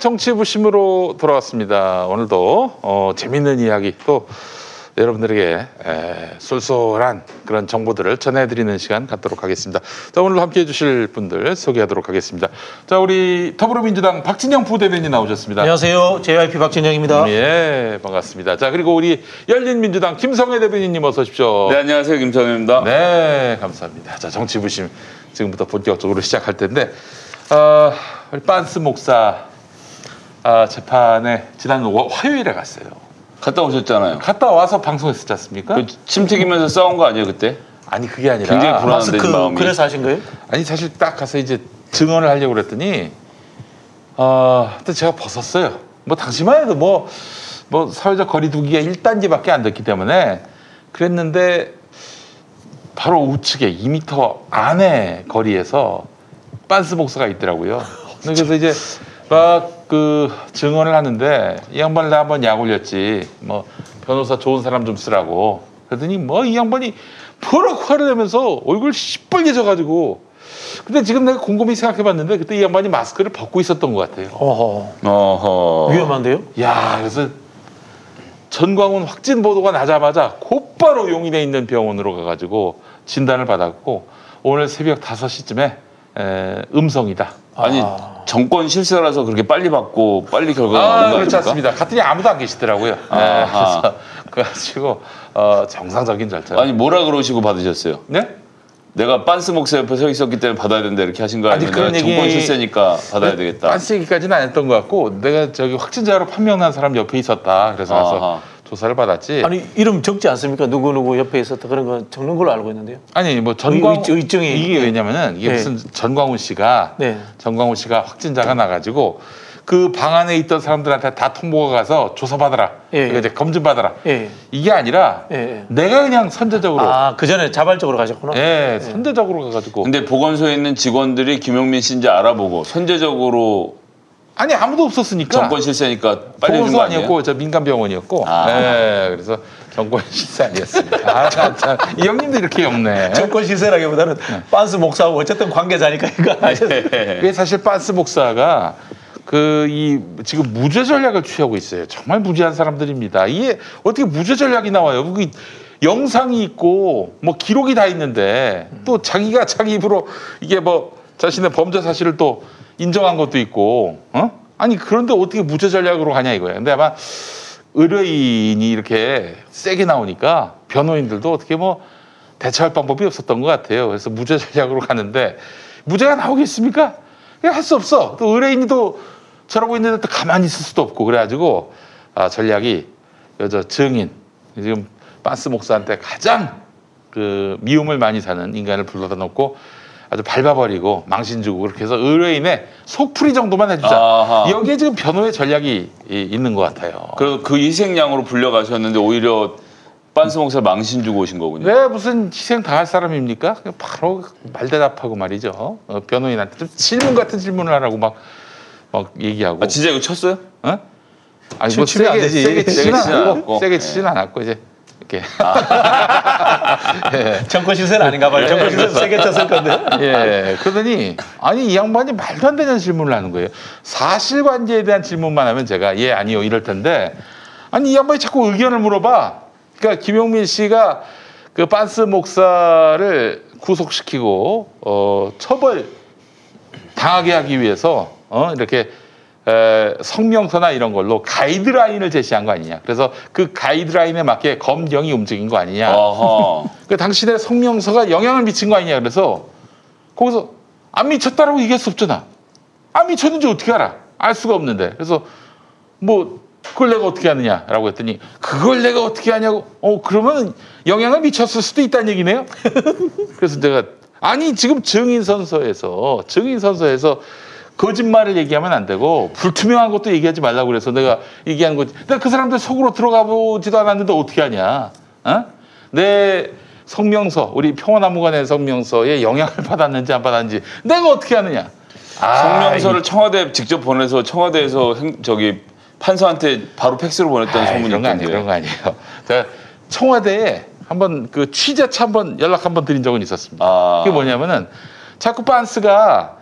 정치 부심으로 돌아왔습니다. 오늘도 어, 재밌는 이야기 또 여러분들에게 에, 쏠쏠한 그런 정보들을 전해드리는 시간 갖도록 하겠습니다. 자, 오늘 함께 해 주실 분들 소개하도록 하겠습니다. 자, 우리 더불어민주당 박진영 부대변인 나오셨습니다. 안녕하세요. JYP 박진영입니다. 예, 반갑습니다. 자, 그리고 우리 열린민주당 김성애 대변인님 어서 오십시오. 네, 안녕하세요. 김성현입니다. 네, 감사합니다. 자, 정치 부심 지금부터 본격적으로 시작할 텐데, 어, 우리 빤스 목사 아, 재판에 지난 월- 화요일에 갔어요. 갔다 오셨잖아요. 갔다 와서 방송했었지 않습니까? 그 침 튀기면서 싸운 거 아니에요, 그때? 아니 그게 아니라 굉장히 불안한데, 마스크 마음이. 그래서 하신 거예요? 아니 사실 딱 가서 이제 증언을 하려고 그랬더니 어, 그때 제가 벗었어요. 뭐 당시만 해도 뭐, 뭐 사회적 거리두기가 1단계밖에 안 됐기 때문에 그랬는데 바로 우측에 2m 안에 거리에서 빤스 목사가 있더라고요. 그래서 이제 막 그 증언을 하는데 이 양반을 나 한번 약 올렸지. 뭐 변호사 좋은 사람 좀 쓰라고. 그러더니 뭐 이 양반이 버럭 화를 내면서 얼굴 시뻘게 져가지고 근데 지금 내가 곰곰이 생각해봤는데 그때 이 양반이 마스크를 벗고 있었던 것 같아요. 어허. 어허. 위험한데요? 야 그래서 전광훈 확진 보도가 나자마자 곧바로 용인에 있는 병원으로 가가지고 진단을 받았고 오늘 새벽 5시쯤에 에, 음성이다. 아니, 아. 정권 실세라서 그렇게 빨리 받고 빨리 결과가 아, 나온 거 그렇지 아닙니까? 않습니다. 갔더니 아무도 안 계시더라고요. 네, 아하. 그래서 그래가지고 어, 정상적인 절차. 아니, 뭐라 그러시고 받으셨어요? 네? 내가 빤스 목사 옆에 서 있었기 때문에 받아야 된다 이렇게 하신 거 아니, 아니면 그런 내가 정권 얘기- 실세니까 받아야 되겠다. 빤스 얘기까지는 안 했던 것 같고 내가 저기 확진자로 판명난 사람 옆에 있었다. 그래서 가서 아하. 조사를 받았지. 아니 이름 적지 않습니까? 누구 누구 옆에 있었다 그런 거 적는 걸로 알고 있는데요. 아니 뭐 전광 의- 의증이- 이게 왜냐면은 이게 네. 무슨 전광훈 씨가 네. 전광훈 씨가 확진자가 나가지고 그 방 안에 있던 사람들한테 다 통보가 가서 조사받아라. 예, 예. 이제 검진 받아라. 예. 이게 아니라 예, 예. 내가 그냥 선제적으로 아그 전에 자발적으로 가셨구나. 예, 선제적으로 가가지고 근데 보건소에 있는 직원들이 김용민 씨인지 알아보고 선제적으로 아니 아무도 없었으니까 정권 실세니까 빨리 준 보건소 거? 아니었고 저 민간 병원이었고 아. 예, 그래서 정권 실세 아니었습니다. 아, 참, 참. 이 형님도 이렇게 없네. 정권 시세라기보다는 빤스 목사하고 어쨌든 관계자니까 이거 하셨어요. 그게 사실 빤스 목사가 그 이 지금 무죄 전략을 취하고 있어요. 정말 무지한 사람들입니다. 이게 어떻게 무죄 전략이 나와요? 그 영상이 있고 뭐 기록이 다 있는데 또 자기가 자기 입으로 이게 뭐 자신의 범죄 사실을 또 인정한 것도 있고 어? 아니 그런데 어떻게 무죄 전략으로 가냐 이거예요. 근데 아마 의뢰인이 이렇게 세게 나오니까 변호인들도 어떻게 뭐 대처할 방법이 없었던 것 같아요. 그래서 무죄 전략으로 가는데 무죄가 나오겠습니까? 할 수 없어. 또 의뢰인이 또 저러고 있는데 또 가만히 있을 수도 없고 그래가지고 아, 전략이 여자 증인 지금 빤스 목사한테 가장 그 미움을 많이 사는 인간을 불러다 놓고 아주 밟아버리고 망신 주고 그렇게 해서 의뢰인의 속풀이 정도만 해주자. 아하. 여기에 지금 변호의 전략이 이- 있는 것 같아요. 그리고 그 희생양으로 불려가셨는데 오히려 빤스 목사 망신 주고 오신 거군요. 왜 무슨 희생 당할 사람입니까? 그냥 바로 말대답하고 말이죠. 어, 변호인한테 좀 질문 같은 질문을 하라고 막, 막 얘기하고. 아, 진짜 이거 쳤어요? 어? 아니 뭐 치면 안 세게 되지. 세게 치진 않았고 않았고. 세게 예. 치지는 않았고 이제 이렇게 예. 정권 시세는 아닌가 봐요. 정권 시세 세게 쳤을 건데. 예. 그러더니 아니 이 양반이 말도 안 되는 질문을 하는 거예요. 사실관계에 대한 질문만 하면 제가 예 아니요 이럴 텐데 아니 이 양반이 자꾸 의견을 물어봐. 그러니까 김용민 씨가 그 빤스 목사를 구속시키고 어 처벌 당하게 하기 위해서 어 이렇게 에, 성명서나 이런 걸로 가이드라인을 제시한 거 아니냐. 그래서 그 가이드라인에 맞게 검경이 움직인 거 아니냐. 그 당신의 성명서가 영향을 미친 거 아니냐 그래서 거기서 안 미쳤다라고 얘기할 수 없잖아. 안 미쳤는지 어떻게 알아? 알 수가 없는데. 그래서 뭐 그걸 내가 어떻게 하느냐라고 했더니 그걸 내가 어떻게 하냐고. 어 그러면 영향을 미쳤을 수도 있다는 얘기네요. 그래서 내가 아니 지금 증인 선서에서 증인 선서에서 거짓말을 얘기하면 안 되고 불투명한 것도 얘기하지 말라고 그래서 내가 얘기한 거지. 내가 그 사람들 속으로 들어가 보지도 않았는데 어떻게 하냐? 어? 내 성명서, 우리 평화나무관의 성명서에 영향을 받았는지 안 받았는지 내가 어떻게 하느냐? 아, 성명서를 청와대 직접 보내서 청와대에서 행, 저기 판사한테 바로 팩스로 보냈다는 아이, 소문이 아니에요. 그런 있던데. 거 아니에요. 제가 청와대에 한번 그 취재차 한번 연락 한번 드린 적은 있었습니다. 아. 그게 뭐냐면은 자꾸 빤스가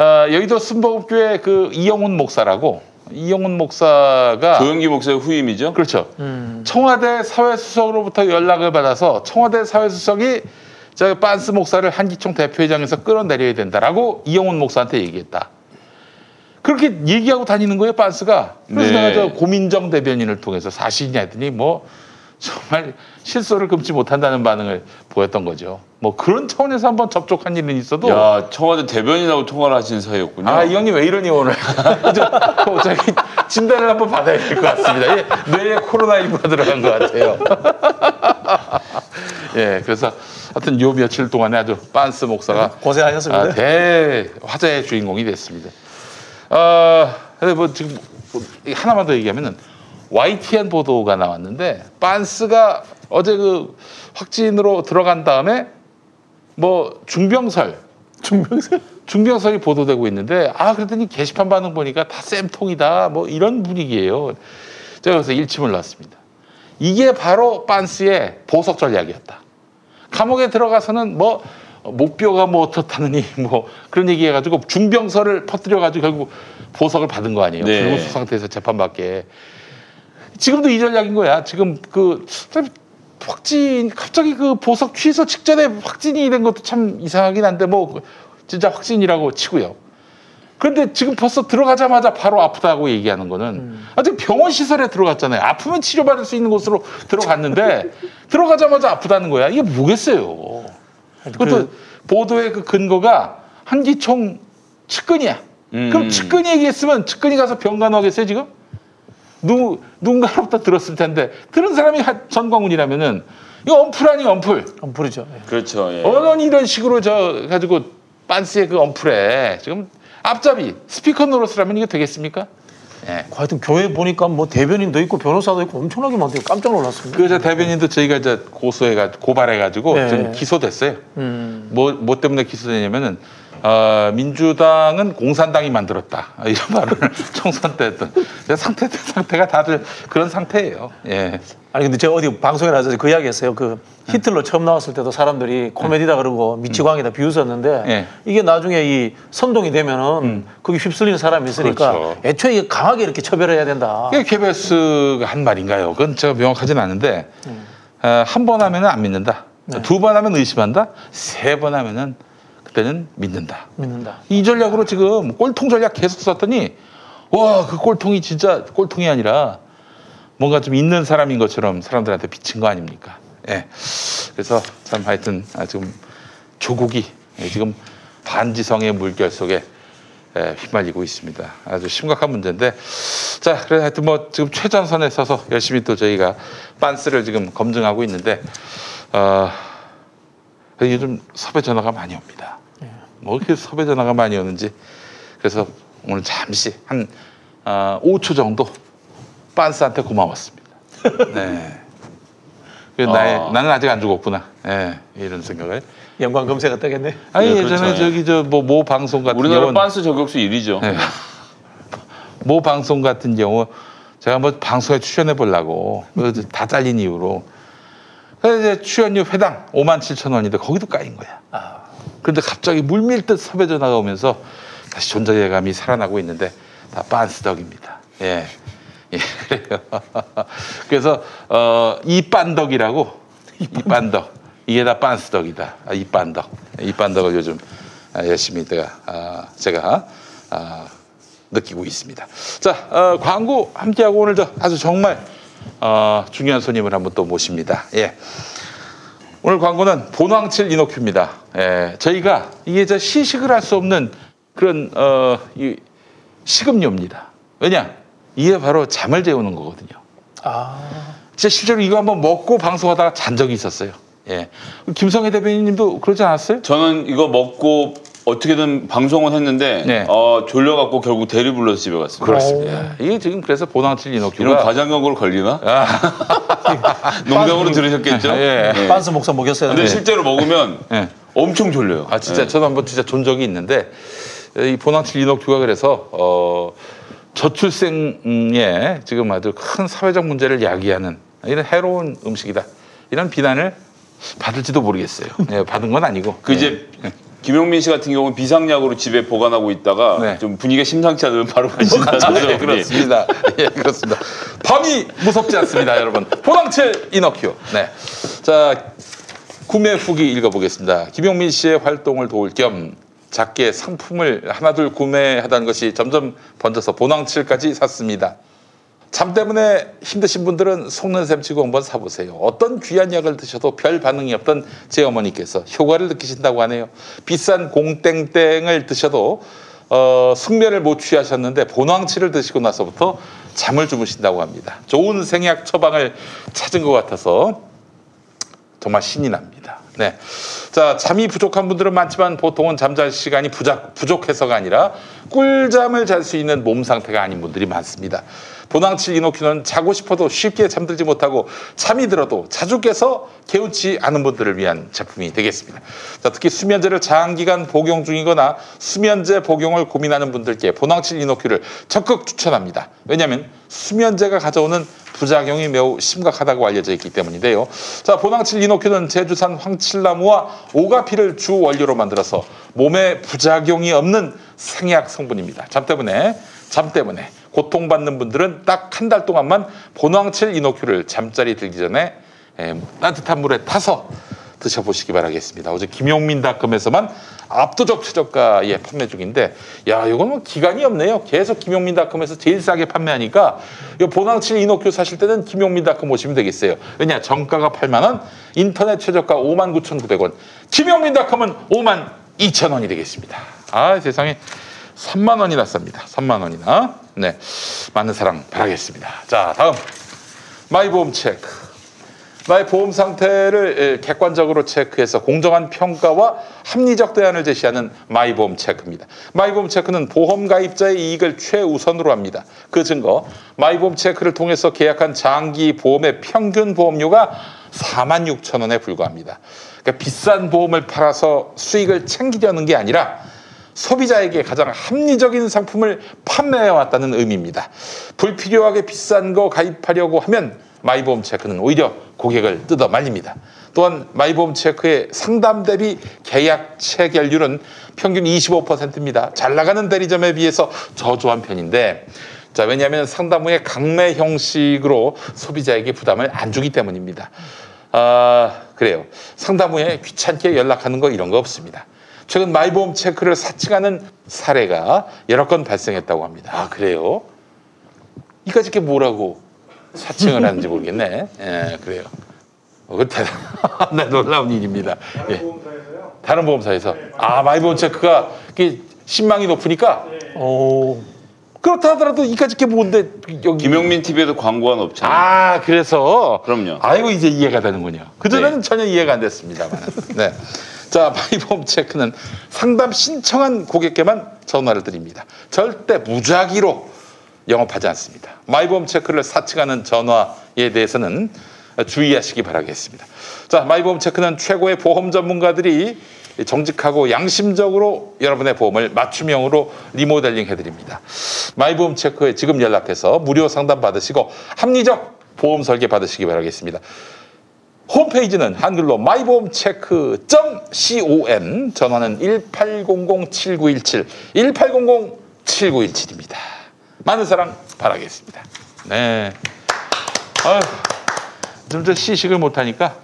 어, 여의도 순복음교회 그 이영훈 목사라고 이영훈 목사가 조영기 목사의 후임이죠. 그렇죠. 음. 청와대 사회수석으로부터 연락을 받아서 청와대 사회수석이 저 빤스 목사를 한기총 대표회장에서 끌어내려야 된다라고 이영훈 목사한테 얘기했다. 그렇게 얘기하고 다니는 거예요, 빤스가. 그래서 네. 내가 저 고민정 대변인을 통해서 사실이냐 했더니 뭐 정말 실소를 금치 못한다는 반응을 보였던 거죠. 뭐 그런 차원에서 한번 접촉한 일은 있어도 야 청와대 대변인하고 통화를 하신 사이였군요. 아, 이 형님 왜 이러니 오늘? 저, 어, 진단을 한번 받아야 될 것 같습니다. 예, 뇌에 코로나 19가 들어간 것 같아요. 예, 그래서 하여튼 요 며칠 동안에 아주 빤스 목사가 고생하셨습니다. 아, 대 화제의 주인공이 됐습니다. 어, 근데 뭐 지금 뭐 하나만 더 얘기하면은 YTN 보도가 나왔는데 빤스가 어제 그 확진으로 들어간 다음에 뭐 중병설 중병세. 중병설이 보도되고 있는데 아 그랬더니 게시판 반응 보니까 다 쌤통이다 뭐 이런 분위기예요. 제가 그래서 일침을 놨습니다. 이게 바로 빤스의 보석 전략이었다. 감옥에 들어가서는 뭐 목뼈가 뭐 어떻다느니 뭐 그런 얘기 해가지고 중병설을 퍼뜨려가지고 결국 보석을 받은 거 아니에요. 네. 불구속 상태에서 재판받게. 지금도 이 전략인 거야. 지금 그 확진 갑자기 그 보석 취소 직전에 확진이 된 것도 참 이상하긴 한데 뭐 진짜 확진이라고 치고요. 그런데 지금 벌써 들어가자마자 바로 아프다고 얘기하는 거는 아직 병원 시설에 들어갔잖아요. 아프면 치료받을 수 있는 곳으로 들어갔는데 들어가자마자 아프다는 거야. 이게 뭐겠어요. 그것도 보도의 그 근거가 한기총 측근이야. 그럼 음. 측근이 얘기했으면 측근이 가서 병간호하겠어요 지금? 누 누군가로부터 들었을 텐데 들은 사람이 하- 전광훈이라면은 이거 엄풀 아니 엄풀. 부르죠. 예. 그렇죠. 예. 언론이 이런 식으로 저 가지고 빤스의 그 엄풀에 지금 앞잡이 스피커 노릇을 하면 이게 되겠습니까? 예. 하여튼 교회 보니까 뭐 대변인도 있고 변호사도 있고 엄청나게 많대요. 깜짝 놀랐습니다. 그저 대변인도 저희가 이제 고소해가 고발해가지고 네. 지금 기소됐어요. 음. 뭐, 뭐 때문에 기소되냐면은 어, 민주당은 공산당이 만들었다 아, 이런 말을 총선 때 했던 상태 상태가 다들 그런 상태예요. 예. 아니 근데 제가 어디 방송에 나와서 그 이야기했어요. 그 히틀러 처음 나왔을 때도 사람들이 코미디다 그러고 미치광이다 비웃었는데 예. 이게 나중에 이 선동이 되면은 거기 휩쓸리는 사람이 있으니까 그렇죠. 애초에 이게 강하게 이렇게 처벌해야 된다. 이게 KBS가 한 말인가요? 그건 제가 명확하지는 않은데 어, 한번 하면은 안 믿는다. 두번 하면 의심한다. 세 번 하면은 그때는 믿는다. 믿는다. 이 전략으로 지금 꼴통 전략 계속 썼더니 와 그 꼴통이 진짜 꼴통이 아니라 뭔가 좀 있는 사람인 것처럼 사람들한테 비친 거 아닙니까? 예. 그래서 참 하여튼 아, 지금 조국이 예, 지금 반지성의 물결 속에 예, 휘말리고 있습니다. 아주 심각한 문제인데 자 그래 하여튼 뭐 지금 최전선에 서서 열심히 또 저희가 빤스를 지금 검증하고 있는데 어, 요즘 섭외 전화가 많이 옵니다. 뭐 이렇게 섭외 전화가 많이 오는지 그래서 오늘 잠시 한 어, 5초 정도 빤스한테 고마웠습니다. 네. 그 나의, 아. 나는 아직 안 죽었구나. 예, 이런 생각을. 연관 검색가 뜨겠네. 아니 네, 예전에 그렇죠. 저기 저 뭐 모 방송 같은 우리나라 경우는 빤스 저격수 1위죠. 네. 모 방송 같은 경우 제가 뭐 방송에 출연해 보려고 다 잘린 이유로 그래서 이제 출연료 회당 5만 7천 원인데 거기도 까인 거야. 아. 그런데 갑자기 물밀듯 섭외 전화가 오면서 다시 존재감이 살아나고 있는데 다 빤스덕입니다. 예. 예. 그래서 어, 이빤덕이라고 이빤덕 이게 다 빤스덕이다. 아, 이빤덕 이빤덕을 요즘 아, 열심히 내가 아, 제가 아, 느끼고 있습니다. 자 어, 광고 함께하고 오늘 저 아주 정말 어, 중요한 손님을 한번 또 모십니다. 예. 오늘 광고는 본황칠 이노큐입니다. 예, 저희가 이게 저 시식을 할 수 없는 그런 어, 이 식음료입니다. 왜냐? 이게 바로 잠을 재우는 거거든요. 아. 진짜 실제로 이거 한번 먹고 방송하다가 잔 적이 있었어요. 예. 김성회 대변인님도 그러지 않았어요? 저는 이거 먹고 어떻게든 방송은 했는데 네. 어, 졸려갖고 결국 대리 불러서 집에 갔습니다. 그렇습니다. 이게 지금 그래서 이런 이노큐가 과장광고로 걸리나? 농담으로 들으셨겠죠? 예. 네. 빤스 목사 먹였어요. 근데 실제로 먹으면 예. 엄청 졸려요. 아 진짜 네. 저도 한번 진짜 존 적이 있는데 이 보낭칠 이노큐가 그래서 어 저출생에 지금 아주 큰 사회적 문제를 야기하는 이런 해로운 음식이다 이런 비난을 받을지도 모르겠어요. 예, 받은 건 아니고 그 이제 김용민 씨 같은 경우는 비상약으로 집에 보관하고 있다가 네. 좀 분위기가 심상치 않으면 바로 가신다는 네. 그렇습니다. 예, 그렇습니다. 밤이 무섭지 않습니다, 여러분. 보낭칠 이너큐. 네. 자, 구매 후기 읽어보겠습니다. 김용민 씨의 활동을 도울 겸 작게 상품을 하나둘 구매하다는 것이 점점 번져서 보낭칠까지 샀습니다. 잠 때문에 힘드신 분들은 속는 셈 치고 한번 사보세요. 어떤 귀한 약을 드셔도 별 반응이 없던 제 어머니께서 효과를 느끼신다고 하네요. 비싼 공땡땡을 드셔도 어, 숙면을 못 취하셨는데 본황치를 드시고 나서부터 잠을 주무신다고 합니다. 좋은 생약 처방을 찾은 것 같아서 정말 신이 납니다. 네. 자, 잠이 부족한 분들은 많지만 보통은 잠잘 시간이 부작, 부족해서가 아니라 꿀잠을 잘 수 있는 몸 상태가 아닌 분들이 많습니다. 보낭칠 이노큐는 자고 싶어도 쉽게 잠들지 못하고 잠이 들어도 자주 깨서 개운치 않은 분들을 위한 제품이 되겠습니다. 자, 특히 수면제를 장기간 복용 중이거나 수면제 복용을 고민하는 분들께 보낭칠 이노큐를 적극 추천합니다. 왜냐하면 수면제가 가져오는 부작용이 매우 심각하다고 알려져 있기 때문인데요. 자, 보낭칠 이노큐는 제주산 황칠나무와 오가피를 주 원료로 만들어서 몸에 부작용이 없는 생약 성분입니다. 잠 때문에 잠 때문에 고통받는 분들은 딱 한 달 동안만 보낭칠 이노큐를 잠자리 들기 전에 에, 따뜻한 물에 타서 드셔보시기 바라겠습니다. 어제 김용민닷컴에서만 압도적 최저가에 판매 중인데, 야, 이건 뭐 기간이 없네요. 계속 김용민닷컴에서 제일 싸게 판매하니까, 이 보낭칠 이노큐 사실 때는 김용민닷컴 오시면 되겠어요. 왜냐, 정가가 8만 원, 인터넷 최저가 59,900원, 김용민닷컴은 52,000원이 되겠습니다. 아, 세상에 3만 원이나 쌉니다. 3만 원이나. 네. 많은 사랑 바라겠습니다. 자, 다음. 마이 보험 체크. 나의 보험 상태를 에, 객관적으로 체크해서 공정한 평가와 합리적 대안을 제시하는 마이보험 체크입니다. 마이보험 체크는 보험 가입자의 이익을 최우선으로 합니다. 그 증거 마이보험 체크를 통해서 계약한 장기 보험의 평균 보험료가 4만 6천 원에 불과합니다. 그러니까 비싼 보험을 팔아서 수익을 챙기려는 게 아니라 소비자에게 가장 합리적인 상품을 판매해 왔다는 의미입니다. 불필요하게 비싼 거 가입하려고 하면 마이보험 체크는 오히려 고객을 뜯어 말립니다. 또한 마이보험 체크의 상담 대비 계약 체결률은 평균 25%입니다. 잘 나가는 대리점에 비해서 저조한 편인데 자, 왜냐하면 상담 후에 강매 형식으로 소비자에게 부담을 안 주기 때문입니다. 아, 그래요. 상담 후에 귀찮게 연락하는 거 이런 거 없습니다. 최근 마이보험 체크를 사칭하는 사례가 여러 건 발생했다고 합니다. 아, 그래요? 이까짓 게 뭐라고 사칭을 하는지 모르겠네. 예, 그래요. 어, 그 대단, 네, 놀라운 일입니다. 예. 다른 보험사에서. 아, 마이보험 체크가 이게 신망이 높으니까 오. 그렇다 하더라도 이까짓 게 뭔데 여기 김용민 TV에도 광고는 없잖아요. 아 그래서 그럼요. 아이고 이제 이해가 되는군요. 그 전에는 전혀 이해가 안 됐습니다만. 네. 자 마이보험 체크는 상담 신청한 고객께만 전화를 드립니다. 절대 무작위로 영업하지 않습니다. 마이보험 체크를 사칭하는 전화에 대해서는 주의하시기 바라겠습니다. 자 마이보험 체크는 최고의 보험 전문가들이 정직하고 양심적으로 여러분의 보험을 맞춤형으로 리모델링 해드립니다. 마이보험 체크에 지금 연락해서 무료 상담 받으시고 합리적 보험 설계 받으시기 바라겠습니다. 홈페이지는 한글로 마이보험체크.com 전화는 1800-7917 1800-7917입니다. 많은 사랑 바라겠습니다. 네. 좀저 시식을 못하니까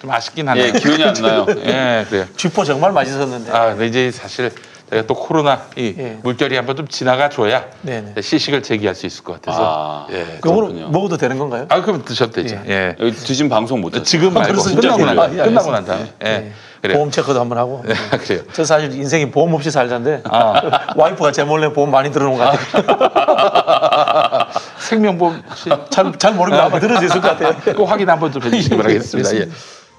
좀 아쉽긴 하네요. 예, 기운이 안 나요. 예, 그래요. 쥐포 정말 맛있었는데. 아, 근데 이제 사실 제가 또 코로나 이 예. 물결이 한번 좀 지나가 줘야 네네. 시식을 재개할 수 있을 것 같아서. 아. 예. 그렇군요. 먹어도 되는 건가요? 아, 그럼 드셔도 되죠. 예. 여기 드신 방송 못 했어요. 지금 말고 끝나고 난 아, 끝나고 난. 다음에. 예. 네. 그래요. 보험 체크도 한번 하고. 그래요. 저 사실 인생이 보험 없이 살자인데 아. 와이프가 제 몰래 보험 많이 들어놓은 것 같아요. 생명보험 잘, 잘 모르겠는데 아마 들을 수 있을 것 같아요. 꼭 확인 한번 좀 해주시기 바라겠습니다. 예.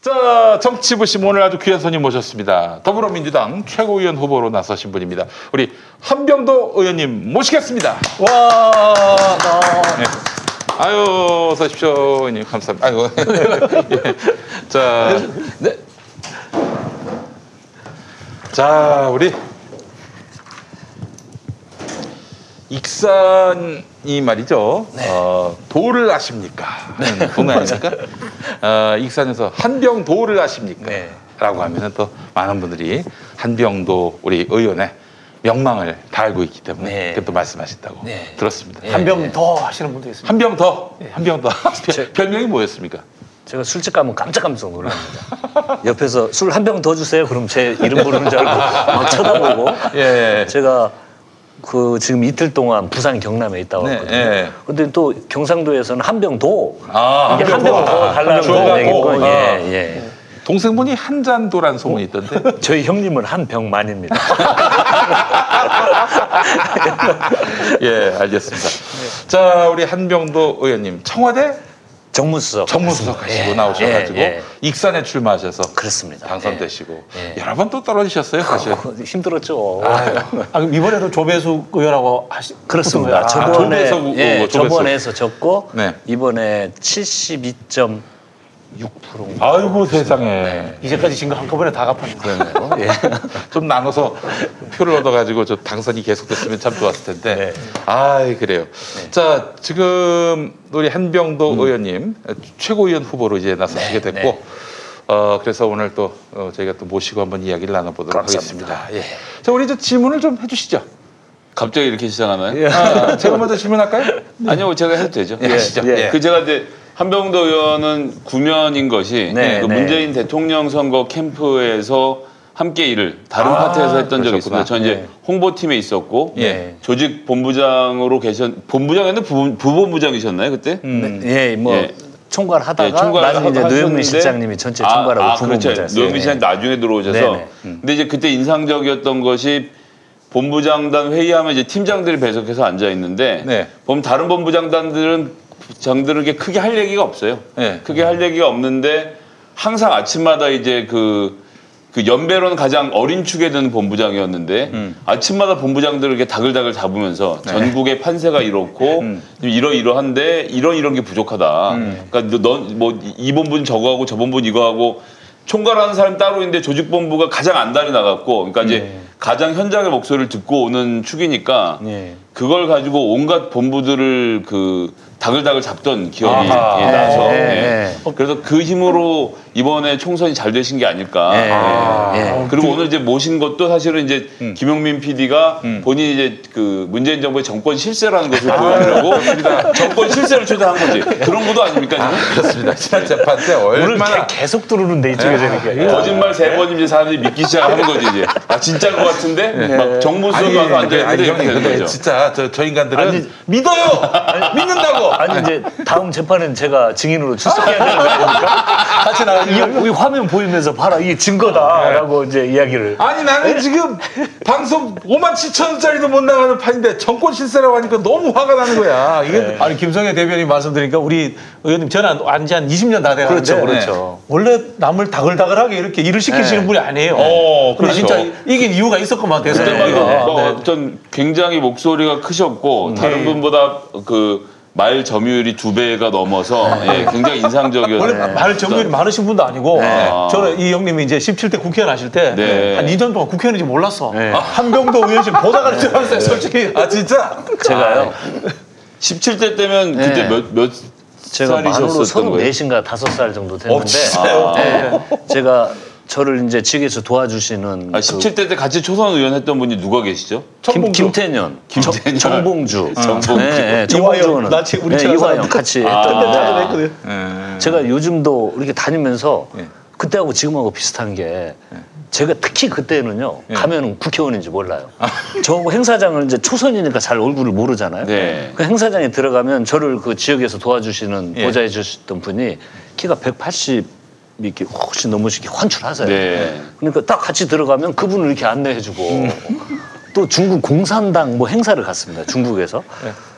자, 정치부심 오늘 아주 귀한 손님 모셨습니다. 더불어민주당 최고위원 후보로 나서신 분입니다. 우리 한병도 의원님 모시겠습니다. 와, 네. 아유, 어서 오십시오, 의원님. 감사합니다. 아이고. 예. 자, 네. 자, 우리 익산 이 말이죠. 어, 도를 아십니까? 하는 분거 아닙니까? 어, 익산에서 한병 도를 아십니까? 네. 라고 하면은 또 많은 분들이 한병도 우리 의원의 명망을 다 알고 있기 때문에 네. 그렇게 또 말씀하셨다고 네. 들었습니다. 한 병 더 하시는 분도 있습니다. 한 병 더, 한 병 더. 별- 별명이 뭐였습니까? 제가 술집 가면 깜짝깜짝 놀랍니다. 옆에서 술 한 병 더 주세요. 그럼 제 이름 부르는 줄 알고 막 쳐다보고. 예. 제가 그 지금 이틀 동안 부산 경남에 있다 네, 왔거든요. 예. 근데 또 경상도에서는 한병 더. 아, 이게 한병 더 달라는 더. 얘기고. 아. 예, 예. 동생분이 한 잔도란 소문이 있던데. 저희 형님은 한 병만입니다. 예, 알겠습니다. 자, 우리 한병도 의원님 청와대 정무수석. 정무수석 하시고 예, 나오셔가지고 예, 예. 익산에 출마하셔서 그렇습니다. 당선되시고 예. 여러 번 또 떨어지셨어요, 사실. 어, 힘들었죠. 아유, 아, 그럼 이번에도 조배수 의원하고 하시 그렇습니다. 아, 저번에 조배석 우- 예, 우- 조배석. 저번에서 졌고 네. 이번에 72.6%. 아이고 세상에. 이제까지 진 거 한꺼번에 다 갚았네. 그러네요. 예. 좀 나눠서 표를 얻어가지고 저 당선이 계속됐으면 참 좋았을 텐데. 네. 아이 그래요. 자 지금 우리 한병도 의원님 최고위원 후보로 이제 나서시게 네, 됐고. 네. 어, 그래서 오늘 또 어, 저희가 또 모시고 한번 이야기를 나눠보도록 감사합니다. 하겠습니다. 예. 자, 우리 저 질문을 좀 해주시죠. 갑자기 이렇게 시작하나요? 아, 제가 먼저 질문할까요? 아니요, 제가 해도 되죠. 예. 예. 예. 그 제가 이제 한병도 의원은 구면인 것이 네, 그 네. 문재인 대통령 선거 캠프에서 함께 일을 다른 아, 파트에서 했던 적이. 있습니다. 저 이제 네. 홍보팀에 있었고 예. 조직 본부장으로 계셨 본부장이었는데 부, 부본부장이셨나요 그때? 음. 예, 뭐 예. 총괄 하다가 예, 총괄을 나중에 이제 노영민 실장님이 전체 총괄하고 아, 아, 부본부장 그렇죠. 노영민 실장 나중에 들어오셔서 네네. 근데 이제 그때 인상적이었던 것이 본부장단 회의하면 이제 팀장들이 배석해서 앉아 있는데 네. 보면 다른 본부장단들은 장들에게 크게 할 얘기가 없어요. 네. 크게 할 얘기가 없는데 항상 아침마다 이제 그, 그 연배로는 가장 어린 축에 드는 본부장이었는데 음. 아침마다 본부장들에게 다글다글 잡으면서 네. 전국의 판세가 이렇고 음. 이러이러한데 이런 이런 게 부족하다. 그러니까 넌뭐이 본부는 저거 하고 저 본부는 이거 하고 총괄하는 사람 따로 있는데 조직본부가 가장 안달이 나갔고 그러니까 이제 가장 현장의 목소리를 듣고 오는 축이니까 예. 그걸 가지고 온갖 본부들을 그 다글다글 잡던 기억이 아하. 예, 나서 예, 예. 예. 그래서 그 힘으로 이번에 총선이 잘 되신 게 아닐까. 예, 아. 예. 그리고 오늘 이제 모신 것도 사실은 이제 음. 김용민 PD가 음. 본인이 이제 그 문재인 정부의 정권 실세라는 것을 보여주려고 정권 실세를 초대한 거지. 그런 것도 아닙니까 지금? 그렇습니다. 지난 재판 때 오늘 얼마나 개- 계속 들어오는데 이쪽에서 이렇게. 거짓말 세 번이면 이제 사람들이 믿기 시작하는 거지 이제. 아 진짜인 것 같은데 막 정무수석 가서 앉아 네. 있는데 이렇게 되는 거죠. 진짜 저, 저 인간들은 아니, 믿어요! 믿는다고! 아니 이제 다음 재판은 제가 증인으로 출석해야 되는 거 아닙니까? 같이 나 이, 이 화면 보이면서 봐라 이게 증거다라고 이제 이야기를. 아니 나는 지금 방송 5만 7천 원짜리도 못 나가는 판인데 정권 실세라고 하니까 너무 화가 나는 거야. 이게 아니 김성애 대변인 말씀드리니까 우리 의원님 저는 안지 한 20년 다 돼가는데 그렇죠, 그렇죠. 원래 남을 다글다글하게 이렇게 일을 시키시는 네. 분이 아니에요. 어, 근데 그렇죠. 진짜 이긴 이유가 있었구만 그때 대선 막 때. 이거 뭐 네. 어떤 굉장히 목소리가 크셨고 다른 분보다 그 말 점유율이 두 배가 넘어서 예, 굉장히 인상적이었어요. 원래 말 점유율이 많으신 분도 아니고 네. 저는 이 형님이 이제 17대 국회의원 하실 때한 네. 2년 동안 국회의원인지 몰랐어. 네. 한병도 의원실 보다가 줄 알았어요, 솔직히. 아 진짜? 제가요. 17대 때면 네. 그때 몇, 몇 제가 만으로 살이셨었던 거예요? 34인가 5살 정도 됐는데 진짜요? 네, 제가 저를 이제 지역에서 도와주시는 아, 17대 때 같이 초선 의원 했던 분이 누가 계시죠? 그 김. 김태년, 김태년. 정, 정봉주, 정봉주. 네, 네, 이화영, 정봉주는 나 지금 우리 네, 이화영. 같이 나도 했던. 예. 제가 요즘도 이렇게 다니면서 예. 그때하고 지금하고 비슷한 게 제가 특히 그때는요 예. 가면은 국회의원인지 몰라요. 아. 저하고 행사장을 이제 초선이니까 잘 얼굴을 모르잖아요. 네. 그 행사장에 들어가면 저를 그 지역에서 도와주시는 예. 보좌해 주셨던 분이 키가 180 이렇게 훨씬 넘으시게 환출하세요. 네. 그러니까 딱 같이 들어가면 그분을 이렇게 안내해주고 또 중국 공산당 뭐 행사를 갔습니다. 중국에서.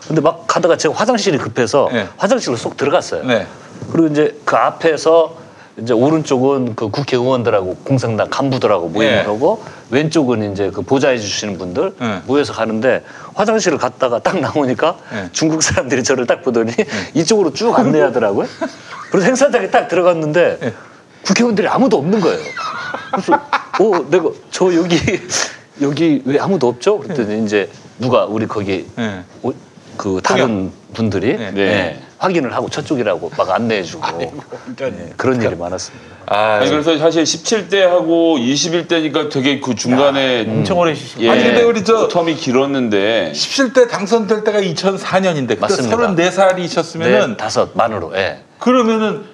근데 막 가다가 제가 화장실이 급해서 네. 화장실로 쏙 들어갔어요. 네. 그리고 이제 그 앞에서 이제 오른쪽은 그 국회의원들하고 공산당 간부들하고 모임을 네. 하고 왼쪽은 이제 그 보좌해 주시는 분들 네. 모여서 가는데 화장실을 갔다가 딱 나오니까 네. 중국 사람들이 저를 딱 보더니 이쪽으로 쭉 안내하더라고요. 그래서 행사장에 딱 들어갔는데 네. 국회의원들이 아무도 없는 거예요. 그래서 어 내가 저 여기 여기 왜 아무도 없죠? 그랬더니 이제 누가 우리 거기 네. 오- 그 다른 분들이 네. 네, 확인을 하고 저쪽이라고 막 안내해주고 네, 그런 일이 많았습니다. 아, 아니, 그래서 사실 17대하고 21대니까 되게 그 중간에 엄청 오래 쉬시 예, 아니, 근데 우리 저- 텀이 길었는데 17대 당선될 때가 2004년인데 그때 맞습니다. 34살이셨으면은 네, 다섯 만으로 예. 그러면은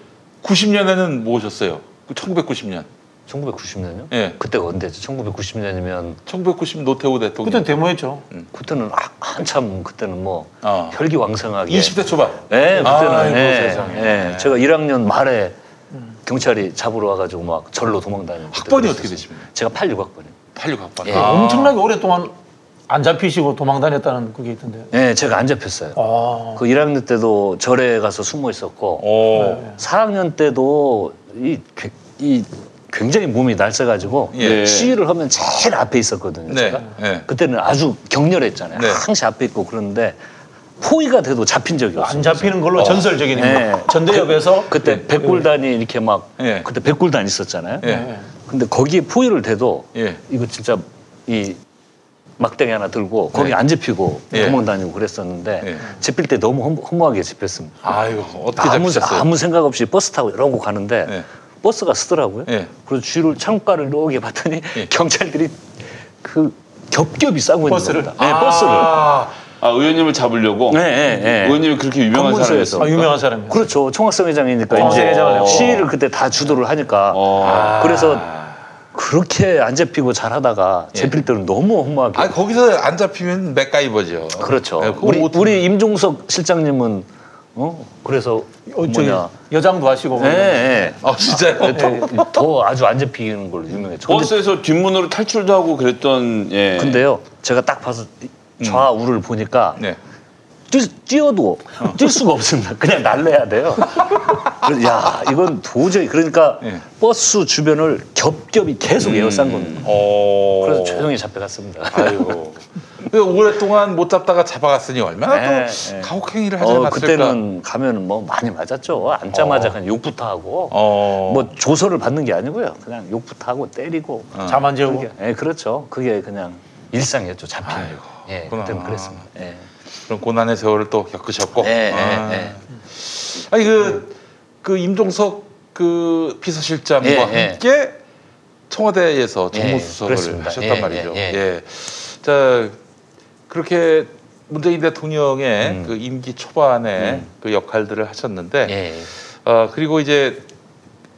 90년에는 뭐 오셨어요? 1990년. 1990년요? 예. 그때가 언제죠? 1990년이면 1990 노태우 대통령. 그땐 데모했죠. 그때는 아- 한참 그때는 뭐 어. 혈기왕성하게 20대 초반. 네, 그때는 아이고, 예, 세상에. 예. 제가 1학년 말에 경찰이 잡으러 와가지고 막 절로 도망다니고 학번이 그때 어떻게 그랬었어요. 되십니까? 제가 86학번이요. 86 학번. 예. 아. 엄청나게 오랫동안 안 잡히시고 도망 다녔다는 그게 있던데. 네, 제가 안 잡혔어요. 아. 그 1학년 때도 절에 가서 숨어 있었고 오. 4학년 때도 이, 괴- 이 굉장히 몸이 날쌔가지고 예. 시위를 하면 제일 앞에 있었거든요. 네. 제가 네. 그때는 아주 격렬했잖아요. 네. 항상 앞에 있고 그러는데 포위가 돼도 잡힌 적이 없어요. 안 잡히는 걸로 전설적인 네. 인물. 전대협에서 그 때 백골단이 이렇게 막 예. 그때 백골단 있었잖아요. 예. 근데 거기에 포위를 돼도 예. 이거 진짜 이 막대기 하나 들고 거기 네. 안 잡히고 예. 도망 다니고 그랬었는데 예. 잡힐 때 너무 허무, 허무하게 잡혔습니다. 아유, 어떻게 아무, 잡히셨어요? 아무 생각 없이 버스 타고 이러고 가는데 예. 버스가 쓰더라고요. 예. 그래서 뒤를 창가를 이렇게 봤더니 예. 경찰들이 그 겹겹이 싸고 있는 버스를? 겁니다. 네, 버스를. 아, 아 의원님을 잡으려고 네, 네, 네. 의원님이 그렇게 유명한. 사람이었어요. 아, 유명한 사람이에요. 그렇죠. 총학생 회장이니까 이제 총학생회장을 했고. 시위를 그때 다 주도를 하니까 어. 그래서 그렇게 안 잡히고 잘하다가 잡힐 때는 너무 허무하게. 아 거기서 안 잡히면 맥가이버죠. 그렇죠. 네, 그거 우리 우리 임종석 실장님은 어 그래서 어, 뭐냐. 여장도 하시고. 예, 예. 아 진짜요? 더, 더 아주 안 잡히는 걸로 유명했죠. 근데, 버스에서 뒷문으로 탈출도 하고 그랬던 예. 근데요, 제가 딱 봐서 좌우를 보니까 네. 뛰, 뛰어도 뛸 수가 없습니다. 그냥 날려야 돼요. 야, 이건 도저히 그러니까 예. 버스 주변을 겹겹이 계속 에어싼 겁니다. 어. 그래서 조용히 잡혀갔습니다. 아이고. 그 오랫동안 못 잡다가 잡아갔으니 얼마나 네, 또 네. 가혹행위를 하지 어, 않았을까. 그때는 가면은 뭐 많이 맞았죠. 앉자마자 그냥 욕부터 하고 어. 뭐 조서를 받는 게 아니고요. 그냥 욕부터 하고 때리고. 잠 안 재우고. 예, 그렇죠. 그게 그냥 일상이었죠. 잡히는. 예. 그때는 그랬습니다. 예. 그런 고난의 세월을 또 겪으셨고. 예, 아. 예, 예. 아니 그, 그 임종석 그 비서실장과 예, 예. 함께 청와대에서 예, 정무수석을. 하셨단 예, 말이죠. 예. 자 그렇게 문재인 대통령의 음. 그 임기 초반에 그 역할들을 하셨는데, 예. 어 그리고 이제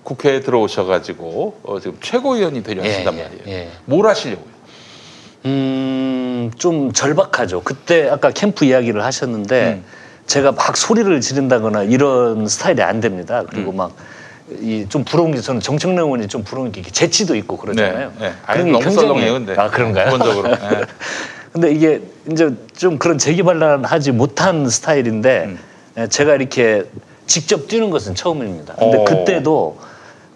국회에 들어오셔가지고 어, 지금 최고위원이 되려 예, 하신단 예, 말이에요. 예. 뭘 하시려고요? 음, 좀 절박하죠. 그때 아까 캠프 이야기를 하셨는데 음. 제가 막 소리를 지른다거나 이런 스타일이 안 됩니다. 음. 그리고 막이 좀 부러운 게 저는 정청래 의원이 좀 부러운 게 재치도 있고 그러잖아요. 네, 네. 아니, 그런 게 썰렁해요, 근데. 아 그런가요? 기본적으로. 예. 근데 이게 이제 좀 그런 재기발랄하지 못한 스타일인데 음. 예, 제가 이렇게 직접 뛰는 것은 처음입니다. 근데 어. 그때도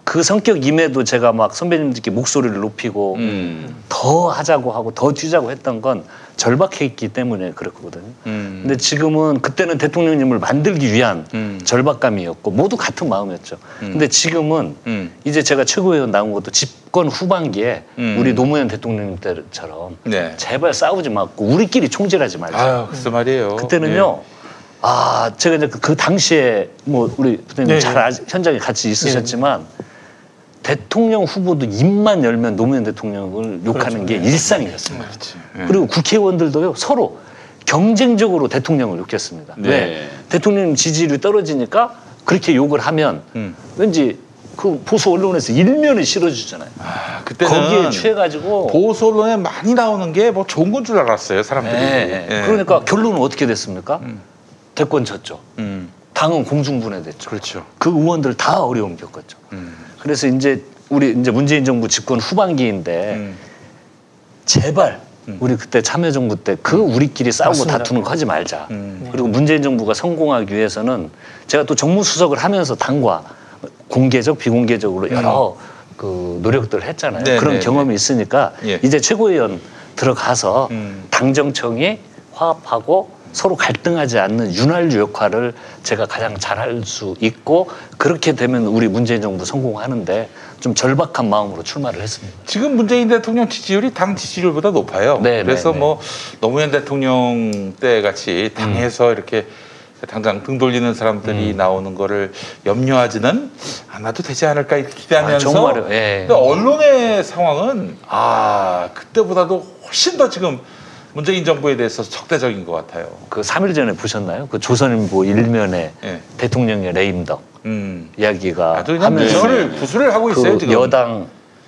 그 성격임에도 제가 막 선배님들께 목소리를 높이고 음. 더 하자고 하고 더 뛰자고 했던 건 절박해 있기 때문에 그랬거든요. 음. 근데 지금은 그때는 대통령님을 만들기 위한 음. 절박감이었고 모두 같은 마음이었죠. 근데 지금은 음. 이제 제가 최고위원 나온 것도 집권 후반기에 음. 우리 노무현 대통령 때처럼 네. 제발 싸우지 말고 우리끼리 총질하지 말자. 아유, 글쎄 말이에요. 그때는요. 아 제가 이제 그, 그 당시에 뭐 우리 부장님 네, 잘 네. 아시, 현장에 같이 있으셨지만 대통령 후보도 입만 열면 노무현 대통령을 욕하는 게 일상이었습니다. 예. 그리고 국회의원들도요 서로 경쟁적으로 대통령을 욕했습니다. 네. 왜 대통령 지지율이 떨어지니까 그렇게 욕을 하면 음. 왠지 그 보수 언론에서 일면을 실어주잖아요. 아, 그때는 거기에 취해가지고 보수 언론에 많이 나오는 게 뭐 좋은 건 줄 알았어요, 사람들이. 예, 예. 그러니까 결론은 어떻게 됐습니까? 대권 졌죠. 음. 당은 공중분해됐죠. 그렇죠. 그 의원들 다 어려움 겪었죠. 음. 그래서 이제 우리 이제 문재인 정부 집권 후반기인데 음. 제발 우리 그때 참여정부 때 그 우리끼리 싸우고 맞습니다. 다투는 거 하지 말자. 음. 그리고 문재인 정부가 성공하기 위해서는 제가 또 정무수석을 하면서 당과 공개적 비공개적으로 여러 그 노력들을 했잖아요. 음. 네, 그런 네, 경험이 있으니까 예. 이제 최고위원 들어가서 음. 당정청이 화합하고 서로 갈등하지 않는 윤활유 역할을 제가 가장 잘할 수 있고 그렇게 되면 우리 문재인 정부 성공하는데 좀 절박한 마음으로 출마를 했습니다. 지금 문재인 대통령 지지율이 당 지지율보다 높아요. 네, 그래서 네, 네. 뭐 노무현 대통령 때 같이 당에서 이렇게 당장 등 돌리는 사람들이 음. 나오는 거를 염려하지는 않아도 되지 않을까 기대하면서 아? 예. 근데 언론의 상황은 아 그때보다도 훨씬 더 지금 문재인 정부에 대해서 적대적인 것 같아요. 그 3일 전에 보셨나요? 그 조선일보 일면에 예. 대통령의 레임덕 음. 이야기가 아주 하면서 부수를 부수를 하고 있어요 그 지금. 여당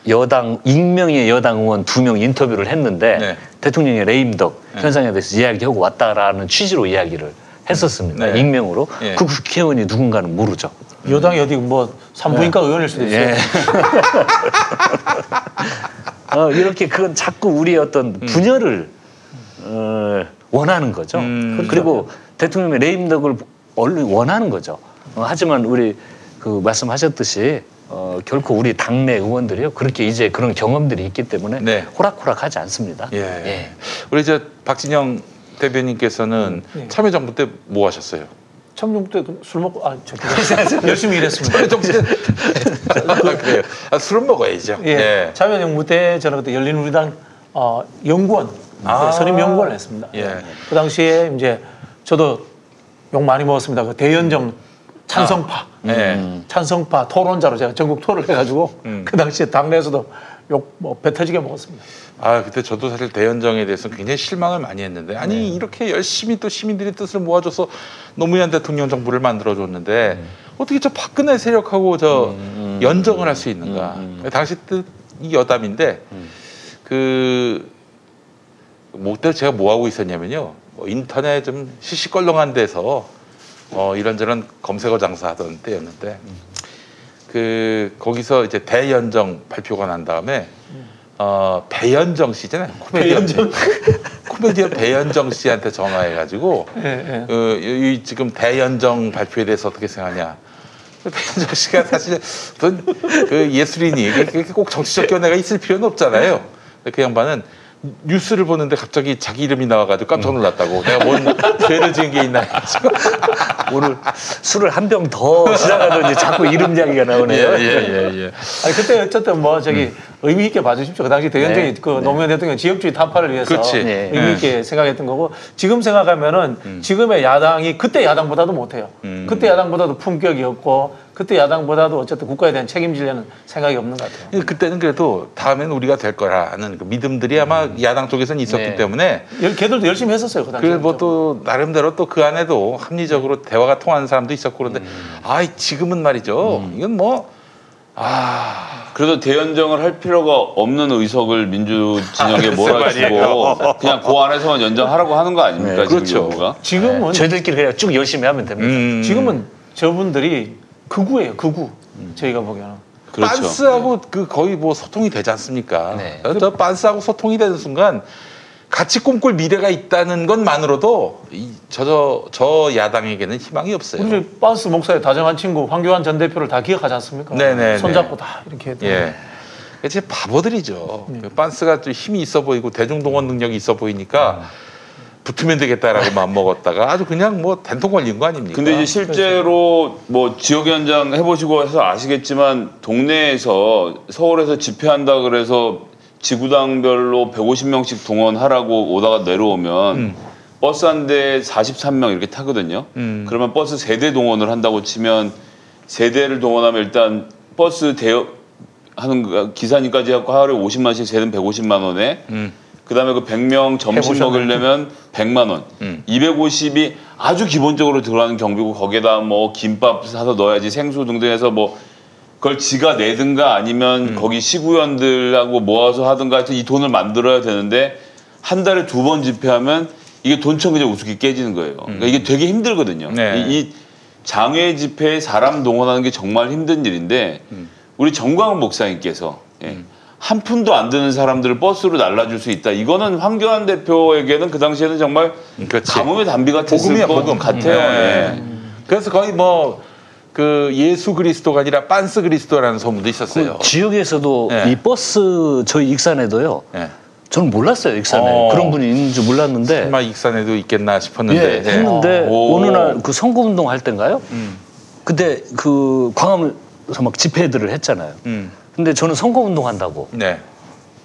여당 익명의 여당 의원 두 명 인터뷰를 했는데 네. 대통령의 레임덕 현상에 대해서 이야기하고 왔다라는 취지로 이야기를 했었습니다. 네. 익명으로 예. 그 국회의원이 누군가는 모르죠. 여당이 어디 뭐 산부인과 의원일 수도 있어요. 예. 어, 이렇게 그건 자꾸 우리의 어떤 분열을 어, 원하는 거죠. 음. 그리고 대통령의 레임덕을 얼른 원하는 거죠. 어, 하지만 우리 그 말씀하셨듯이 어, 결코 우리 당내 의원들이요 그렇게 이제 그런 경험들이 있기 때문에 네. 호락호락하지 않습니다. 예. 우리 저 박진영 대변인께서는 네. 참여정부 때 뭐 하셨어요? 참정부 때 술 먹고 아 저기 열심히 일했습니다. 참여정부 때 아, 그래요. 아, 술은 먹어야죠. 예. 참여정부 때 저는 그때 열린우리당 어, 연구원 아. 네, 선임 연구원을 했습니다. 예. 그 당시에 이제 저도 욕 많이 먹었습니다. 그 대연정 찬성파, 예. 찬성파 토론자로 제가 전국 토론을 해가지고 음. 그 당시에 당내에서도 욕뭐 배 터지게 먹었습니다. 아 그때 저도 사실 대연정에 대해서 굉장히 실망을 많이 했는데 아니 이렇게 열심히 또 시민들의 뜻을 모아줘서 노무현 대통령 정부를 만들어줬는데 어떻게 저 박근혜 세력하고 저 연정을 할 수 있는가? 당시 뜻이 여담인데 그 뭐때 제가 뭐 하고 있었냐면요. 뭐 인터넷 좀 시시껄렁한 데서 어, 이런저런 검색어 장사하던 때였는데 그 거기서 이제 대연정 발표가 난 다음에 어 배연정 씨잖아요. 코미디언. 코미디언 배연정 씨한테 전화해가지고 예, 예. 어, 이, 이 지금 대연정 발표에 대해서 어떻게 생각하냐. 배연정 씨가 사실 어떤 그 예술인이 꼭 정치적 견해가 있을 필요는 없잖아요. 그 양반은 뉴스를 보는데 갑자기 자기 이름이 나와가지고 깜짝 놀랐다고. 내가 뭔 죄를 지은 게 있나. 오늘 술을 한 병 더 시작하더니 자꾸 이름 이야기가 나오네요. 예 예예 아니 그때 어쨌든 뭐 저기 의미 있게 봐주십시오. 그 당시 대연정이 네. 그 노무현 대통령 지역주의 타파를 위해서 그렇지. 네. 의미 있게 생각했던 거고 지금 생각하면은 지금의 야당이 그때 야당보다도 못해요. 음. 그때 야당보다도 품격이 없고 그때 야당보다도 어쨌든 국가에 대한 책임지려는 생각이 없는 것 같아요. 그때는 그래도 다음엔 우리가 될 거라는 그 믿음들이 아마 야당 쪽에서는 있었기 네. 때문에 열- 걔들도 열심히 했었어요 그 당시에. 뭐또 나름대로 또 그 안에도 합리적으로 대화가 통하는 사람도 있었고 그런데 아 지금은 말이죠 이건 뭐 아, 그래도 대연정을 할 필요가 없는 의석을 민주 진영에 몰아주고 그냥 그 안에서만 연정하라고 하는 거 아닙니까? 네, 지금 그렇죠. 정부가? 지금은 저희들끼리 그냥 쭉 열심히 하면 됩니다. 음, 지금은 저분들이 극우예요 극우. 저희가 보기에는. 그렇죠. 빤스하고 그 거의 뭐 소통이 되지 않습니까? 네. 저 빤스하고 소통이 되는 순간 같이 꿈꿀 미래가 있다는 것만으로도 이, 저, 저, 저 야당에게는 희망이 없어요. 우리 반스 목사의 다정한 친구 황교안 전 대표를 다 기억하지 않습니까? 네네네. 손잡고 다 이렇게 했던 예. 제 바보들이죠. 그 빤스가 좀 힘이 있어 보이고 대중동원 능력이 있어 보이니까 붙으면 되겠다라고 마음 먹었다가 아주 그냥 뭐 된통 걸린 거 아닙니까? 근데 이제 실제로 뭐 지역 현장 해보시고 해서 아시겠지만 동네에서 서울에서 집회한다 그래서 지구당별로 150명씩 동원하라고 오다가 내려오면 버스 한 대에 43명 이렇게 타거든요. 음. 그러면 버스 세 대 동원을 한다고 치면 세 대를 동원하면 일단 버스 대여 하는 거- 기사님까지 해갖고 하루에 50만씩 세 대 150만 원에 음. 그다음에 그 100명 점심? 먹으려면 100만 원. 음. 250이 아주 기본적으로 들어가는 경비고 거기에다 뭐 김밥 사서 넣어야지 생수 등등 해서 뭐 그걸 지가 내든가 아니면 거기 시구의원들하고 모아서 하든가 하여튼 이 돈을 만들어야 되는데 한 달에 두 번 집회하면 이게 돈천 그냥 우습게 깨지는 거예요. 그러니까 이게 되게 힘들거든요. 네. 이, 이 장외 집회에 사람 동원하는 게 정말 힘든 일인데 우리 정광훈 목사님께서 예, 한 푼도 안 드는 사람들을 버스로 날라줄 수 있다. 이거는 황교안 대표에게는 그 당시에는 정말 그렇지. 가뭄의 단비 같았을 복음이야, 것 복음. 같아요. 네. 예. 그래서 거의 뭐 그 예수 그리스도가 아니라 빤스 그리스도라는 소문도 있었어요. 그 지역에서도 네. 이 버스 저희 익산에도요. 예. 저는 몰랐어요 익산에 어. 그런 분이 있는 줄 몰랐는데 설마 익산에도 있겠나 예, 싶었는데 예. 했는데 오. 어느 날 그 선거운동 할 때인가요? 음. 그때 그 광화문에서 막 집회들을 했잖아요. 음. 근데 저는 선거운동 한다고 네.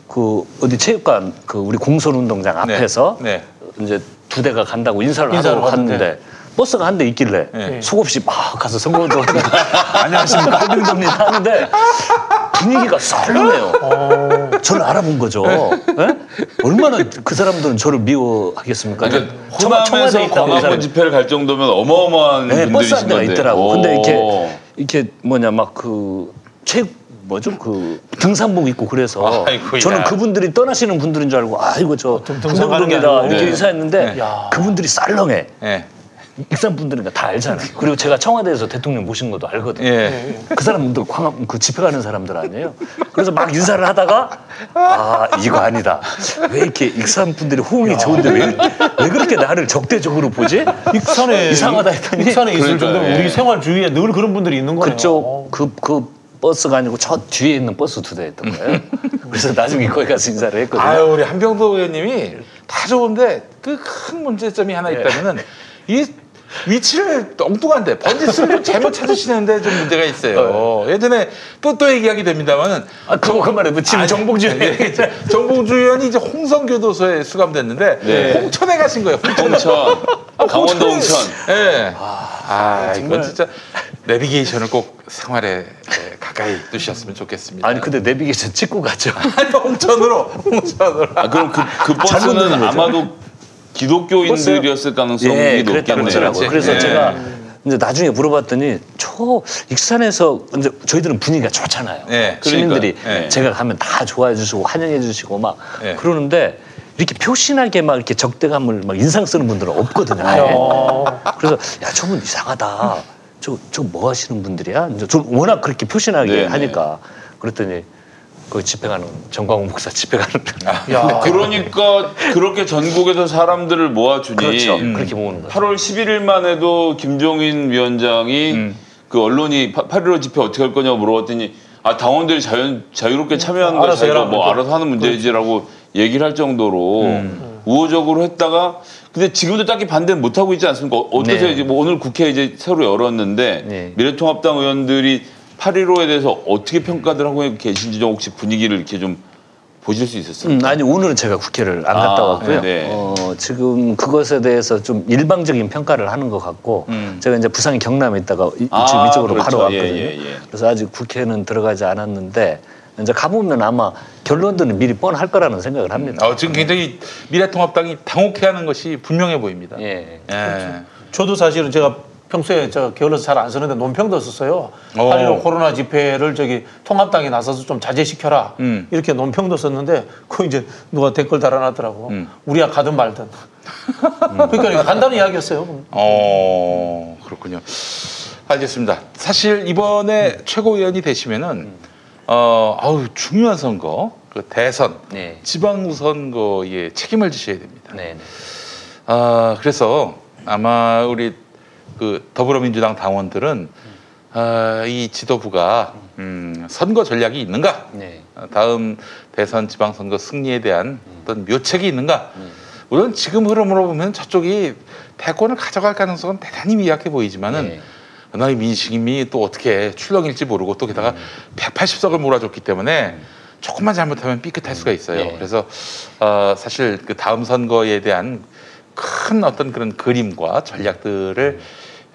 그 어디 체육관 그 우리 공설운동장 네. 앞에서 네. 이제 두 대가 간다고 인사를, 하는데. 갔는데 버스가 한 대 있길래 네. 속없이 막 가서 선거운동 안녕하십니까 할병동님 하는데 분위기가 썰렁해요. 저를 알아본 거죠. 예? 얼마나 그 사람들은 저를 미워하겠습니까? 그러니까 호남에서 광화문. 집회를 갈 정도면 어마어마한 네, 버스 한 분들이신 대가. 있더라고. 근데 오. 이렇게 이렇게 뭐냐 막그체 뭐죠 그 등산복 입고 그래서 아이고야. 저는 그분들이 떠나시는 분들인 줄 알고 아이고 저 한병동이다 아니고. 이렇게 네. 인사했는데 야. 그분들이 썰렁해. 예. 익산 분들이니까 다 알잖아요. 그리고 제가 청와대에서 대통령 모신 것도 알거든요. 예. 그 사람들 광화 그 집회 가는 사람들 아니에요. 그래서 막 인사를 하다가 아 이거 아니다. 왜 이렇게 익산 분들이 호응이 좋은데 왜, 왜 그렇게 나를 적대적으로 보지? 익산에 이상하다 했더니 익산에 있을 그러니까, 정도면 예. 우리 생활 주위에 늘 그런 분들이 있는 거예요. 그쪽 그그 버스가 아니고 저 뒤에 있는 버스 두 대였던 거예요. 그래서 나중에 거기 가서 인사를 했거든요. 아유 우리 한병도 의원님이 다 좋은데 그 큰 문제점이 하나 있다면은 이 위치를 엉뚱한데 번지수를 잘못 찾으시는데 좀 문제가 있어요. 예전에 또 또 얘기하게 됩니다만은 아, 그거 그만해. 지금 아니, 정봉주 의원이 얘기했죠. 정봉주 의원이 이제 홍성 교도소에 수감됐는데 네. 홍천에 가신 거예요. 홍천. 홍천, 강원도 홍천에- 홍천. 예. 아, 이건 진짜 내비게이션을 꼭 생활에 예, 가까이 두셨으면 좋겠습니다. 아니 근데 내비게이션 찍고. 아니, 홍천으로 홍천으로. 아, 그럼 그, 그 버스는. 아마도 기독교인들이었을 가능성이 예, 높겠네요. 하더라고요. 그래서 예. 제가 이제 나중에 물어봤더니 저 익산에서 이제 저희들은 분위기가 좋잖아요. 예, 시민들이 그러니까, 예. 제가 가면 다 좋아해 주시고 환영해 주시고 막 예. 그러는데 이렇게 표신하게 막 이렇게 적대감을 막 인상 쓰는 분들은 없거든요. 아예. 어. 그래서 야 저분 이상하다. 저 저 뭐 하시는 분들이야? 이제 저 워낙 그렇게 표신하게 네, 하니까 그랬더니 그 집회 가는 정광훈 목사 집회 가는 야. 그러니까 그렇게 전국에서 사람들을 모아주니 그렇죠. 그렇게 모으는 거죠. 8월 11일만 해도 김종인 위원장이 음. 그 언론이 8.15 집회 어떻게 할 거냐고 물어봤더니 아 당원들이 자연, 자유롭게 참여하는 거 자기가 해라. 뭐 알아서 하는 문제지라고 얘기를 할 정도로 음. 우호적으로 했다가 근데 지금도 딱히 반대는 못 하고 있지 않습니까? 어- 어떠세요? 네. 이제 뭐 오늘 국회 이제 새로 열었는데 네. 미래통합당 의원들이 8.15에 대해서 어떻게 평가들 하고 계신지 좀 혹시 분위기를 이렇게 좀 보실 수 있었어요? 음, 아니 오늘은 제가 국회를 안 아, 갔다 왔고요. 네. 어, 지금 그것에 대해서 좀 일방적인 평가를 하는 것 같고 제가 이제 부산 경남에 있다가 이, 아, 지금 이쪽으로 그렇죠. 바로 예, 왔거든요. 예, 예. 그래서 아직 국회는 들어가지 않았는데 이제 가보면 아마 결론들은 미리 뻔할 거라는 생각을 합니다. 어, 지금 굉장히 미래통합당이 당혹해하는 것이 분명해 보입니다. 예. 예. 저도 사실은 제가 평소에 저 게을러서 잘 안 쓰는데 논평도 썼어요. 어. 8.15 코로나 집회를 저기 통합당이 나서서 좀 자제시켜라. 음. 이렇게 논평도 썼는데 그 이제 누가 댓글 달아놨더라고. 음. 우리야 가든 말든. 그러니까 간단한 이야기였어요. 어, 그렇군요. 알겠습니다. 사실 이번에 최고위원이 되시면은 어, 아우 중요한 선거, 그 대선, 네. 지방선거에 책임을 지셔야 됩니다. 네. 네. 아, 그래서 아마 우리 그 더불어민주당 당원들은 아, 이 지도부가 음, 선거 전략이 있는가? 네. 아, 다음 대선 지방선거 승리에 대한 어떤 묘책이 있는가? 물론 지금 흐름으로 보면 저쪽이 대권을 가져갈 가능성은 대단히 미약해 보이지만은 네. 이 민심이 또 어떻게 출렁일지 모르고 또 게다가 180석을 몰아줬기 때문에 조금만 잘못하면 삐끗할 수가 있어요. 네. 그래서 어, 사실 그 다음 선거에 대한 큰 어떤 그런 그림과 전략들을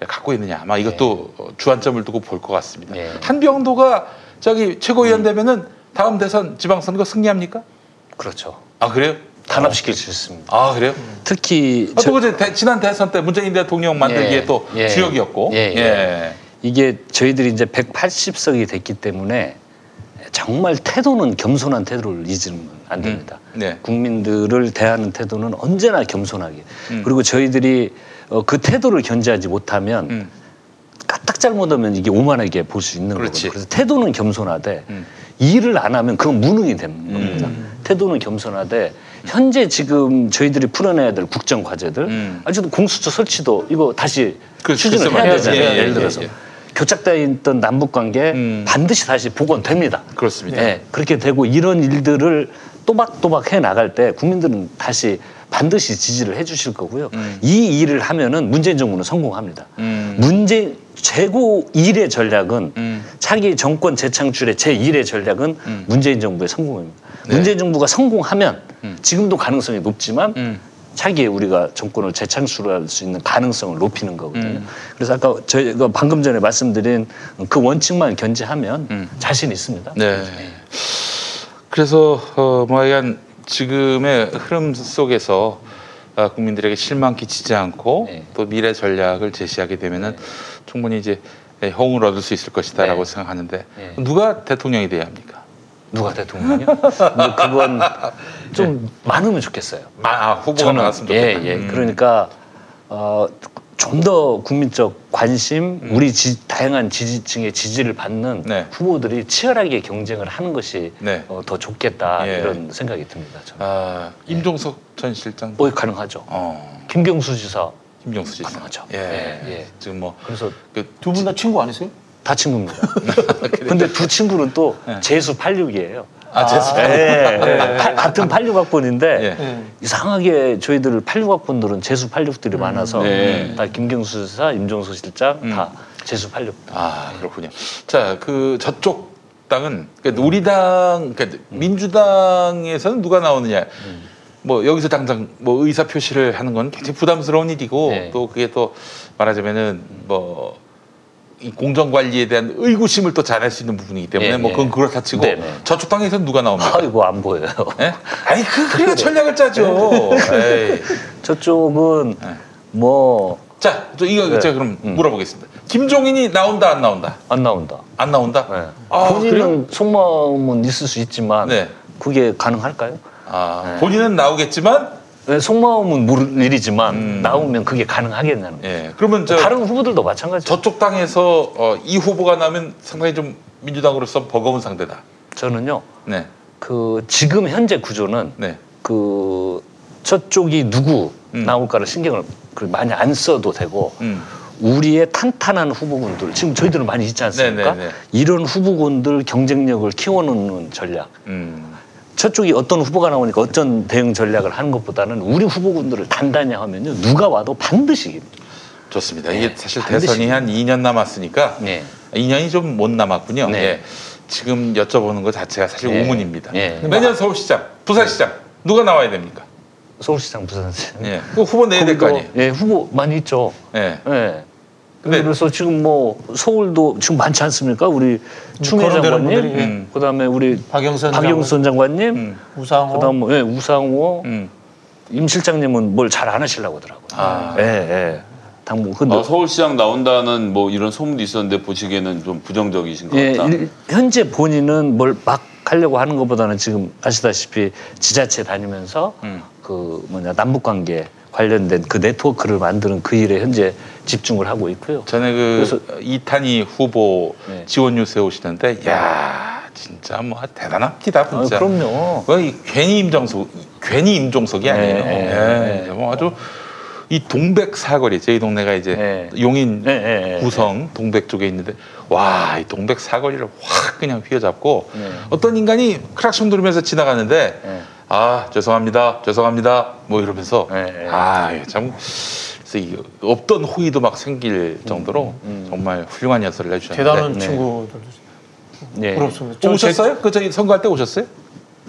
갖고 있느냐 아마 이것도 어, 주안점을 두고 볼 것 같습니다. 네. 한병도가 저기 최고위원 되면은 다음 대선 지방선거 승리합니까? 그렇죠. 아 그래요? 단합시킬 수 있습니다. 아 그래요? 특히 아, 저- 또 그제 대- 지난 대선 때 문재인 대통령 만들기에 예, 또 예. 주역이었고. 예, 예. 이게 저희들이 이제 180석이 됐기 때문에 정말 태도는 겸손한 태도를 잊으면 안 됩니다. 음, 네. 국민들을 대하는 태도는 언제나 겸손하게. 음. 그리고 저희들이 어, 그 태도를 견제하지 못하면 음. 까딱 잘못하면 이게 오만하게 볼 수 있는. 거거든요. 그래서 태도는 겸손하되 음. 일을 안 하면 그건 무능이 되는 겁니다. 태도는 겸손하되 현재 지금 저희들이 풀어내야 될 국정 과제들 음. 아직도 공수처 설치도 이거 다시 그, 추진을 해야. 되잖아요. 예, 예, 예를 예, 들어서 예. 교착돼 있던 남북 관계 음. 반드시 다시 복원됩니다. 그렇습니다. 예, 그렇게 되고 이런 일들을 또박또박 해 나갈 때 국민들은 다시 반드시 지지를 해 주실 거고요. 이 일을 하면은 문재인 정부는 성공합니다. 음. 문재 최고 일의 전략은 음. 차기 정권 재창출의 제 1의 전략은 음. 문재인 정부의 성공입니다. 네. 문재인 정부가 성공하면 지금도 가능성이 높지만 음. 차기에 우리가 정권을 재창출할 수 있는 가능성을 높이는 거거든요. 음. 그래서 아까 저희가 방금 전에 말씀드린 그 원칙만 견제하면 자신 있습니다. 네. 그래서 어, 뭐하여간 지금의 흐름 속에서 아, 국민들에게 실망 끼치지 않고 네. 또 미래 전략을 제시하게 되면은 충분히 이제 예, 호응을 얻을 수 있을 것이다라고 네. 생각하는데 네. 누가 대통령이 돼야 합니까? 누가 대통령이요? 근데 그건 좀 많으면 좋겠어요. 아, 아, 후보가 저는 나왔으면 예, 좋겠다. 예. 음. 그러니까 어, 좀 더 국민적 관심, 우리 지- 다양한 지지층의 지지를 받는 음. 네. 후보들이 치열하게 경쟁을 하는 것이 네. 어, 더 좋겠다 예. 이런 생각이 듭니다. 저는. 아, 임종석 전 실장. 뭐 가능하죠. 어, 김경수 지사 김경수 씨. 가능하죠. 예. 예, 예. 지금 뭐 그래서 그, 두분 다 친구 아니세요? 다 친구입니다. 근데 두 친구는 또 네. 재수 86이에요. 아, 재수. 예, 예. 파- 같은 86학번인데 예. 네. 이상하게 저희들 86학번들은 재수 86들이 많아서 네. 다 김경수 지사, 임종수 실장 음. 다 재수 86. 아 그렇군요. 자 그 저쪽 당은 그러니까 우리 당 그러니까 민주당에서는 누가 나오느냐. 뭐 여기서 당장 뭐 의사 표시를 하는 건 굉장히 부담스러운 일이고 네. 또 그게 또 말하자면은 뭐. 이 공정 관리에 대한 의구심을 또 자낼 수 있는 부분이기 때문에 네, 뭐 네. 그건 그렇다 치고 네, 네. 저쪽 당에서는 누가 나옵니까? 아이고 안 보여요. 예? 아니 그 그래야 전략을 짜죠. 에이. 저쪽은 네. 뭐안 자, 저 이거 네. 제가 그럼 음. 물어보겠습니다. 김종인이 나온다 안 나온다? 나온다. 안 나온다? 네. 아, 본인은 속마음은 있을 수 있지만 네. 그게 가능할까요? 아, 네. 본인은 나오겠지만 네, 속마음은 모를 일이지만 음. 나오면 그게 가능하겠냐는. 예. 그러면 저 다른 후보들도 마찬가지. 저쪽 당에서 어, 이 후보가 나면 상당히 좀 민주당으로서 버거운 상대다. 저는요. 네. 그 지금 현재 구조는 네. 그 저쪽이 누구 음. 나올까를 신경을 그 많이 안 써도 되고 음. 우리의 탄탄한 후보군들 지금 저희들은 많이 있지 않습니까? 네, 네, 네. 이런 후보군들 경쟁력을 키워놓는 전략. 음. 저쪽이 어떤 후보가 나오니까 어떤 대응 전략을 하는 것보다는 우리 후보군들을 단단히 하면요 누가 와도 반드시 이깁니다. 좋습니다. 네. 이게 사실 반드시. 대선이 한 2년 남았으니까 네. 2년이 좀 못 남았군요. 네. 예. 지금 여쭤보는 것 자체가 사실 네. 우문입니다. 네. 내년 서울시장, 부산시장 누가 나와야 됩니까? 서울시장 부산시장. 예. 그 후보 내야 될 거 아니에요. 예, 후보 많이 있죠. 예. 예. 근데- 그래서 지금 뭐 서울도 지금 많지 않습니까? 우리 추미애 거론되는 장관님, 분들이, 음. 그다음에 우리 박영선 박영선 장관님, 음. 우상호 그다음 뭐 예, 우상호, 음. 임 실장님은 뭘 잘 안 하시려고 하더라고요. 아. 예, 예. 당무 근데 아, 서울시장 나온다는 뭐 이런 소문도 있었는데 보시기에는 좀 부정적이신 것 예, 같다. 일- 현재 본인은 뭘 막 하려고 하는 것보다는 지금 아시다시피 지자체 다니면서 음. 그 뭐냐 남북 관계 관련된 그 네트워크를 만드는 그 일에 현재 집중을 하고 있고요. 전에 그 이탄희 후보 네. 지원 뉴스에 오시는데 야 진짜 뭐 대단합니다 아, 진짜. 그럼요. 거의 괜히 임종석 괜히 임종석이 아니에요. 네, 예, 뭐 아주 이 동백 사거리 저희 동네가 이제 네. 용인 네, 네, 네. 구성 동백 쪽에 있는데 와 이 동백 사거리를 확 그냥 휘어잡고 네. 어떤 인간이 크락션 누르면서 지나가는데 네. 아 죄송합니다 죄송합니다 뭐 이러면서 네, 네. 아참 그래서 이 없던 호의도 막 생길 정도로 음, 정말 훌륭한 연설을 해주셨는데 대단한 네. 친구들 예. 부럽습니다. 또저 제- 오셨어요? 그 저기 선거할 때 오셨어요?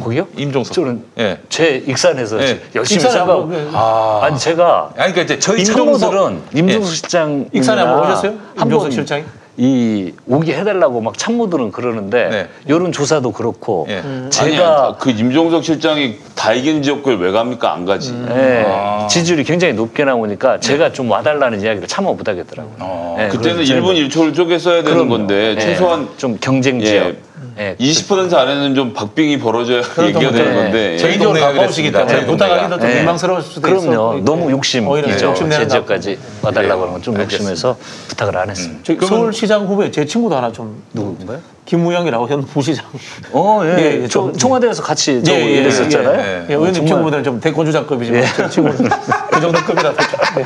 거기요? 임종석. 저는 예. 제 익산에서 네. 열심히 생각. 한번 아. 아니 제가 아니 그러니까 이제 저희 임종석- 참모들은 임종석 예. 실장 익산에 한번 오셨어요? 임종석 실장이? 이 오게 해달라고 막 참모들은 그러는데 네. 여론 조사도 그렇고 예. 음. 제가 아니, 그 임종석 실장이 다 이긴 지역구에 왜 갑니까? 안 가지. 예, 아. 지지율이 굉장히 높게 나오니까 제가 좀 와달라는 이야기를 참아 못하겠더라고요. 어. 예, 그때는 그래서 1분 1초를 쪼개 써야 되는 그럼요. 건데 예, 최소한 좀 경쟁 예. 지역. 예. 20% 안에는 좀 박빙이 벌어져야 얘기가 되는 네. 건데 저희 개인적으로 가까우시기. 때문에 부탁하기도 좀 예. 민망스러울 수도 있어. 그럼요. 너무 오히려 욕심이죠. 제 지역까지 와달라고 하는 건좀 알겠습니다. 욕심해서 부탁을 안 했습니다. 그러면- 서울시장 후보에 제 친구도 하나 좀 누군가요? 김무영이라고 현 부시장. 어, 예. 예, 예, 저 좀- 청와대에서 같이 저 예, 예, 일했었잖아요. 예, 예, 의원님 정말- 친구분들은 좀 대권주장급이지만 제 친구는 그 정도 급이라도. 네.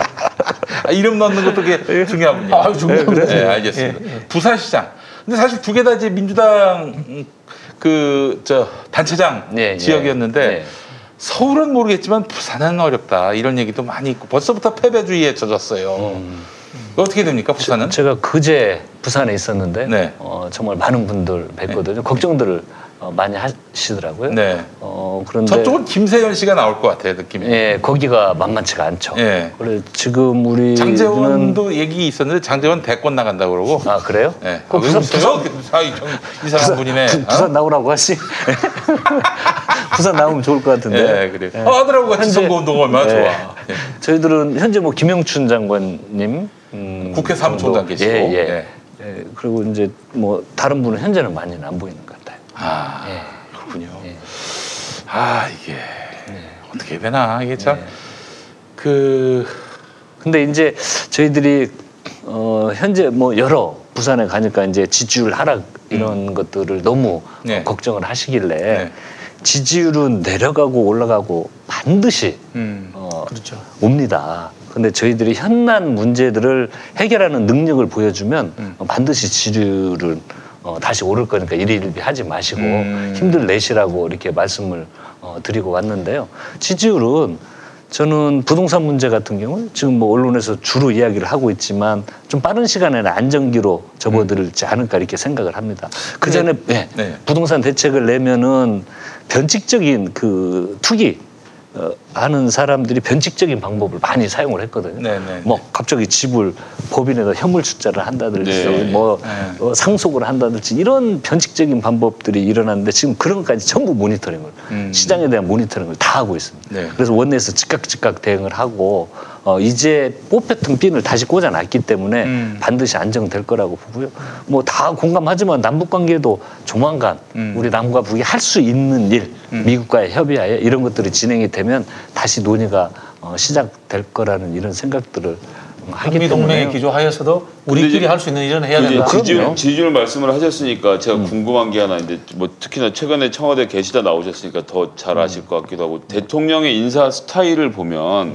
아, 이름 넣는 것도 게 중요하군요. 아, 중요하군요. 네, 알겠습니다. 부산시장. 근데 사실 두 개 다 이제 민주당 그 저 단체장 예, 예. 지역이었는데 예. 서울은 모르겠지만 부산은 어렵다 이런 얘기도 많이 있고 벌써부터 패배주의에 젖었어요. 어떻게 됩니까 부산은? 제가 그제 부산에 있었는데 네. 어, 정말 많은 분들 뵀거든요. 걱정들을 어, 많이 하시더라고요. 네. 어, 그런데 저쪽은 김세현 씨가 나올 것 같아요 느낌이. 예, 거기가 만만치가 않죠. 예. 그래 지금 우리 장재원도 얘기 있었는데 장재원 대권 나간다 고 그러고. 아 그래요? 네. 그 아, 왜 부산? 아, 이 정- 이상한 분이네. 부, 어? 부산 나오라고 하시. 부산 나오면 좋을 것 같은데. 예, 그래. 요 아, 아들하고 같이 현재- 선거 운동 얼마나 예. 좋아. 예. 저희들은 현재 뭐 김영춘 장관님 음, 국회 사무총장. 계시고. 예, 예. 예. 예, 그리고 이제 뭐 다른 분은 현재는 많이는 안 보이는 아, 예. 그렇군요. 예. 아, 이게 어떻게 되나 이게 참 예. 그. 근데 이제 저희들이 어 현재 뭐 여러 부산에 가니까 이제 지지율 하락 이런 것들을 너무 네. 어, 걱정을 하시길래 네. 지지율은 내려가고 올라가고 반드시 음. 어, 그렇죠. 옵니다. 근데 저희들이 현난 문제들을 해결하는 능력을 보여주면 어, 반드시 지지율은 어, 다시 오를 거니까 일일비 하지 마시고 음. 힘들 내시라고 이렇게 말씀을 어, 드리고 왔는데요. 지지율은 저는 부동산 문제 같은 경우 지금 뭐 언론에서 주로 이야기를 하고 있지만 좀 빠른 시간에는 안정기로 접어들지 않을까 이렇게 생각을 합니다. 그 전에 네, 네. 부동산 대책을 내면은 변칙적인 그 투기 어, 하는 사람들이 변칙적인 방법을 많이 사용을 했거든요. 네, 네, 뭐 갑자기 집을 법인에다 현물 출자를 한다든지 네. 뭐 네. 어, 상속을 한다든지 이런 변칙적인 방법들이 일어났는데 지금 그런 것까지 전부 모니터링을 음. 시장에 대한 모니터링을 다 하고 있습니다. 네. 그래서 원내에서 즉각 즉각 대응을 하고 어, 이제 뽑혔던 핀을 다시 꽂아놨기 때문에 음. 반드시 안정될 거라고 보고요. 뭐 다 공감하지만 남북 관계도 조만간 음. 우리 남과 북이 할 수 있는 일, 미국과의 협의하에 이런 것들이 진행이 되면 다시 논의가 어, 시작될 거라는 이런 생각들을 하기 한미 기조하에서도 근데 우리끼리 할 수 있는 일은 해야 된다. 지지율. 지지율 말씀을 하셨으니까 제가 궁금한 게 하나 있는데 뭐 특히나 최근에 청와대 계시다 나오셨으니까 더 잘 아실 것 같기도 하고 대통령의 인사 스타일을 보면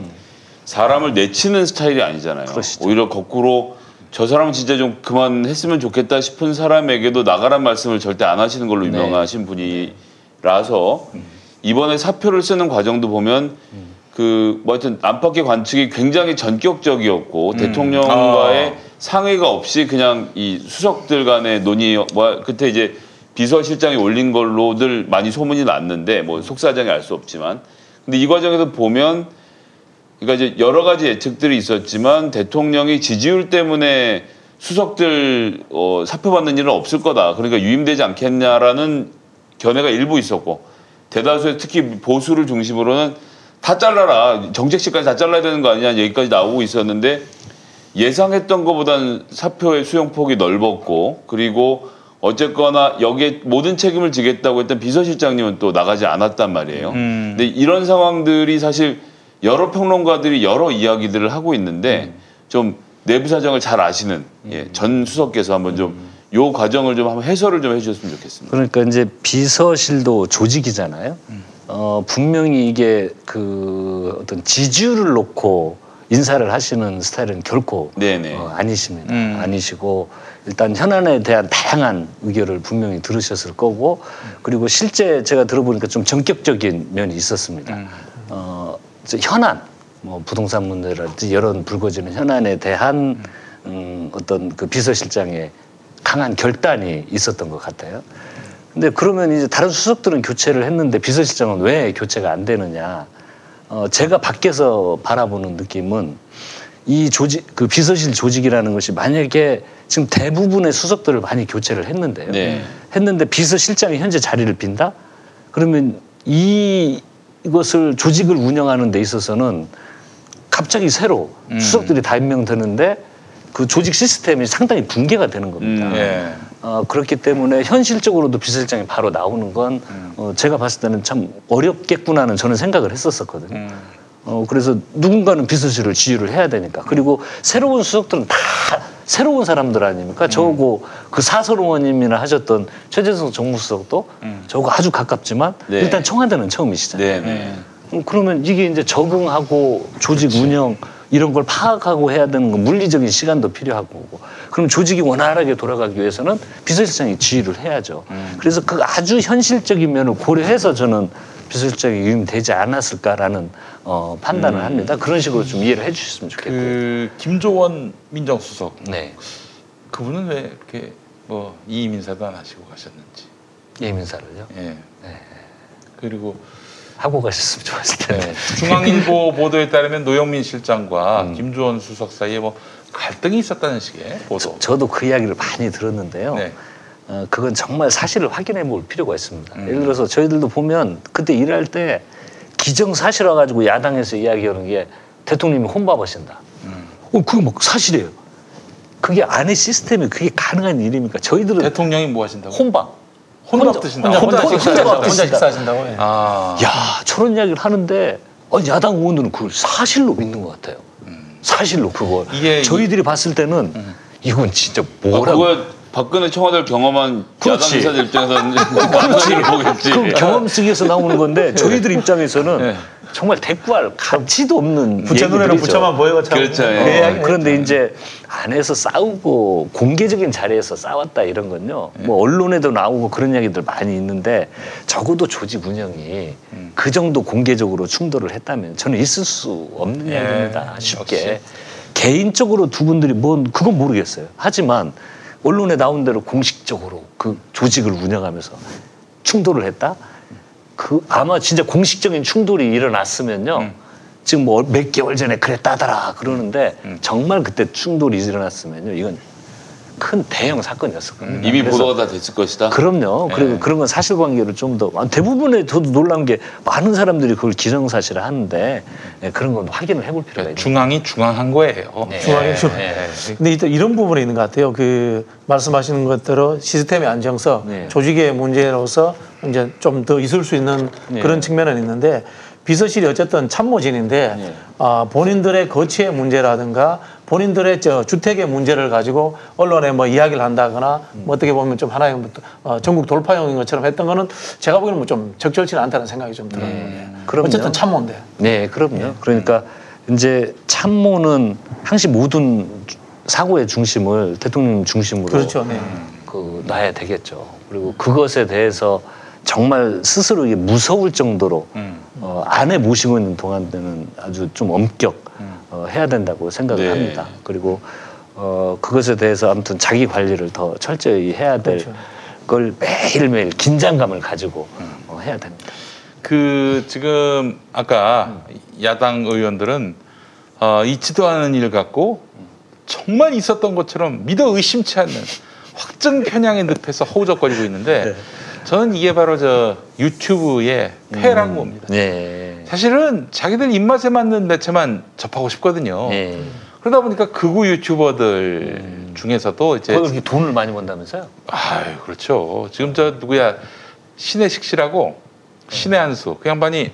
사람을 내치는 스타일이 아니잖아요. 그러시죠. 오히려 거꾸로 저 사람은 진짜 좀 그만했으면 좋겠다 싶은 사람에게도 나가란 말씀을 절대 안 하시는 걸로 네. 유명하신 분이라서 이번에 사표를 쓰는 과정도 보면 그 뭐 하여튼 안팎의 관측이 굉장히 전격적이었고 대통령과의 상의가 없이 그냥 이 수석들 간의 논의 뭐 그때 이제 비서실장이 올린 걸로들 많이 소문이 났는데 뭐 속사정이 알 수 없지만 근데 이 과정에서 보면 그러니까 이제 여러 가지 예측들이 있었지만 대통령이 지지율 때문에 수석들 어, 사표받는 일은 없을 거다. 그러니까 유임되지 않겠냐라는 견해가 일부 있었고 대다수의 특히 보수를 중심으로는 다 잘라라 정책실까지 다 잘라야 되는 거 아니냐 얘기까지 나오고 있었는데 예상했던 것보다는 사표의 수용폭이 넓었고 그리고 어쨌거나 여기에 모든 책임을 지겠다고 했던 비서실장님은 또 나가지 않았단 말이에요. 음. 근데 이런 상황들이 사실 여러 평론가들이 여러 이야기들을 하고 있는데 좀 내부 사정을 잘 아시는 예, 전 수석께서 한번 좀 요 과정을 좀 한번 해설을 좀 해주셨으면 좋겠습니다. 그러니까 이제 비서실도 조직이잖아요. 음. 어, 분명히 이게 그 어떤 지지율을 놓고 인사를 하시는 스타일은 결코. 어, 아니십니다. 음. 아니시고 일단 현안에 대한 다양한 의견을 분명히 들으셨을 거고 그리고 실제 제가 들어보니까 좀 전격적인 면이 있었습니다. 음. 어, 현안, 뭐 부동산 문제라든지 여러 불거지는 현안에 대한 음, 어떤 그 비서실장의 강한 결단이 있었던 것 같아요. 근데 그러면 이제 다른 수석들은 교체를 했는데 비서실장은 왜 교체가 안 되느냐? 어, 제가 밖에서 바라보는 느낌은 이 조직, 그 비서실 조직이라는 것이 만약에 지금 대부분의 수석들을 많이 교체를 했는데요. 네. 했는데 비서실장이 현재 자리를 빈다? 그러면 이 이것을 조직을 운영하는 데 있어서는 갑자기 새로 수석들이 다 임명되는데 그 조직 시스템이 상당히 붕괴가 되는 겁니다. 음. 예. 어, 그렇기 때문에 현실적으로도 비서실장이 바로 나오는 건 어, 제가 봤을 때는 참 어렵겠구나는 저는 생각을 했었었거든요. 음. 어, 그래서 누군가는 비서실을 지휘를 해야 되니까. 그리고 새로운 수석들은 다 새로운 사람들 아닙니까? 음. 저거 그 사설 의원님이나 하셨던 최재성 정무수석도 저거 아주 가깝지만 네. 일단 청와대는 처음이시잖아요. 네네. 음, 그러면 이게 이제 적응하고 조직 운영 이런 걸 파악하고 해야 되는 건 물리적인 시간도 필요하고 그럼 조직이 원활하게 돌아가기 위해서는 비서실장이 지휘를 해야죠. 그래서 그 아주 현실적인 면을 고려해서 저는 비서실장이 유임되지 않았을까라는 어, 판단을 합니다. 그런 식으로 좀 이해를 해주셨으면 좋겠고요. 그 김조원 민정수석 네, 그분은 왜 이렇게 뭐 이임 인사도 안 하시고 가셨는지. 예민사를요 예. 그리고 하고 가셨으면 좋았을 텐데. 네. 중앙일보 보도에 따르면 노영민 실장과 음. 김주원 수석 사이에 뭐 갈등이 있었다는 식의 보도. 저 도 그 이야기를 많이 들었는데요. 네. 어, 그건 정말 사실을 확인해 볼 필요가 있습니다. 음. 예를 들어서 저희들도 보면 그때 일할 때 기정사실 와가지고 야당에서 이야기하는 게 대통령이 혼밥하신다. 음. 어, 그거 뭐 사실이에요. 그게 안에 시스템이 그게 가능한 일입니까? 저희들은 대통령이 뭐 하신다고? 혼밥. 혼밥 혼자- 드신다. 혼자, 혼자, 혼자. 혼자 혼자 식사하신다고. 예. 아. 야 저런 이야기를 하는데 어, 야당 의원들은 그걸 사실로 믿는 것 같아요. 사실로 그거. 이게 저희들이 봤을 때는 이건 진짜 아, 뭐라고. 그거 박근혜 청와대를 경험한 그렇지. 야당 인사들 입장에서는 그렇지를 보겠지. 그 경험 속에서 나오는 건데 저희들 입장에서는 네. 정말 대꾸할 가치도 없는 부처 눈에는. 부처만 보여가 참. 그렇죠, 예. 그 어, 그런데 이제 안에서 싸우고 공개적인 자리에서 싸웠다 이런 건요. 뭐 언론에도 나오고 그런 이야기들 많이 있는데 적어도 조직 운영이 그 정도 공개적으로 충돌을 했다면 저는 있을 수 없는 예, 이야기입니다. 쉽게 역시. 개인적으로 두 분들이 뭔 그건 모르겠어요. 하지만 언론에 나온 대로 공식적으로 그 조직을 운영하면서 충돌을 했다. 그 아마 진짜 공식적인 충돌이 일어났으면요. 지금 뭐 몇 개월 전에 그랬다더라 그러는데 정말 그때 충돌이 일어났으면요. 이건 큰 대형 사건이었을 겁니다. 이미 그래서 보도가 다 됐을 것이다. 그럼요. 그리고 그런 건 사실관계를 좀 더 대부분의 저도 놀란 게 많은 사람들이 그걸 기정사실을 하는데 예, 그런 건 확인을 해볼 필요가 있는 중앙이 중앙한 거예요. 네. 중앙이 중. 네. 근데 일단 이런 부분이 있는 것 같아요. 그 말씀하시는 것대로 시스템의 안정성, 네. 조직의 문제로서 이제 좀 더 있을 수 있는 네. 그런 측면은 있는데 비서실이 어쨌든 참모진인데 네. 아, 본인들의 거취의 문제라든가 본인들의 저 주택의 문제를 가지고 언론에 뭐 이야기를 한다거나 뭐 어떻게 보면 좀 하나의 뭐 어, 전국 돌파용인 것처럼 했던 거는 제가 보기에는 뭐 좀 적절치는 않다는 생각이 좀 들어요. 예. 그럼요. 어쨌든 참모인데. 네, 그럼요. 그러니까 이제 참모는 항상 모든 사고의 중심을 대통령 중심으로 그렇죠. 네. 그 놔야 되겠죠. 그리고 그것에 대해서 정말 스스로 이게 무서울 정도로 음. 어, 안에 모시고 있는 동안에는 아주 좀 엄격 음. 어, 해야 된다고 생각을 네. 합니다. 그리고 어, 그것에 대해서 아무튼 자기 관리를 더 철저히 해야 될 그렇죠. 걸 매일매일 긴장감을 가지고 음. 어, 해야 됩니다. 그 지금 아까 야당 의원들은 어, 있지도 않은 일 갖고 정말 있었던 것처럼 믿어 의심치 않는 확증 편향의 늪에서 허우적거리고 있는데 저는 이게 바로 저 유튜브의 폐라고 봅니다. 네. 사실은 자기들 입맛에 맞는 매체만 접하고 싶거든요. 네. 그러다 보니까 극우 유튜버들 중에서도 이제 그렇게 돈을 많이 번다면서요? 아유 그렇죠. 지금 저 누구야 신혜식 씨라고 신의 한수 그 양반이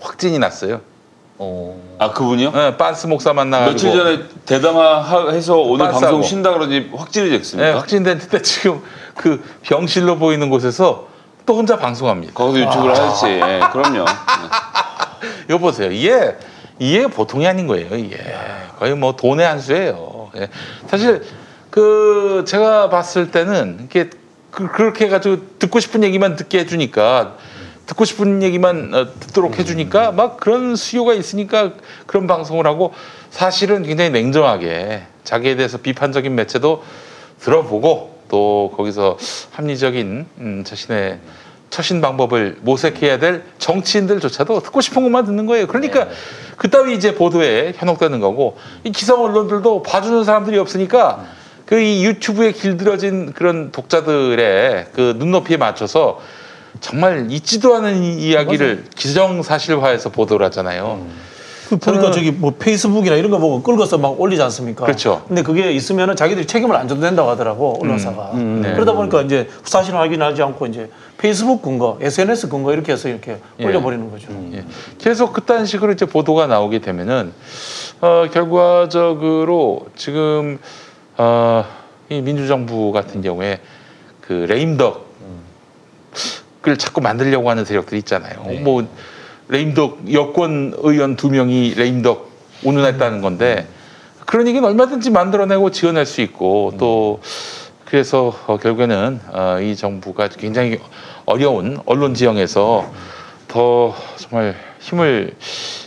확진이 났어요. 어. 아 그분이요? 네, 빤스 목사 만나가지고 며칠 전에 대담화해서 오늘. 방송 쉰다 그러니 확진이 됐습니까? 네, 확진됐는데 지금 그 병실로 보이는 곳에서 또 혼자 방송합니다. 거기서 유튜브를 하겠지. 예, 그럼요. 이거 보세요. 이게 이게 보통이 아닌 거예요. 이게 거의 뭐 돈의 한 수예요. 예. 사실 그 제가 봤을 때는 이게 그, 그렇게 해가지고 듣고 싶은 얘기만 듣게 해주니까 듣고 싶은 얘기만 어, 듣도록 해주니까 막 그런 수요가 있으니까 그런 방송을 하고 사실은 굉장히 냉정하게 자기에 대해서 비판적인 매체도 들어보고 또 거기서 합리적인 음, 자신의 처신 방법을 모색해야 될 정치인들조차도 듣고 싶은 것만 듣는 거예요. 그러니까 그따위 이제 보도에 현혹되는 거고 이 기성 언론들도 봐주는 사람들이 없으니까 그 이 유튜브에 길들여진 그런 독자들의 그 눈높이에 맞춰서 정말 있지도 않은 이- 이야기를 기정 사실화해서 보도를 하잖아요. 그 보니까 저는- 저기 뭐 페이스북이나 이런 거 보고 끌고서 막 올리지 않습니까? 그렇죠. 근데 그게 있으면은 자기들이 책임을 안 져도 된다고 하더라고 언론사가. 네. 그러다 보니까 이제 사실 확인하지 않고 이제 페이스북 근거, SNS 근거 이렇게 해서 이렇게 예. 올려버리는 거죠. 예. 계속 그딴 식으로 이제 보도가 나오게 되면은 어, 결과적으로 지금 어, 이 민주정부 같은 경우에 그 레임덕을 자꾸 만들려고 하는 세력들이 있잖아요. 뭐 레임덕 여권 의원 두 명이 레임덕 운운했다는 건데 그런 얘기는 얼마든지 만들어내고 지어낼 수 있고 또 그래서 어, 결국에는 어, 이 정부가 굉장히 어려운 언론 지형에서 더 정말 힘을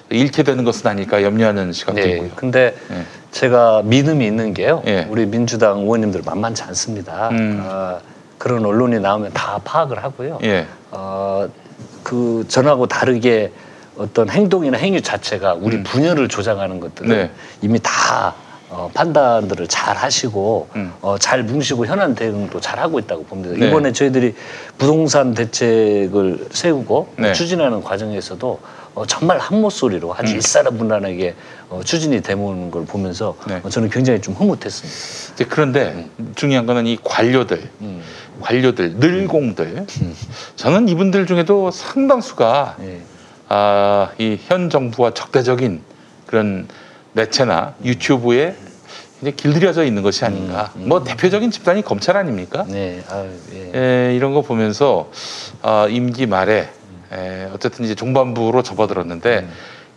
잃게 되는 것은 아닐까 염려하는 시각도 네. 있고요. 근데 예. 제가 믿음이 있는 게요. 예. 우리 민주당 의원님들 만만치 않습니다. 음. 아, 그런 언론이 나오면 다 파악을 하고요. 예. 어, 그 전하고 다르게 어떤 행동이나 행위 자체가 우리 음. 분열을 조장하는 것들은 네. 이미 다 어, 판단들을 잘 하시고 음. 어, 잘 뭉시고 현안 대응도 잘 하고 있다고 봅니다. 네. 이번에 저희들이 부동산 대책을 세우고 네. 추진하는 과정에서도 어, 정말 한 목소리로 아주 일사분란하게 어, 추진이 되는 걸 보면서 음. 네. 어, 저는 굉장히 좀 흐뭇했습니다. 이제 그런데 중요한 거는 이 관료들, 음. 관료들, 늘공들. 저는 이분들 중에도 상당수가 예. 아, 이 현 정부와 적대적인 그런 매체나 유튜브에 이제 길들여져 있는 것이 아닌가. 뭐 대표적인 집단이 검찰 아닙니까? 네, 아유, 예. 에, 이런 거 보면서 아, 임기 말에 에, 어쨌든 이제 종반부로 접어들었는데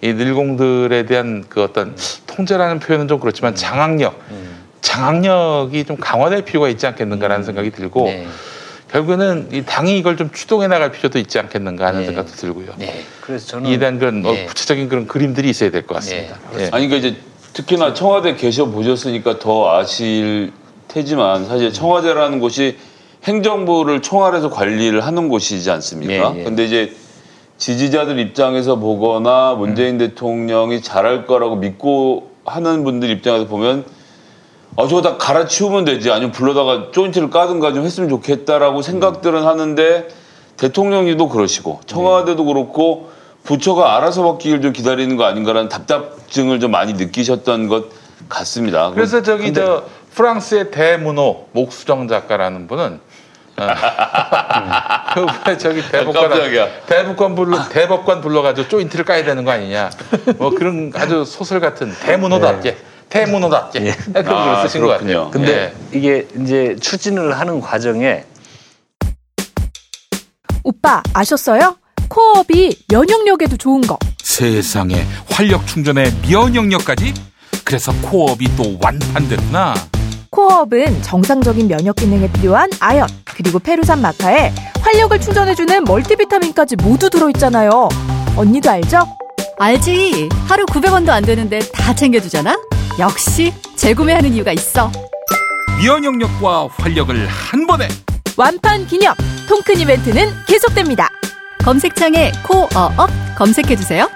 이 늘공들에 대한 그 어떤 통제라는 표현은 좀 그렇지만 장악력, 장악력이 좀 강화될 필요가 있지 않겠는가라는 생각이 들고 네. 결국에는 이 당이 이걸 좀 추동해 나갈 필요도 있지 않겠는가 하는 네. 생각도 들고요. 네. 그래서 저는 이에 대한 그런 어, 네. 구체적인 그런 그림들이 있어야 될 것 같습니다. 네, 예. 아니 그러니까 이제 특히나 청와대 계셔 보셨으니까 더 아실 테지만 사실 청와대라는 곳이 행정부를 총괄해서 관리를 하는 곳이지 않습니까? 근데 이제 지지자들 입장에서 보거나 문재인 대통령이 잘할 거라고 믿고 하는 분들 입장에서 보면 아 저거 다 갈아치우면 되지 아니면 불러다가 조인트를 까든가 좀 했으면 좋겠다라고 생각들은 하는데 대통령님도 그러시고 청와대도 그렇고 부처가 알아서 바뀌길 좀 기다리는 거 아닌가라는 답답증을 좀 많이 느끼셨던 것 같습니다. 그래서 저기 근데 저 프랑스의 대문호 목수정 작가라는 분은 어, 그 저기 대법관 깜짝이야. 대법관 불러 대법관 불러가지고 조인트를 까야 되는 거 아니냐 뭐 그런 아주 소설 같은 대문호답게 대문호답게 그런 걸 아, 쓰신 것 그렇군요. 같아요. 근데 예. 이게 이제 추진을 하는 과정에 오빠 아셨어요? 코어업이 면역력에도 좋은 거. 세상에 활력 충전에 면역력까지? 그래서 코업이 또 완판됐구나. 코어업은 정상적인 면역 기능에 필요한 아연 그리고 페루산 마카에 활력을 충전해주는 멀티비타민까지 모두 들어있잖아요. 언니도 알죠? 알지. 하루 900원도 안 되는데 다 챙겨주잖아? 역시 재구매하는 이유가 있어. 면역력과 활력을 한 번에 완판 기념 통큰 이벤트는 계속됩니다. 검색창에 코어업 검색해주세요.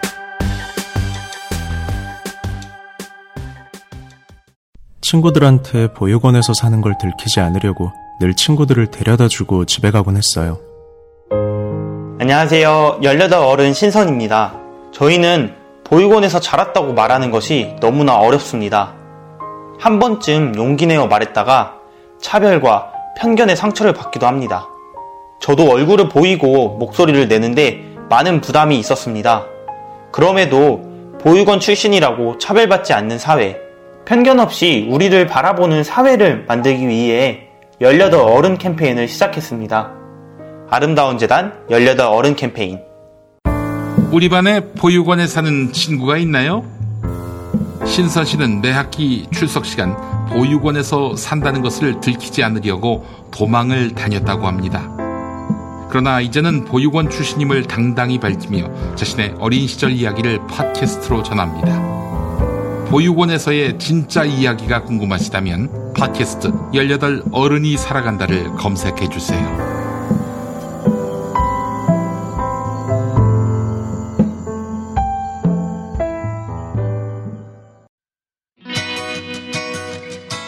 친구들한테 보육원에서 사는 걸 들키지 않으려고 늘 친구들을 데려다 주고 집에 가곤 했어요. 안녕하세요. 18 어른 신선입니다. 저희는 보육원에서 자랐다고 말하는 것이 너무나 어렵습니다. 한 번쯤 용기 내어 말했다가 차별과 편견의 상처를 받기도 합니다. 저도 얼굴을 보이고 목소리를 내는데 많은 부담이 있었습니다. 그럼에도 보육원 출신이라고 차별받지 않는 사회, 편견 없이 우리를 바라보는 사회를 만들기 위해 18 어른 캠페인을 시작했습니다. 아름다운 재단 18 어른 캠페인. 우리 반에 보육원에 사는 친구가 있나요? 신선 씨는 매 학기 출석 시간 보육원에서 산다는 것을 들키지 않으려고 도망을 다녔다고 합니다. 그러나 이제는 보육원 출신임을 당당히 밝히며 자신의 어린 시절 이야기를 팟캐스트로 전합니다. 보육원에서의 진짜 이야기가 궁금하시다면 팟캐스트 18 어른이 살아간다를 검색해 주세요.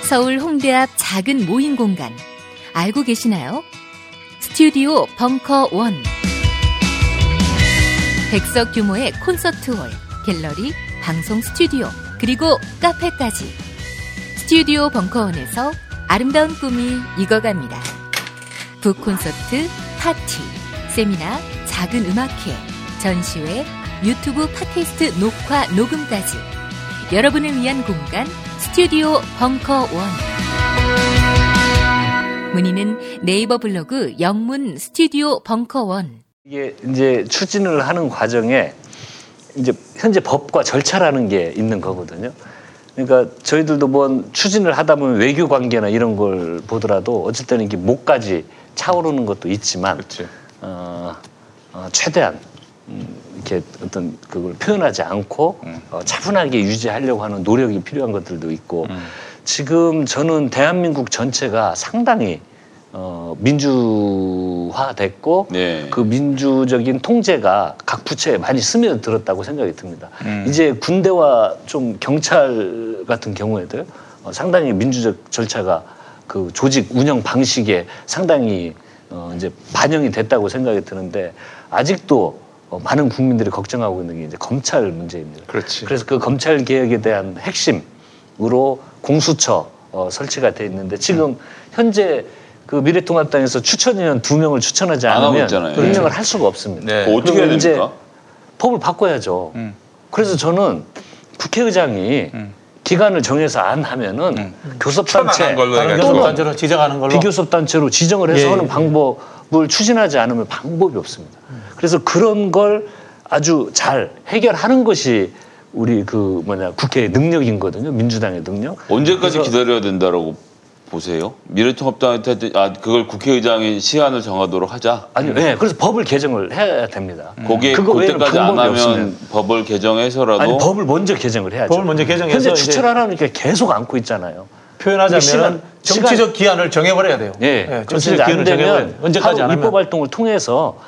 서울 홍대 앞 작은 모임 공간 알고 계시나요? 스튜디오 벙커 원. 백 석 규모의 콘서트홀, 갤러리, 방송 스튜디오, 그리고 카페까지. 스튜디오 벙커원에서 아름다운 꿈이 익어갑니다. 북 콘서트, 파티, 세미나, 작은 음악회, 전시회, 유튜브 팟캐스트 녹화, 녹음까지. 여러분을 위한 공간, 스튜디오 벙커원. 문의는 네이버 블로그 영문 스튜디오 벙커원. 이게 이제 추진을 하는 과정에 이제 현재 법과 절차라는 게 있는 거거든요. 그러니까 저희들도 뭐 추진을 하다 보면 외교 관계나 이런 걸 보더라도 때는 이게 목까지 차오르는 것도 있지만 어, 어, 최대한 음, 이렇게 어떤 그걸 표현하지 않고 어, 차분하게 유지하려고 하는 노력이 필요한 것들도 있고 지금 저는 대한민국 전체가 상당히 어, 민주화됐고 네. 그 민주적인 통제가 각 부처에 많이 스며들었다고 생각이 듭니다. 음. 이제 군대와 좀 경찰 같은 경우에도 어, 상당히 민주적 절차가 그 조직 운영 방식에 상당히 어, 이제 반영이 됐다고 생각이 드는데 아직도 어, 많은 국민들이 걱정하고 있는 게 이제 검찰 문제입니다. 그렇지. 그래서 그 검찰 개혁에 대한 핵심으로 공수처 어, 설치가 돼 있는데 지금 현재 그 미래통합당에서 추천위원 두 명을 추천하지 않으면. 임명을 할 수가 없습니다. 네. 어떻게 해야 그리고 이제 됩니까? 법을 바꿔야죠. 음. 그래서 저는 국회의장이 기간을 정해서 안 하면은 교섭단체 다른 해가지고. 교섭단체로 지정하는 걸로. 비교섭단체로 지정을 해서 예, 하는 예. 방법을 추진하지 않으면 방법이 없습니다. 그래서 그런 걸 아주 잘 해결하는 것이 우리 그 뭐냐 국회의 능력이거든요. 민주당의 능력. 언제까지 기다려야 된다라고 보세요? 미래통합당한테 아 그걸 국회의장이 시한을 정하도록 하자. 아니요. 예. 그래서 법을 개정을 해야 됩니다. 거기에 그거 외에는 그때까지 안 하면 없으면. 법을 개정해서라도 아니 법을 먼저 개정을 해야죠. 법을 먼저 개정해서 현재 추천하라니까 계속 안고 있잖아요. 표현하자면 시간- 정치적 기한을 정해버려야 돼요. 예. 그래서 정치적 이제 안 기한을 돼요. 언제까지 안 하루 입법 하면. 활동을 통해서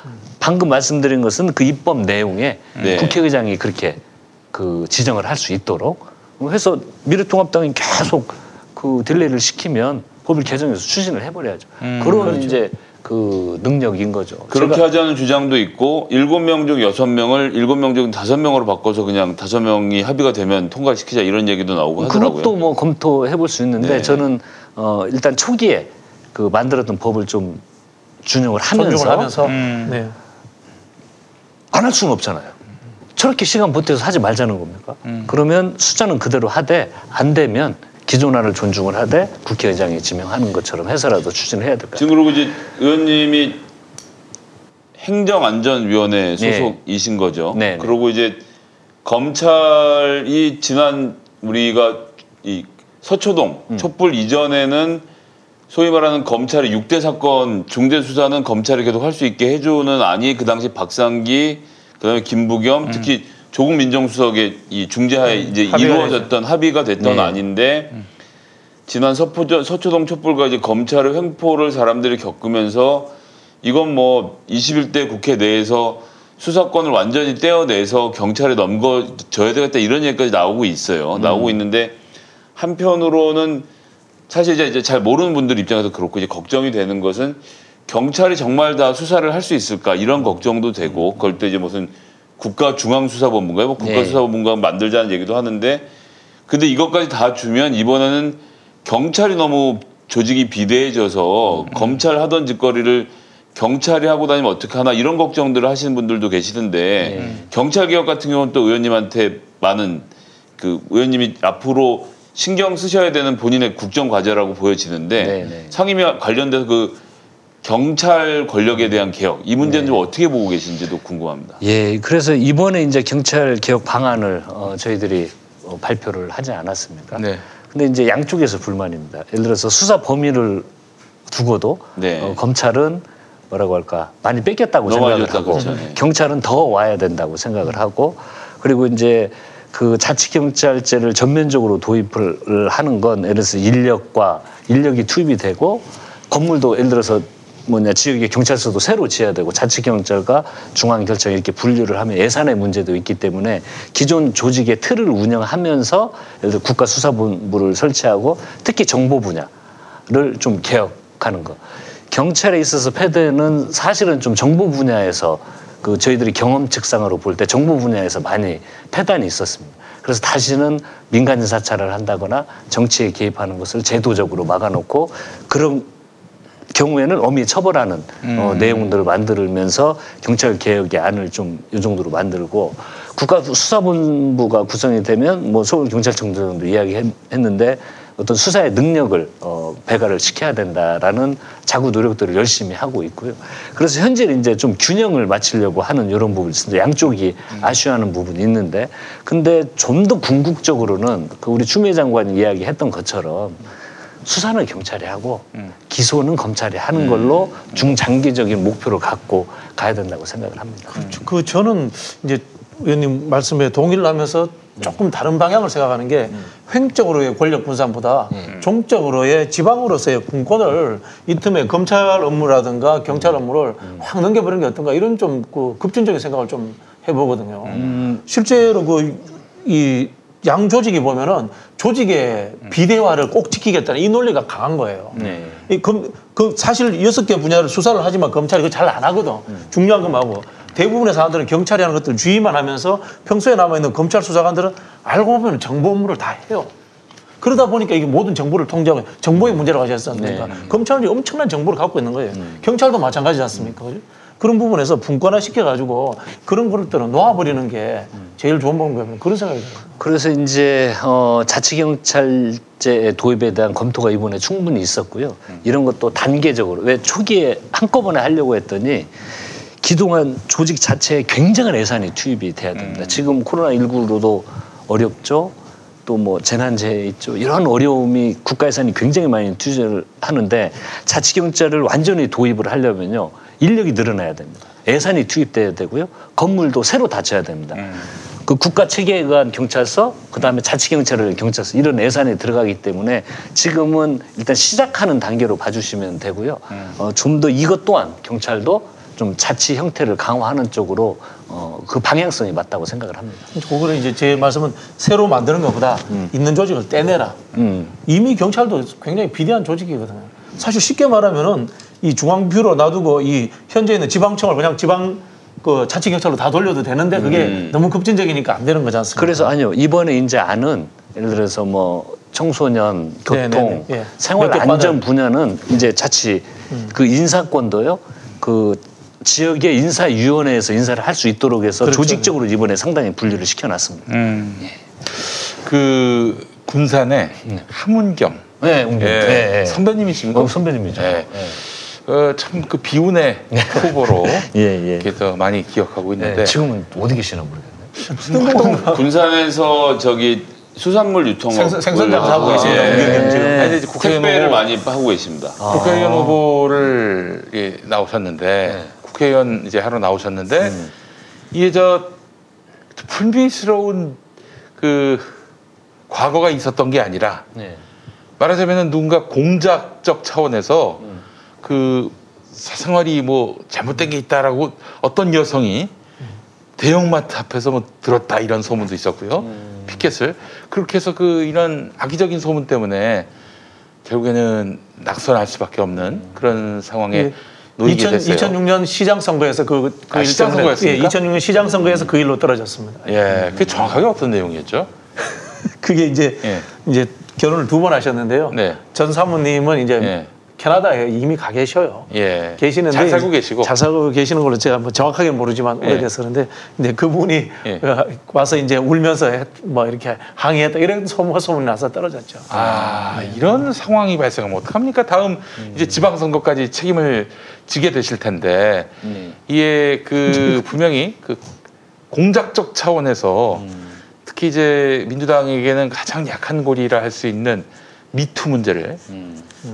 방금 말씀드린 것은 그 입법 내용에 네. 국회의장이 그렇게 그 지정을 할 수 있도록 해서 미래통합당이 계속 그 딜레이를 시키면 법을 개정해서 추진을 해버려야죠. 그런 이제 그 능력인 거죠. 그렇게 제가 하자는 주장도 있고 일곱 명 중 여섯 명을 일곱 명 중 다섯 명으로 바꿔서 그냥 다섯 명이 합의가 되면 통과시키자 이런 얘기도 나오고 하더라고요. 그것도 뭐 검토해 볼 수 있는데 네. 저는 어 일단 초기에 그 만들었던 법을 좀 준용을 하면서, 하면서. 음. 네. 안 할 수는 없잖아요. 저렇게 시간 보태서 하지 말자는 겁니까? 그러면 숫자는 그대로 하되 안 되면 기존안을 존중을 하되 국회의장이 지명하는 것처럼 해서라도 추진을 해야 될 것 같아요. 지금 그리고 이제 의원님이 행정안전위원회 네. 소속이신 거죠. 네, 네. 그리고 이제 검찰이 지난 우리가 이 서초동 음. 촛불 이전에는 소위 말하는 검찰의 6대 사건 중대 수사는 검찰이 계속 할 수 있게 해주는 안이 그 당시 박상기 그다음에 김부겸 특히 조국 민정수석의 이 중재하에 이제 합의가 이루어졌던 합의가 됐던 네. 안인데 지난 서포, 서초동 촛불과 이제 검찰의 횡포를 사람들이 겪으면서 이건 뭐 21대 국회 내에서 수사권을 완전히 떼어내서 경찰에 넘겨줘야 되겠다 이런 얘기까지 나오고 있어요. 나오고 있는데 한편으로는 사실 이제- 이제 잘 모르는 분들 입장에서 그렇고 이제 걱정이 되는 것은 경찰이 정말 다 수사를 할 수 있을까 이런 걱정도 되고 그걸 또 이제 무슨 국가중앙수사본부인가요? 뭐 네. 국가수사본부가 만들자는 얘기도 하는데 근데 이것까지 다 주면 이번에는 경찰이 너무 조직이 비대해져서 검찰 하던 짓거리를 경찰이 하고 다니면 어떻게 하나 이런 걱정들을 하시는 분들도 계시던데 경찰 개혁 같은 경우는 또 의원님한테 많은 그 의원님이 앞으로 신경 쓰셔야 되는 본인의 국정 과제라고 보여지는데 네, 네. 상임위 관련돼서 그 경찰 권력에 대한 개혁 이 문제는 좀 어떻게 보고 계신지도 궁금합니다. 예, 그래서 이번에 이제 경찰 개혁 방안을 어, 저희들이 어, 발표를 하지 않았습니까? 네. 근데 이제 양쪽에서 불만입니다. 예를 들어서 수사 범위를 두고도 네. 어, 검찰은 뭐라고 할까 많이 뺏겼다고 생각을 하고 그렇죠. 네. 경찰은 더 와야 된다고 생각을 하고 그리고 이제 그 자치경찰제를 전면적으로 도입을 하는 건 예를 들어서 인력과 인력이 투입이 되고 건물도 예를 들어서 뭐냐 지역의 경찰서도 새로 지어야 되고 자치경찰과 중앙경찰 이렇게 분류를 하면 예산의 문제도 있기 때문에 기존 조직의 틀을 운영하면서 예를 들어 국가수사본부를 설치하고 특히 정보 분야를 좀 개혁하는 거. 경찰에 있어서 패대는 사실은 좀 정보 분야에서 그 저희들이 경험 측상으로 볼 때 정보 분야에서 많이 패단이 있었습니다. 그래서 다시는 민간인 사찰을 한다거나 정치에 개입하는 것을 제도적으로 막아놓고 그런 경우에는 엄히 처벌하는 어, 내용들을 만들면서 경찰 개혁의 안을 좀 이 정도로 만들고 국가 수사본부가 구성이 되면 뭐 서울 경찰청 정도 이야기했는데 어떤 수사의 능력을 어, 배가를 시켜야 된다라는 자구 노력들을 열심히 하고 있고요. 그래서 현재 이제 좀 균형을 맞추려고 하는 이런 부분이 있습니다. 양쪽이 아쉬워하는 부분이 있는데, 근데 좀 더 궁극적으로는 그 우리 추미애 장관이 이야기했던 것처럼 수사는 경찰이 하고 기소는 검찰이 하는 걸로 중장기적인 목표를 갖고 가야 된다고 생각을 합니다. 그 저는 이제 의원님 말씀에 동의를 하면서 조금 다른 방향을 생각하는 게 횡적으로의 권력 분산보다 종적으로의 지방으로서의 분권을 이 틈에 검찰 업무라든가 경찰 업무를 확 넘겨버리는 게 어떤가 이런 좀 그 급진적인 생각을 좀 해보거든요. 실제로 그 이 양 조직이 보면은 조직의 비대화를 꼭 지키겠다는 이 논리가 강한 거예요. 네. 이 검, 그 사실 여섯 개 분야를 수사를 하지만 검찰이 그거 잘안 하거든. 중요한 것만 하고 대부분의 사람들은 경찰이 하는 것들 주의만 하면서 평소에 남아있는 검찰 수사관들은 알고 보면 정보 업무를 다 해요. 그러다 보니까 이게 모든 정보를 통제하고 정보의 문제라고 하지 않습니까? 검찰이 엄청난 정보를 갖고 있는 거예요. 경찰도 마찬가지지 않습니까? 그죠? 그런 부분에서 분권화 시켜가지고 그런 것들은 놓아버리는 게 제일 좋은 방법이에요. 그런 생각이 들어요. 그래서 이제 어, 자치경찰제 도입에 대한 검토가 이번에 충분히 있었고요. 이런 것도 단계적으로 왜 초기에 한꺼번에 하려고 했더니 기동한 조직 자체에 굉장한 예산이 투입이 돼야 됩니다. 지금 코로나 19로도 어렵죠. 또 뭐 재난재해 있죠. 이런 어려움이 국가 예산이 굉장히 많이 투자를 하는데 자치경찰을 완전히 도입을 하려면요 인력이 늘어나야 됩니다. 예산이 투입돼야 되고요. 건물도 새로 닫혀야 됩니다. 그 국가 체계에 의한 경찰서, 그 다음에 자치경찰을 경찰서 이런 예산이 들어가기 때문에 지금은 일단 시작하는 단계로 봐주시면 되고요. 어, 좀 더 이것 또한 경찰도 좀 자치 형태를 강화하는 쪽으로 어, 그 방향성이 맞다고 생각을 합니다. 그거는 이제 제 말씀은 새로 만드는 것보다 있는 조직을 떼내라. 음. 이미 경찰도 굉장히 비대한 조직이거든요. 사실 쉽게 말하면은 이 중앙뷰로 놔두고 이 현재 있는 지방청을 그냥 지방 그 자치 경찰로 다 돌려도 되는데 그게 너무 급진적이니까 안 되는 거지 않습니까? 그래서 아니요 이번에 이제 아는 예를 들어서 뭐 청소년, 교통, 네네네. 예. 생활 안전. 분야는 이제 자치 그 인사권도요 그 지역의 인사위원회에서 인사를 할 수 있도록 해서 그렇죠. 조직적으로 이번에 상당히 분류를 시켜놨습니다. 그 군산의 함운겸 네, 음, 예, 네, 네. 선배님이신가? 어, 선배님이죠. 예. 어, 참 그 비운의 후보로 예, 예. 이렇게 더 많이 기억하고 있는데 네, 지금은 어디 계시나 모르겠네요. 군산에서 저기 수산물 유통 생선- 생선장 하고 계시네요. 예. 우리 지금. 아니, 근데 이제 국회의원 택배를 후보, 많이 하고 계십니다. 국회의원 후보를 예, 나오셨는데 국회의원 이제 하러 나오셨는데 이게 저 불미스러운 그 과거가 있었던 게 아니라 네. 말하자면 누군가 공작적 차원에서 그 사생활이 뭐 잘못된 게 있다라고 어떤 여성이 대형마트 앞에서 뭐 들었다 이런 소문도 있었고요. 피켓을 그렇게 해서 그 이런 악의적인 소문 때문에 결국에는 낙선할 수밖에 없는 그런 상황에 예. 놓이게 2000, 됐어요. 2006년 시장 선거에서 그, 그 아, 일 시장 선거였습니까? 예, 2006년 시장 선거에서 그 일로 떨어졌습니다. 예, 그게 정확하게 어떤 내용이었죠? 그게 이제 예. 이제 결혼을 두 번 하셨는데요. 네. 전 사모님은 이제 예. 캐나다에 이미 가 계셔요. 예. 계시는데 잘 살고 계시고. 잘 살고 계시는 걸로 제가 뭐 정확하게 모르지만 예. 오래돼서 그런데 근데 그분이 예. 어, 와서 이제 울면서 했- 뭐 이렇게 항의했다 이런 소문 소문이 나서 떨어졌죠. 아, 이런 상황이 발생하면 어떡합니까? 다음 이제 지방선거까지 책임을 지게 되실 텐데, 이게 그 분명히 그 공작적 차원에서 특히 이제 민주당에게는 가장 약한 고리라 할 수 있는 미투 문제를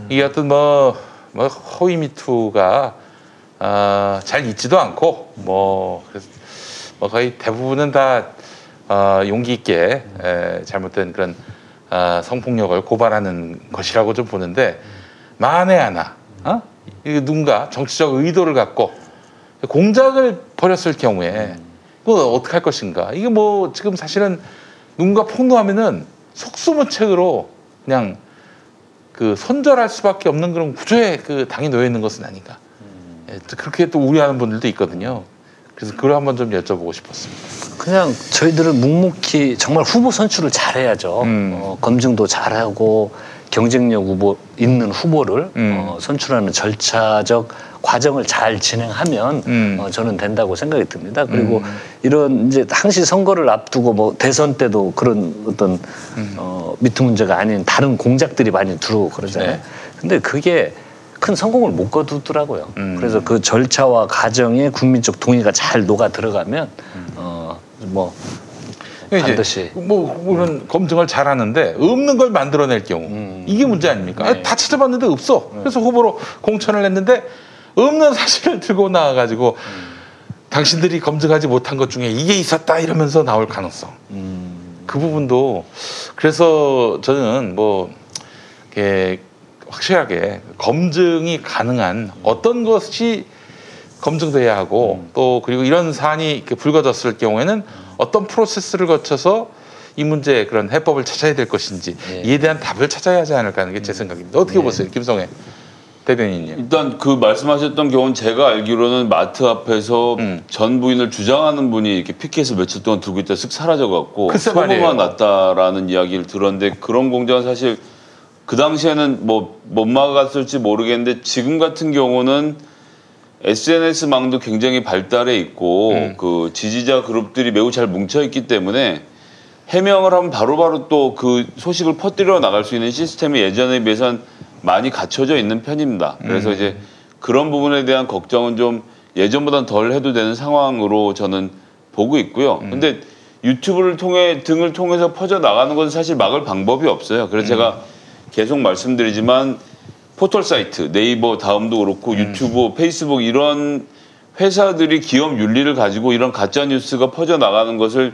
이게 어떤 뭐, 뭐 허위 미투가 아, 잘 있지도 않고 뭐, 그래서 뭐 거의 대부분은 다 어, 용기 있게 에, 잘못된 그런 아, 성폭력을 고발하는 것이라고 좀 보는데 만에 하나 어? 이 누군가 정치적 의도를 갖고 공작을 벌였을 경우에 그거 어떻게 할 것인가 이게 뭐 지금 사실은 누군가 폭로하면은 속수무책으로 그냥 그 손절할 수밖에 없는 그런 구조에 그 당이 놓여 있는 것은 아닌가 예, 또 그렇게 또 우려하는 분들도 있거든요 그래서 그걸 한번 좀 여쭤보고 싶었습니다. 그냥 저희들은 묵묵히 정말 후보 선출을 잘해야죠. 음. 어, 검증도 잘하고 경쟁력 후보 있는 후보를 음. 어, 선출하는 절차적 과정을 잘 진행하면 음. 어, 저는 된다고 생각이 듭니다. 그리고 이런 이제 항시 선거를 앞두고 뭐 대선 때도 그런 어떤 음. 어, 미투 문제가 아닌 다른 공작들이 많이 들어오고 그러잖아요. 네. 근데 그게 큰 성공을 못 거두더라고요. 음. 그래서 그 절차와 과정에 국민적 동의가 잘 녹아 들어가면 음. 어, 뭐 반드시. 뭐 그런 검증을 잘 하는데 없는 걸 만들어낼 경우 이게 문제 아닙니까? 네. 아니, 다 찾아봤는데 없어. 그래서 후보로 공천을 했는데 없는 사실을 들고 나와가지고 당신들이 검증하지 못한 것 중에 이게 있었다 이러면서 나올 가능성. 그 부분도 그래서 저는 뭐 이렇게 확실하게 검증이 가능한 어떤 것이 검증돼야 하고 또 그리고 이런 사안이 이렇게 불거졌을 경우에는 어떤 프로세스를 거쳐서 이 문제의 그런 해법을 찾아야 될 것인지 예. 이에 대한 답을 찾아야 하지 않을까 하는 게제 생각입니다. 어떻게 보세요, 김성애 대변인님? 일단 그 말씀하셨던 경우는 제가 알기로는 마트 앞에서 음. 전 부인을 주장하는 분이 이렇게 피켓을 며칠 동안 들고 있다 쓱 사라져갖고 말이에요. 소문만 났다라는 이야기를 들었는데 그런 공장은 사실 그 당시에는 뭐 못 막았을지 모르겠는데 지금 같은 경우는 SNS 망도 굉장히 발달해 있고 음. 그 지지자 그룹들이 매우 잘 뭉쳐 있기 때문에 해명을 하면 바로바로 또 그 소식을 퍼뜨려 나갈 수 있는 시스템이 예전에 비해서는 많이 갖춰져 있는 편입니다. 그래서 이제 그런 부분에 대한 걱정은 좀 예전보다는 덜 해도 되는 상황으로 저는 보고 있고요. 근데 유튜브를 통해 등을 통해서 퍼져 나가는 건 사실 막을 방법이 없어요. 그래서 제가 계속 말씀드리지만 포털 사이트, 네이버 다음도 그렇고 유튜브, 페이스북 이런 회사들이 기업 윤리를 가지고 이런 가짜 뉴스가 퍼져 나가는 것을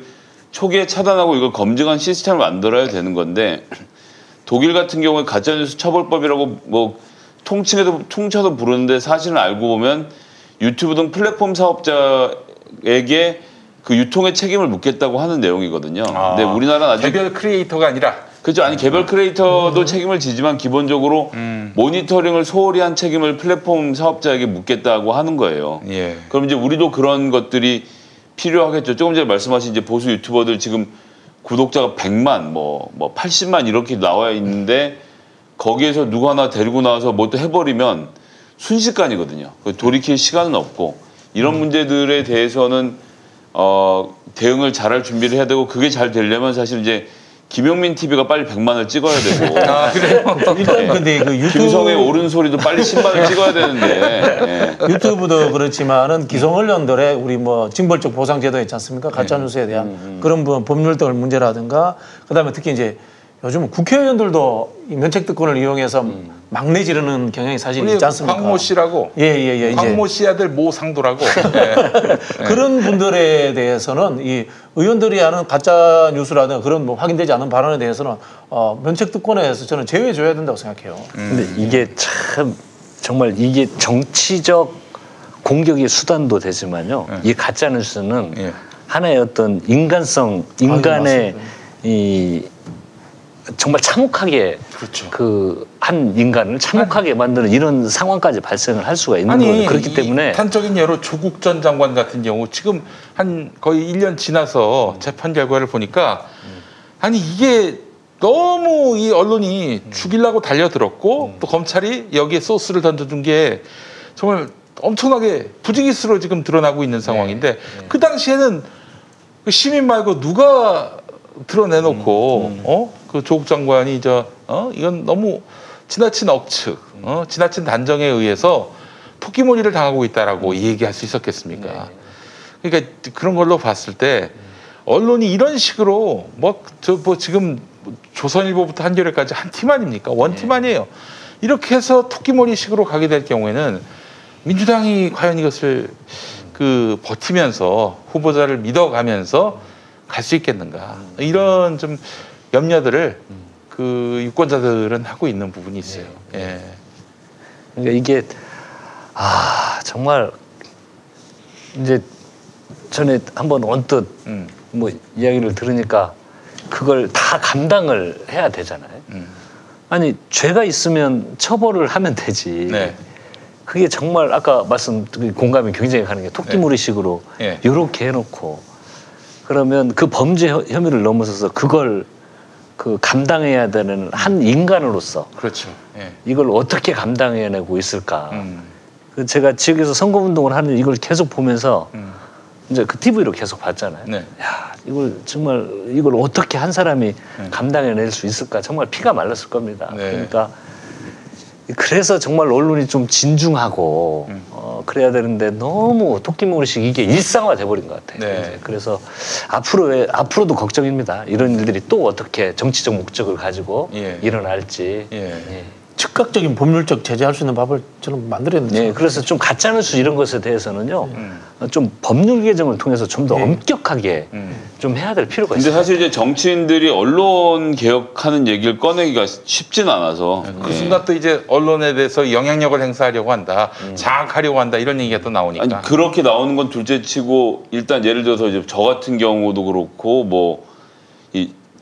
초기에 차단하고 이걸 검증한 시스템을 만들어야 되는 건데 독일 같은 경우에 가짜 뉴스 처벌법이라고 뭐 통칭해도 통쳐도 부르는데 사실은 알고 보면 유튜브 등 플랫폼 사업자에게 그 유통의 책임을 묻겠다고 하는 내용이거든요. 근데 우리나라는 아직 개별 크리에이터가 아니라 그렇죠. 아니 개별 크리에이터도 책임을 지지만 기본적으로 모니터링을 소홀히 한 책임을 플랫폼 사업자에게 묻겠다고 하는 거예요. 예. 그럼 이제 우리도 그런 것들이 필요하겠죠. 조금 전에 말씀하신 이제 보수 유튜버들 지금 구독자가 100만, 뭐, 뭐 80만 이렇게 나와 있는데 거기에서 누구 하나 데리고 나와서 뭐 또 해버리면 순식간이거든요. 그 돌이킬 시간은 없고 이런 문제들에 대해서는 어, 대응을 잘할 준비를 해야 되고 그게 잘 되려면 사실 이제 김용민 TV가 빨리 100만을 찍어야 되고 아 그래요? 일단 근데 그 유튜브 김성의 옳은 소리도 빨리 10만을 찍어야 되는데 예. 유튜브도 그렇지만은 기성 언론들의 우리 뭐 징벌적 보상 제도 있지 않습니까? 가짜 뉴스에 대한 그런 부- 법률 등 문제라든가 그 다음에 특히 이제 요즘 국회의원들도 이 면책 특권을 이용해서 막내 지르는 경향이 사실 있지 않습니까? 광모 씨라고 예 예예 이제 광모 씨 아들 모 상도라고 예. 그런 분들에 대해서는 이 의원들이 하는 가짜 뉴스라든가 그런 뭐 확인되지 않은 발언에 대해서는 어, 면책 특권에서 저는 제외줘야 된다고 생각해요. 근데 이게 참 정말 이게 정치적 공격의 수단도 되지만요. 이 가짜 뉴스는 예. 하나의 어떤 인간성, 인간의 이 정말 참혹하게 그렇죠. 그한 인간을 참혹하게 만드는 이런 상황까지 발생을 할 수가 있는 거예요. 그렇기 이 때문에 단적인 예로 조국 전 장관 같은 경우 지금 한 거의 1년 지나서 재판 결과를 보니까 아니 이게 너무 이 언론이 죽이려고 달려들었고 또 검찰이 여기에 소스를 던져준 게 정말 엄청나게 부지기수로 지금 드러나고 있는 상황인데 그 당시에는 그 시민 말고 누가 드러내놓고 어 그 조국 장관이 저 어 이건 너무 지나친 억측 어 지나친 단정에 의해서 토끼몰이를 당하고 있다라고 얘기할 수 있었겠습니까? 그러니까 그런 걸로 봤을 때 언론이 이런 식으로 뭐저뭐 지금 조선일보부터 한겨레까지 한 팀 아닙니까? 원 팀 아니에요. 이렇게 해서 토끼몰이식으로 가게 될 경우에는 민주당이 과연 이것을 그 버티면서 후보자를 믿어가면서 갈 수 있겠는가 이런 좀 염려들을 그 유권자들은 하고 있는 부분이 있어요. 예. 그러니까 이게 아 정말 이제 전에 한번 언뜻 음. 뭐 이야기를 들으니까 그걸 다 감당을 해야 되잖아요. 음. 아니 죄가 있으면 처벌을 하면 되지. 네. 그게 정말 아까 말씀 그 공감이 굉장히 가는 게 토끼무리식으로 예. 이렇게 해놓고 그러면 그 범죄 혐- 혐의를 넘어서서 그걸 그 감당해야 되는 한 인간으로서 그렇죠. 예. 이걸 어떻게 감당해내고 있을까. 음. 그 제가 지역에서 선거 운동을 하는 이걸 계속 보면서 음. 이제 그 TV로 계속 봤잖아요. 네. 야, 이걸 정말 이걸 어떻게 한 사람이 네. 감당해낼 수 있을까? 정말 피가 말랐을 겁니다. 네. 그러니까 그래서 정말 언론이 좀 진중하고 음. 어, 그래야 되는데 너무 토끼모리식 이게 일상화 돼 버린 것 같아요. 네. 그래서 앞으로의 앞으로도 걱정입니다. 이런 일들이 또 어떻게 정치적 목적을 가지고 예. 일어날지. 예. 예. 즉각적인 법률적 제재할 수 있는 법을 저는 만들어야 된다. 네, 그래서 좀 가짜뉴스 이런 것에 대해서는요, 음. 어, 좀 법률 개정을 통해서 좀더 엄격하게 음. 좀 해야 될 필요가 근데 있어요. 사실 이제 정치인들이 언론 개혁하는 얘기를 꺼내기가 쉽진 않아서 그 예. 순간 또 이제 언론에 대해서 영향력을 행사하려고 한다, 장악하려고 한다 이런 얘기가 또 나오니까. 아니 그렇게 나오는 건 둘째 치고 일단 예를 들어서 이제 저 같은 경우도 그렇고 뭐이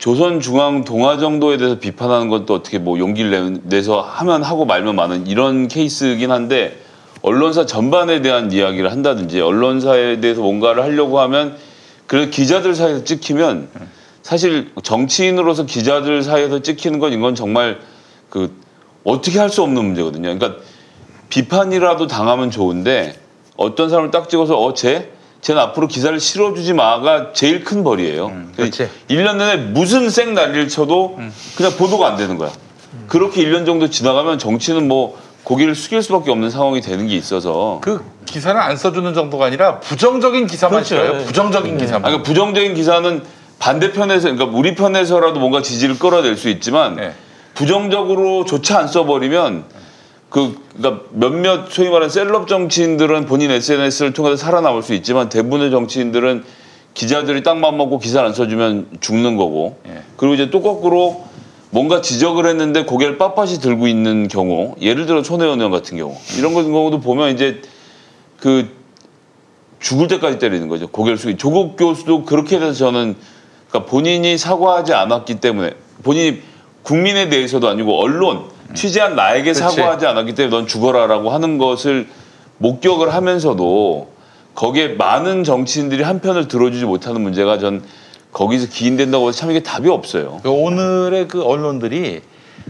조선중앙동아정도에 대해서 비판하는 건또 어떻게 뭐 용기를 내, 내서 하면 하고 말면 많은 이런 케이스긴 한데 언론사 전반에 대한 이야기를 한다든지 언론사에 대해서 뭔가를 하려고 하면 그 기자들 사이에서 찍히면 사실 정치인으로서 기자들 사이에서 찍히는 건 이건 정말 그 어떻게 할 수 없는 문제거든요. 그러니까 비판이라도 당하면 좋은데 어떤 사람을 딱 찍어서 어쟤 쟤는 앞으로 기사를 실어주지 마가 제일 큰 벌이에요. 그렇지. 1년 내내 무슨 쌩 난리를 쳐도 그냥 보도가 안 되는 거야. 그렇게 1년 정도 지나가면 정치는 뭐 고개를 숙일 수밖에 없는 상황이 되는 게 있어서 그 기사를 안 써주는 정도가 아니라 부정적인 기사만 그렇죠. 실어요. 네. 부정적인 기사만. 아, 그러니까 부정적인 기사는 반대편에서 그러니까 우리 편에서라도 뭔가 지지를 끌어낼 수 있지만 네. 부정적으로조차 안 써버리면 그 그러니까 몇몇 소위 말하는 셀럽 정치인들은 본인 SNS를 통해서 살아남을 수 있지만 대부분의 정치인들은 기자들이 땅만 먹고 기사를 안 써주면 죽는 거고 예. 그리고 이제 또 거꾸로 뭔가 지적을 했는데 고개를 빳빳이 들고 있는 경우 예를 들어 손혜원 의원 같은 경우 이런 경우도 보면 이제 그 죽을 때까지 때리는 거죠. 고개를 숙이. 조국 교수도 그렇게 돼서 저는 그러니까 본인이 사과하지 않았기 때문에 본인이 국민에 대해서도 아니고 언론 취재한 나에게 그렇지. 사과하지 않았기 때문에 넌 죽어라라고 하는 것을 목격을 하면서도 거기에 많은 정치인들이 한 편을 들어주지 못하는 문제가 전 거기서 기인된다고 해서 참 이게 답이 없어요. 그 오늘의 그 언론들이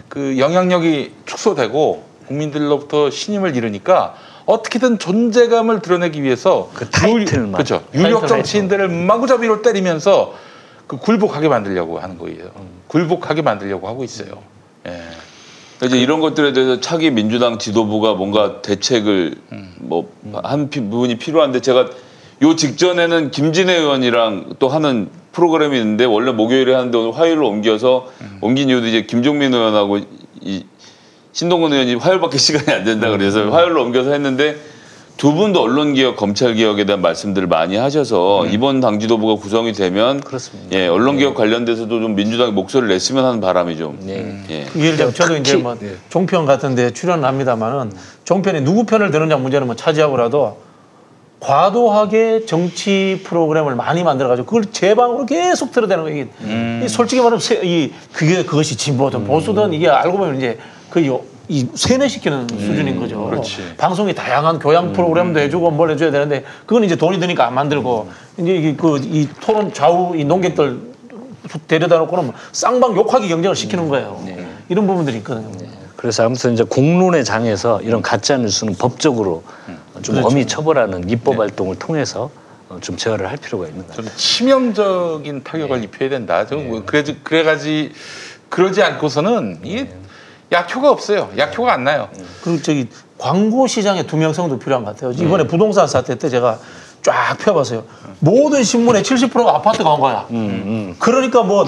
그 영향력이 축소되고 국민들로부터 신임을 잃으니까 어떻게든 존재감을 드러내기 위해서 그 타이틀만. 그렇죠. 유력 정치인들을 마구잡이로 때리면서 그 굴복하게 만들려고 하는 거예요. 굴복하게 만들려고 하고 있어요. 예. 이제 이런 것들에 대해서 차기 민주당 지도부가 뭔가 대책을 뭐한 부분이 필요한데 제가 요 직전에는 김진애 의원이랑 또 하는 프로그램이 있는데 원래 목요일에 하는데 오늘 화요일로 옮겨서 옮긴 이유도 이제 김종민 의원하고 이 신동근 의원이 화요일밖에 시간이 안 된다 그래서 화요일로 옮겨서 했는데 두 분도 언론 개혁, 검찰 개혁에 대한 말씀들을 많이 하셔서 이번 당 지도부가 구성이 되면 그렇습니다. 예, 언론 개혁 관련돼서도 좀 민주당이 목소리를 냈으면 하는 바람이 좀 네. 예. 예를 들면 저도 이제 뭐 종편 같은 데 출연합니다만은 종편이 누구 편을 드느냐 문제는 뭐 차지하고라도 과도하게 정치 프로그램을 많이 만들어가지고 그걸 제 방으로 계속 틀어대는 거예요. 이게 이 솔직히 말하면 세, 이 그게 그것이 진보든 보수든 이게 알고 보면 이제 그 요, 이 세뇌시키는 수준인 거죠. 그렇지. 방송이 다양한 교양 프로그램도 해주고 뭘 해줘야 되는데 그건 이제 돈이 드니까 안 만들고 이제 이게 그이 토론 좌우 이 논객들 데려다 놓고는 뭐 쌍방 욕하기 경쟁을 시키는 거예요. 이런 부분들이 있거든요. 그래서 아무튼 이제 공론의 장에서 이런 가짜 뉴스는 법적으로 좀 그렇죠. 엄히 처벌하는 입법 활동을 통해서 어, 좀 제어를 할 필요가 있는. 좀 치명적인 타격을 입혀야 된다. 좀 그래 그래가지 그러지 않고서는 이게 약효가 없어요. 약효가 안 나요. 그리고 저기 광고 시장의 투명성도 필요한 것 같아요. 이번에 부동산 사태 때 제가 쫙 펴봤어요. 모든 신문의 70%가 아파트 광고야. 그러니까 뭐,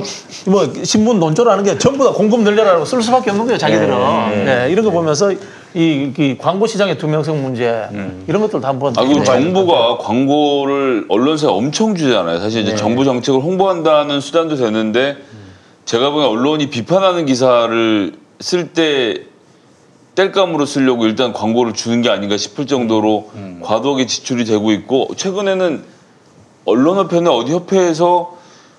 뭐, 신문 논조라는 게 전부 다 공급 늘려라고 쓸 수밖에 없는 거예요, 자기들은. 네, 이런 거 보면서 이, 이 광고 시장의 투명성 문제 이런 것들도 한번. 아, 그리고. 정부가 광고를 언론사에 엄청 주잖아요. 사실 이제 네. 정부 정책을 홍보한다는 수단도 되는데 제가 보기엔 언론이 비판하는 기사를 쓸때 뗄감으로 쓰려고 일단 광고를 주는 게 아닌가 싶을 정도로 과도하게 지출이 되고 있고 최근에는 언론협회는 어디 협회에서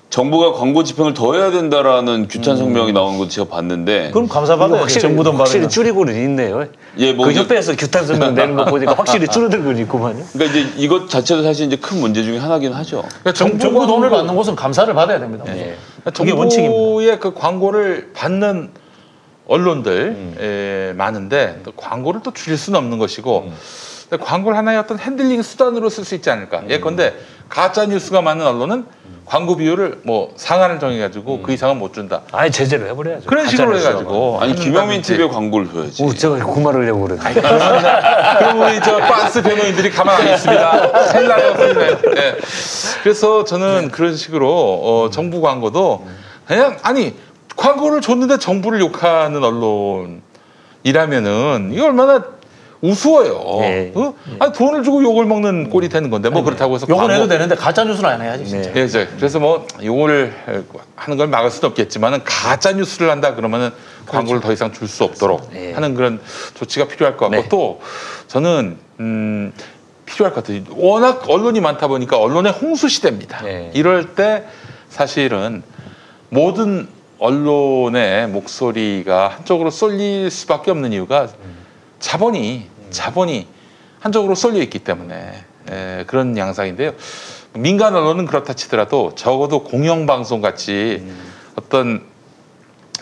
정부가 광고 집행을 더 해야 된다라는 규탄 성명이 나오는 것도 제가 봤는데 그럼 감사받아요. 확실히, 정부 돈 확실히. 줄이고는 있네요. 예, 뭐 그 이제- 협회에서 규탄 성명 내는 거 보니까 확실히 줄어들고 있구만요. 그러니까 이제 이것 자체도 사실 이제 큰 문제 중에 하나긴 하죠. 그러니까 정, 정부 돈을 받는 곳은 감사를 받아야 됩니다. 그게 원칙입니다. 정부의 그 광고를 받는 언론들 에, 많은데 또 광고를 또 줄일 수는 없는 것이고 근데 광고를 하나의 어떤 핸들링 수단으로 쓸 수 있지 않을까. 예컨대 가짜 뉴스가 많은 언론은 광고 비율을 뭐 상한을 정해가지고 그 이상은 못 준다. 아예 제재를 해버려야죠. 그런 식으로 가짜 해가지고 아니 김영민. TV에 광고를 줘야지. 오, 제가 그 말하려고 그랬는데. 그럼 우리 저 바스 변호인들이 가만 안 있습니다. 큰일 나요, 큰일 나요. 네. 그래서 저는 그런 식으로 어, 정부 광고도 그냥 아니 광고를 줬는데 정부를 욕하는 언론이라면은 이게 얼마나 우스워요. 네. 어? 아니, 돈을 주고 욕을 먹는 꼴이 되는 건데 뭐 그렇다고 해서 욕은 광고- 해도 되는데 가짜 뉴스는 안 해야지 진짜. 예, 이제 그래서 뭐 요걸 하는 걸 막을 수는 없겠지만은 가짜 뉴스를 한다 그러면은 광고를 더 이상 줄 수 없도록 예. 하는 그런 조치가 필요할 것 같고 네. 또 저는 음 필요할 것 같아요. 워낙 언론이 많다 보니까 언론의 홍수 시대입니다. 네. 이럴 때 사실은 모든 언론의 목소리가 한쪽으로 쏠릴 수밖에 없는 이유가 자본이 자본이 한쪽으로 쏠려 있기 때문에 에, 그런 양상인데요. 민간 언론은 그렇다 치더라도 적어도 공영방송 같이 어떤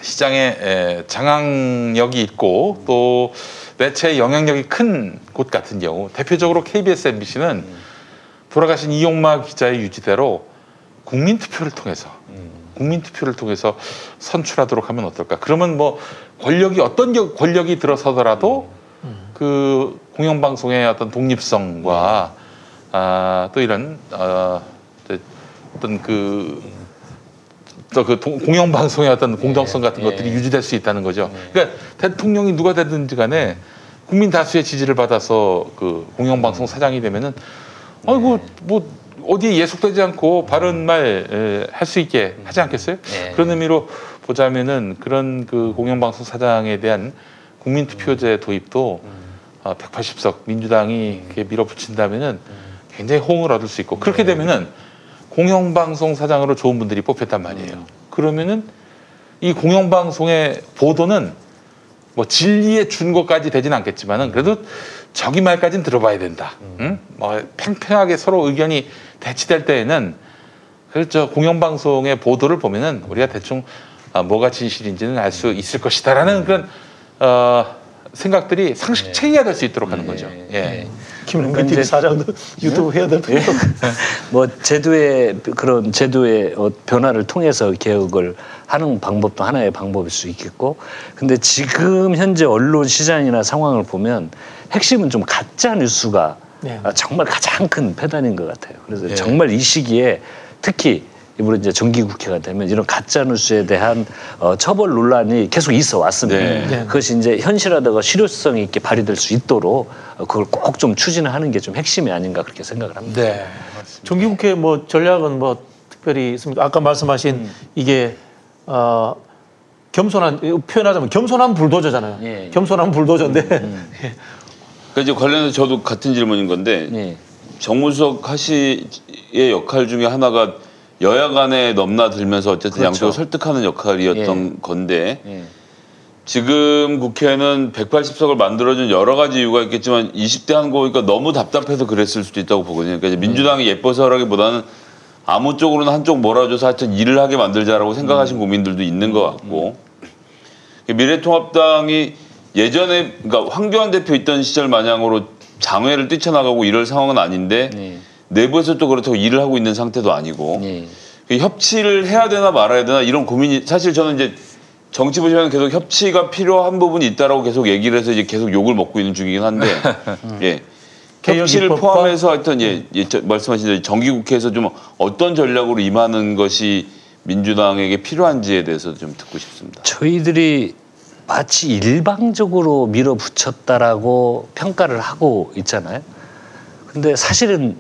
시장에 에, 장악력이 있고 또 매체의 영향력이 큰 곳 같은 경우 대표적으로 KBS, MBC는 돌아가신 이용마 기자의 유지대로 국민 투표를 통해서 국민 투표를 통해서 선출하도록 하면 어떨까? 그러면 뭐 권력이 어떤 겨- 권력이 들어서더라도 그 공영방송의 어떤 독립성과 아, 또 이런 어, 저- 어떤 그 또그 공영 방송의 어떤 공정성 같은 것들이 유지될 수 있다는 거죠. 그러니까 대통령이 누가 되든지 간에 국민 다수의 지지를 받아서 그 공영 방송 사장이 되면은 아이고 뭐 어디에 예속되지 않고 바른 말 할 수 있게 하지 않겠어요? 그런 의미로 보자면은 그런 그 공영방송 사장에 대한 국민 투표제 도입도 어, 180석 민주당이 이렇게 밀어붙인다면은 굉장히 호응을 얻을 수 있고 그렇게 되면은 공영방송 사장으로 좋은 분들이 뽑혔단 말이에요. 그러면은 이 공영방송의 보도는 뭐 진리의 준거까지 되진 않겠지만은 그래도 저기 말까지는 들어봐야 된다. 응? 뭐 팽팽하게 서로 의견이 대치될 때에는 그저 공영방송의 보도를 보면은 우리가 대충 아, 뭐가 진실인지는 알 수 있을 것이다라는 그런 어, 생각들이 상식 체계가 될 수 있도록 하는 거죠. 예. 김용민 TV 사장도 유튜브 해야 될 텐데. 뭐 제도의 그런 제도의 어, 변화를 통해서 개혁을 하는 방법도 하나의 방법일 수 있겠고 근데 지금 현재 언론 시장이나 상황을 보면 핵심은 좀 가짜 뉴스가 네. 아, 정말 가장 큰 패단인 것 같아요. 그래서 네. 정말 이 시기에 특히 이번에 이제 정기국회가 되면 이런 가짜 뉴스에 대한 어, 처벌 논란이 계속 있어 왔습니다. 네. 네. 그것이 이제 현실화되고 실효성 있게 발휘될 수 있도록 어, 그걸 꼭 좀 추진을 하는 게 좀 핵심이 아닌가 그렇게 생각을 합니다. 네. 정기국회 뭐 전략은 뭐 특별히 있습니까? 아까 말씀하신 이게 어 겸손한 표현하자면 겸손한 불도저잖아요. 예, 예. 겸손한 불도저인데 그러니까 이제 관련해서 저도 같은 질문인 건데 예. 정무수석 하시의 역할 중에 하나가 여야 간에 넘나들면서 어쨌든 그렇죠. 양쪽을 설득하는 역할이었던 예. 건데 예. 지금 국회는 180석을 만들어준 여러 가지 이유가 있겠지만 20대 한 거 보니까 너무 답답해서 그랬을 수도 있다고 보거든요. 그러니까 이제 민주당이 예뻐서라기보다는 아무 쪽으로는 한쪽 몰아줘서 하여튼 일을 하게 만들자라고 생각하신 국민들도 있는 것 같고 미래통합당이 예전에 그러니까 황교안 대표 있던 시절 마냥으로 장외를 뛰쳐나가고 이럴 상황은 아닌데 네. 내부에서 또 그렇다고 일을 하고 있는 상태도 아니고 네. 그 협치를 해야 되나 말아야 되나 이런 고민이 사실 저는 이제 정치 보시면 계속 협치가 필요한 부분이 있다라고 계속 얘기를 해서 이제 계속 욕을 먹고 있는 중이긴 한데 예 협치를 포함해서 하여튼 예, 예 저- 말씀하신 대로 정기국회에서 좀 어떤 전략으로 임하는 것이 민주당에게 필요한지에 대해서 좀 듣고 싶습니다. 저희들이 마치 일방적으로 밀어붙였다라고 평가를 하고 있잖아요. 근데 사실은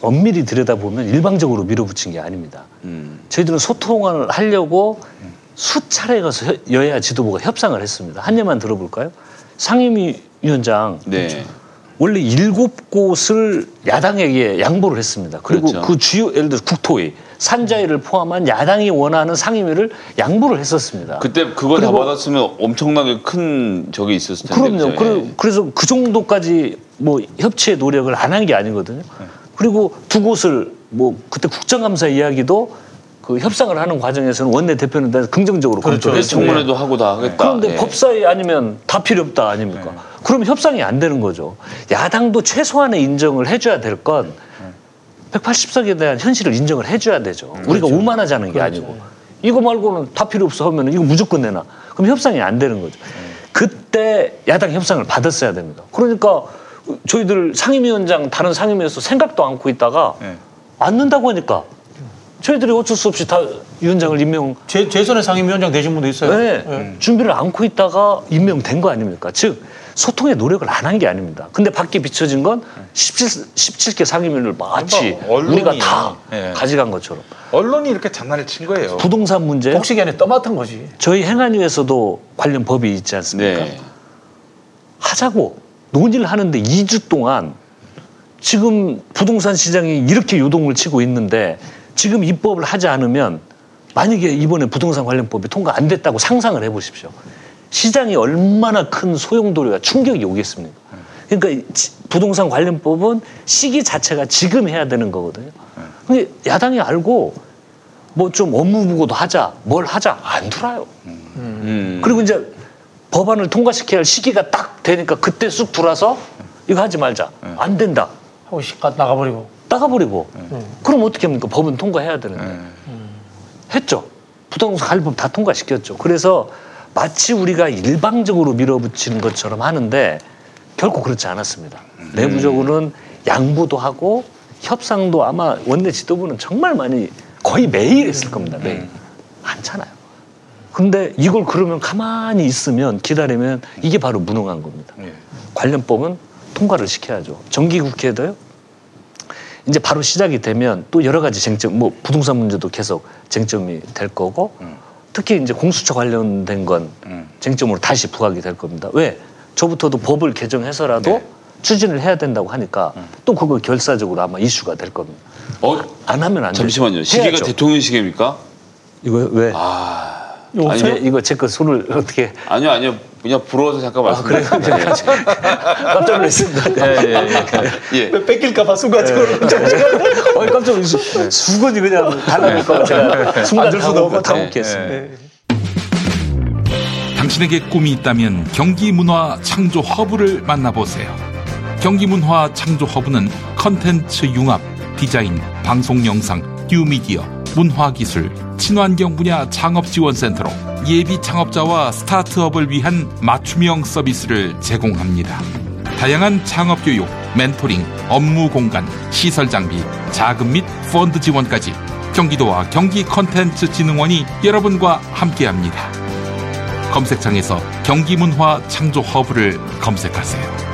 엄밀히 들여다보면 일방적으로 밀어붙인 게 아닙니다. 음. 저희들은 소통을 하려고 수차례 가서 여- 여야 지도부가 협상을 했습니다. 한 예만 들어볼까요? 상임위원장 네. 원래 일곱 곳을 야당에게 양보를 했습니다. 그리고 그렇죠. 그 주요 예를 들어 국토위, 산자위를 포함한 야당이 원하는 상임위를 양보를 했었습니다. 그때 그거 다 받았으면 엄청나게 큰 적이 있었을 텐데. 그럼요. 예. 그 정도까지 뭐 협치의 노력을 안 한 게 아니거든요. 네. 그리고 두 곳을 뭐 그때 국정감사 이야기도 그 협상을 하는 과정에서는 원내 대표는 다 긍정적으로 그렇죠. 청문회도 하고 다 하겠다. 그런데 예. 법사위 아니면 다 필요 없다 아닙니까? 네. 그럼 협상이 안 되는 거죠. 야당도 최소한의 인정을 해줘야 될 건 180석에 대한 현실을 인정을 해줘야 되죠. 음, 우리가 그렇죠. 오만하자는 게 아니고 이거 말고는 다 필요 없어 하면 이거 무조건 내놔. 그럼 협상이 안 되는 거죠. 그때 야당 협상을 받았어야 됩니다. 그러니까 저희들 상임위원장 다른 상임위에서 생각도 않고 있다가 앉는다고 하니까 저희들이 어쩔 수 없이 다 위원장을 임명 제, 재선의 상임위원장 되신 분도 있어요. 네. 준비를 않고 있다가 임명된 거 아닙니까? 즉 소통의 노력을 안 한 게 아닙니다. 근데 밖에 비춰진 건 17, 17개 상임위를 마치 그러니까 언론이- 우리가 다 예. 가져간 것처럼 언론이 이렇게 장난을 친 거예요. 부동산 문제 복식이 안에 떠맡은 거지. 저희 행안위에서도 관련 법이 있지 않습니까? 네. 하자고 논의를 하는데 2주 동안 지금 부동산 시장이 이렇게 요동을 치고 있는데 지금 입법을 하지 않으면 만약에 이번에 부동산 관련법이 통과 안 됐다고 상상을 해보십시오. 시장이 얼마나 큰 소용돌이가 충격이 오겠습니까? 그러니까 부동산 관련법은 시기 자체가 지금 해야 되는 거거든요. 근데 야당이 알고 뭐 좀 업무 보고도 하자, 뭘 하자 안 돌아요. 음. 그리고 이제 법안을 통과시켜야 할 시기가 딱 되니까 그때 쑥 들어와서 이거 하지 말자. 안 된다. 하고 씩 나가버리고. 나가버리고. 그럼 어떻게 합니까? 법은 통과해야 되는데. 했죠. 부동산 관리법 다 통과시켰죠. 그래서 마치 우리가 일방적으로 밀어붙이는 것처럼 하는데 결코 그렇지 않았습니다. 내부적으로는 양보도 하고 협상도 아마 원내 지도부는 정말 많이 거의 매일 했을 겁니다. 매일. 많잖아요. 근데 이걸 그러면 가만히 있으면 기다리면 이게 바로 무능한 겁니다. 관련법은 통과를 시켜야죠. 정기국회도요. 이제 바로 시작이 되면 또 여러 가지 쟁점, 뭐 부동산 문제도 계속 쟁점이 될 거고 특히 이제 공수처 관련된 건 쟁점으로 다시 부각이 될 겁니다. 왜? 저부터도 법을 개정해서라도 추진을 해야 된다고 하니까 또 그거 결사적으로 아마 이슈가 될 겁니다. 어? 안 하면 안 돼요. 잠시만요. 시계가 해야죠. 대통령 시계입니까? 이거 왜? 아. 아니, 이거 제거 손을 어떻게 아니요, 아니요. 그냥 부러워서 잠깐 말씀. 그래요? 깜짝 놀랐습니다. 예, 예, 예. 예. 뺏길까봐 순간적으로. 어이 깜짝 놀랐어요. 수건이 그냥 달라질까봐 제가 순간 앉을 수도 없고 다 네. 먹겠습니다. 당신에게 꿈이 있다면 경기 문화 창조 허브를 만나보세요. 경기 문화 창조 허브는 컨텐츠 융합, 디자인, 방송 영상, 뉴미디어, 문화 기술, 친환경 분야 창업지원센터로 예비 창업자와 스타트업을 위한 맞춤형 서비스를 제공합니다. 다양한 창업 교육, 멘토링, 업무 공간, 시설 장비, 자금 및 펀드 지원까지 경기도와 경기 컨텐츠 진흥원이 여러분과 함께합니다. 검색창에서 경기문화 창조 허브를 검색하세요.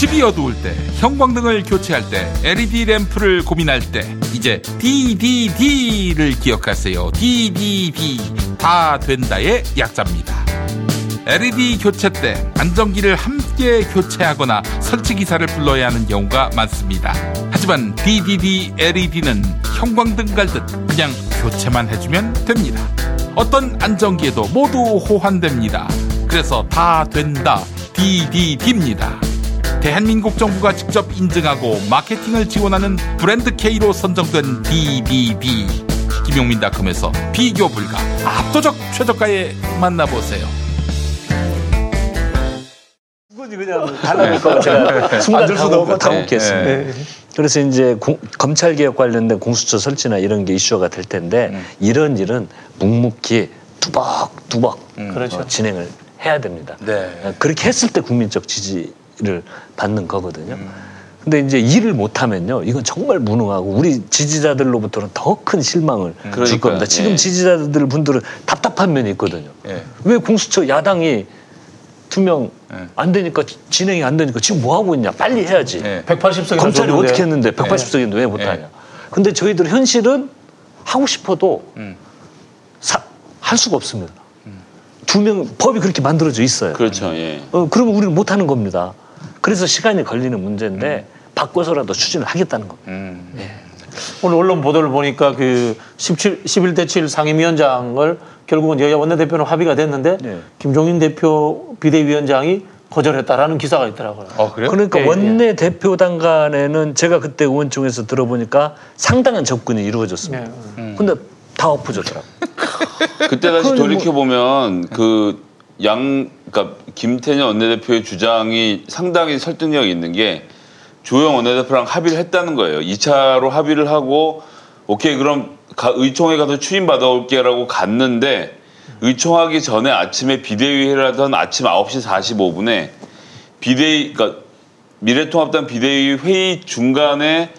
집이 어두울 때, 형광등을 교체할 때, LED 램프를 고민할 때, 이제 DDD를 기억하세요. DDD. 다 된다의 약자입니다. LED 교체 때 안전기를 함께 교체하거나 설치 기사를 불러야 하는 경우가 많습니다. 하지만 DDD LED는 형광등 갈듯 그냥 교체만 해주면 됩니다. 어떤 안전기에도 모두 호환됩니다. 그래서 다 된다 DDD입니다. 대한민국 정부가 직접 인증하고 마케팅을 지원하는 브랜드 K로 선정된 DDD. 김용민닷컴에서 비교 불가 압도적 최저가에 만나보세요. 그거지 그냥 달라니까 제가 순간 앉을 수도 없고 다 네. 묻겠습니다. 네. 그래서 이제 공- 검찰 개혁 관련된 공수처 설치나 이런 게 이슈가 될 텐데 이런 일은 묵묵히 두벅두벅 그렇죠. 어, 진행을 해야 됩니다. 네. 어, 그렇게 했을 때 국민적 지지 를 받는 거거든요. 근데 이제 일을 못하면요, 이건 정말 무능하고 우리 지지자들로부터는 더 큰 실망을 줄 그러니까요. 겁니다. 지금 예. 지지자들 분들은 답답한 면이 있거든요. 예. 왜 공수처 야당이 투명 안 되니까 진행이 안 되니까 지금 뭐 하고 있냐? 빨리 해야지. 180석이 검찰이 어떻게 했는데 180석인데 왜 못하냐? 근데 저희들 현실은 하고 싶어도 사- 할 수가 없습니다. 두명 법이 그렇게 만들어져 있어요. 그렇죠. 예. 어, 그러면 우리는 못 하는 겁니다. 그래서 시간이 걸리는 문제인데 바꿔서라도 추진을 하겠다는 겁니다. 오늘 언론 보도를 보니까 그 17, 11대 7 상임위원장을 결국은 여야 원내대표는 합의가 됐는데 김종인 대표 비대위원장이 거절했다라는 기사가 있더라고요. 어, 그래요? 그러니까 예, 원내 대표단 간에는 제가 그때 의원총회에서 들어보니까 상당한 접근이 이루어졌습니다. 네. 근데 다 엎어졌더라고요. 그때 다시 뭐- 돌이켜 보면 그 양 그러니까 김태년 원내대표의 주장이 상당히 설득력 이 있는 게 조영 원내대표랑 합의를 했다는 거예요. 2차로 합의를 하고 오케이 그럼 가- 의총에 가서 추인 받아올게라고 갔는데 의총하기 전에 아침에 비대위를 하던 아침 9시 45분에 비대위 그러니까 미래통합당 비대위 회의 중간에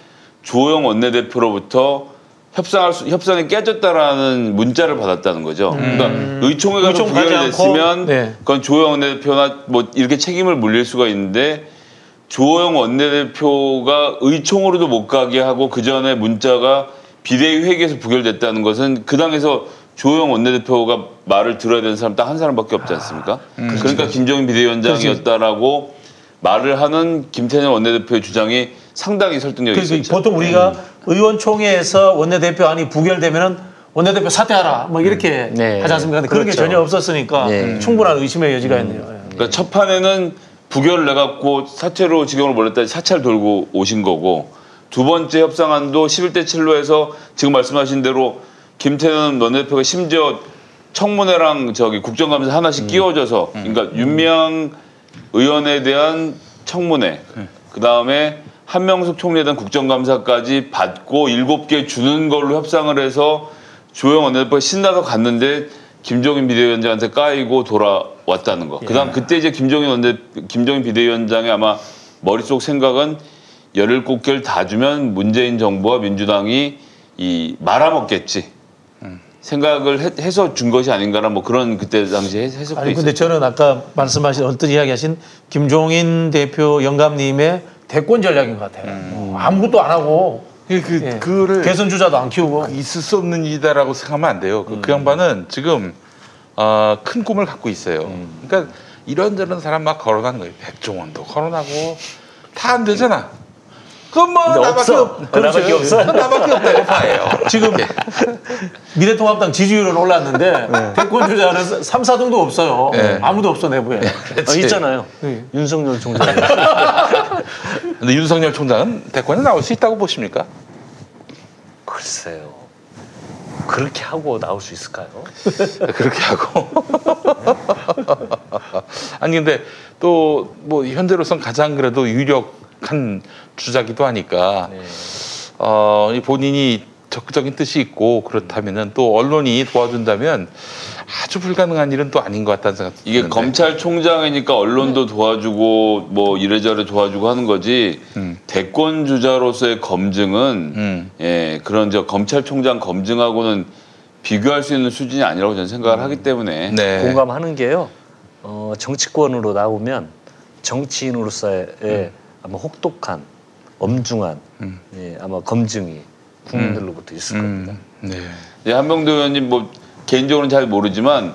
조영 원내대표로부터 협상할 수, 협상이 깨졌다라는 문자를 받았다는 거죠. 그러니까 의총에 가서 의총 부결됐으면 네. 그건 조영 원내대표나 뭐 이렇게 책임을 물릴 수가 있는데 조영 원내대표가 의총으로도 못 가게 하고 그 전에 문자가 비대위 회의에서 부결됐다는 것은 그 당에서 조영 원내대표가 말을 들어야 되는 사람 딱 한 사람밖에 없지 않습니까? 그러니까 김종인 비대위원장이었다라고 말을 하는 김태년 원내대표의 주장이 상당히 설득력이 그래서 있었죠. 보통 우리가 의원총회에서 원내대표 안이 부결되면은 원내대표 사퇴하라 뭐 이렇게 네. 하지 않습니까? 근데 그런 게 그렇죠. 전혀 없었으니까 네. 충분한 의심의 여지가 있네요. 예. 그러니까 첫 판에는 부결을 내갖고 사퇴로 지경을 몰렸다 사찰 돌고 오신 거고 두 번째 협상안도 11대 7로 해서 지금 말씀하신 대로 김태년 원내대표가 심지어 청문회랑 저기 국정감사 하나씩 끼워줘서 그러니까 윤미향 의원에 대한 청문회 그 다음에 한명숙 총리에 대한 국정감사까지 받고 일곱 개 주는 걸로 협상을 해서 조영 원내대표가 신나서 갔는데 김종인 비대위원장한테 까이고 돌아왔다는 거. 그다음 그때 이제 김종인 원내 김종인 비대위원장의 아마 머릿속 생각은 열일곱 개를 다 주면 문재인 정부와 민주당이 이 말아먹겠지. 생각을 해, 해서 준 것이 아닌가라는 뭐 그런 그때 당시 해- 해석도 아니 있어요. 근데 저는 아까 말씀하신 어떤 이야기하신 김종인 대표 영감님의 대권 전략인 것 같아요. 뭐 아무것도 안 하고 그, 그, 예. 그를 대선 주자도 안 키우고 있을 수 없는 일이다라고 생각하면 안 돼요. 그, 그 양반은 지금 어, 큰 꿈을 갖고 있어요. 그러니까 이런저런 사람 막 걸어가는 거예요. 백종원도 거론하고 다 안 되잖아. 그건 뭐 나밖에 없어. 없, 나밖에 없어. 나밖에 없다고 봐요. 지금 미래통합당 지지율은 올랐는데 대권 주자는 3, 4등도 없어요. 네. 아무도 없어 내부에. 아, 있잖아요. 윤석열 총장. 근데 윤석열 총장은 대권에 나올 수 있다고 보십니까? 글쎄요. 그렇게 하고 나올 수 있을까요? 그렇게 하고. 아니 근데 또 뭐 현재로선 가장 그래도 유력한 주자기도 하니까 어, 이 본인이 적극적인 뜻이 있고 그렇다면은 또 언론이 도와준다면 아주 불가능한 일은 또 아닌 것 같다는 생각. 이게 검찰총장이니까 언론도 도와주고 뭐 이래저래 도와주고 하는 거지 대권 주자로서의 검증은 예 그런 저 검찰총장 검증하고는 비교할 수 있는 수준이 아니라고 저는 생각을 하기 때문에 네. 공감하는 게요. 어, 정치권으로 나오면 정치인으로서의 음. 아마 혹독한 엄중한 예, 아마 검증이 국민들로부터 있을 겁니다. 네. 예, 한명도 의원님 뭐 개인적으로는 잘 모르지만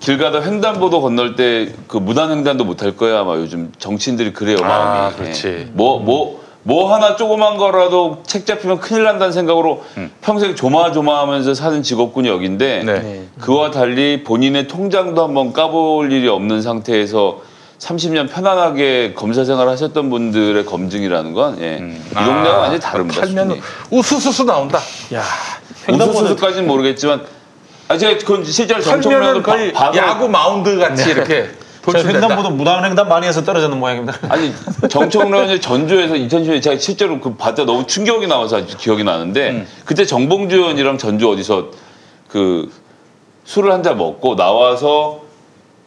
길 가다 횡단보도 건널 때 그 무단 횡단도 못 할 거야 아마 요즘 정치인들이 그래요 마음이. 아, 그렇지. 뭐 뭐 뭐 하나 조그만 거라도 책 잡히면 큰일 난다는 생각으로 평생 조마조마하면서 사는 직업군이 여긴데 네. 그와 달리 본인의 통장도 한번 까볼 일이 없는 상태에서 30년 편안하게 검사 생활 하셨던 분들의 검증이라는 건 예. 이 동네가 완전히 다릅니다. 팔면 수준이. 우수수수 나온다. 야. 우수수까지는 모르겠지만 아 제가 그건 실제로 팔면은 정청래도 거의 야구 마운드 같이 이렇게 저 돌출된다. 횡단보도 무단 횡단 많이 해서 떨어지는 모양입니다. 아니 정청래 전주에서 2010년에 제가 실제로 그 봤다 너무 충격이 나와서 아주 기억이 나는데 음. 그때 정봉주 의원이랑 전주 어디서 그 술을 한 잔 먹고 나와서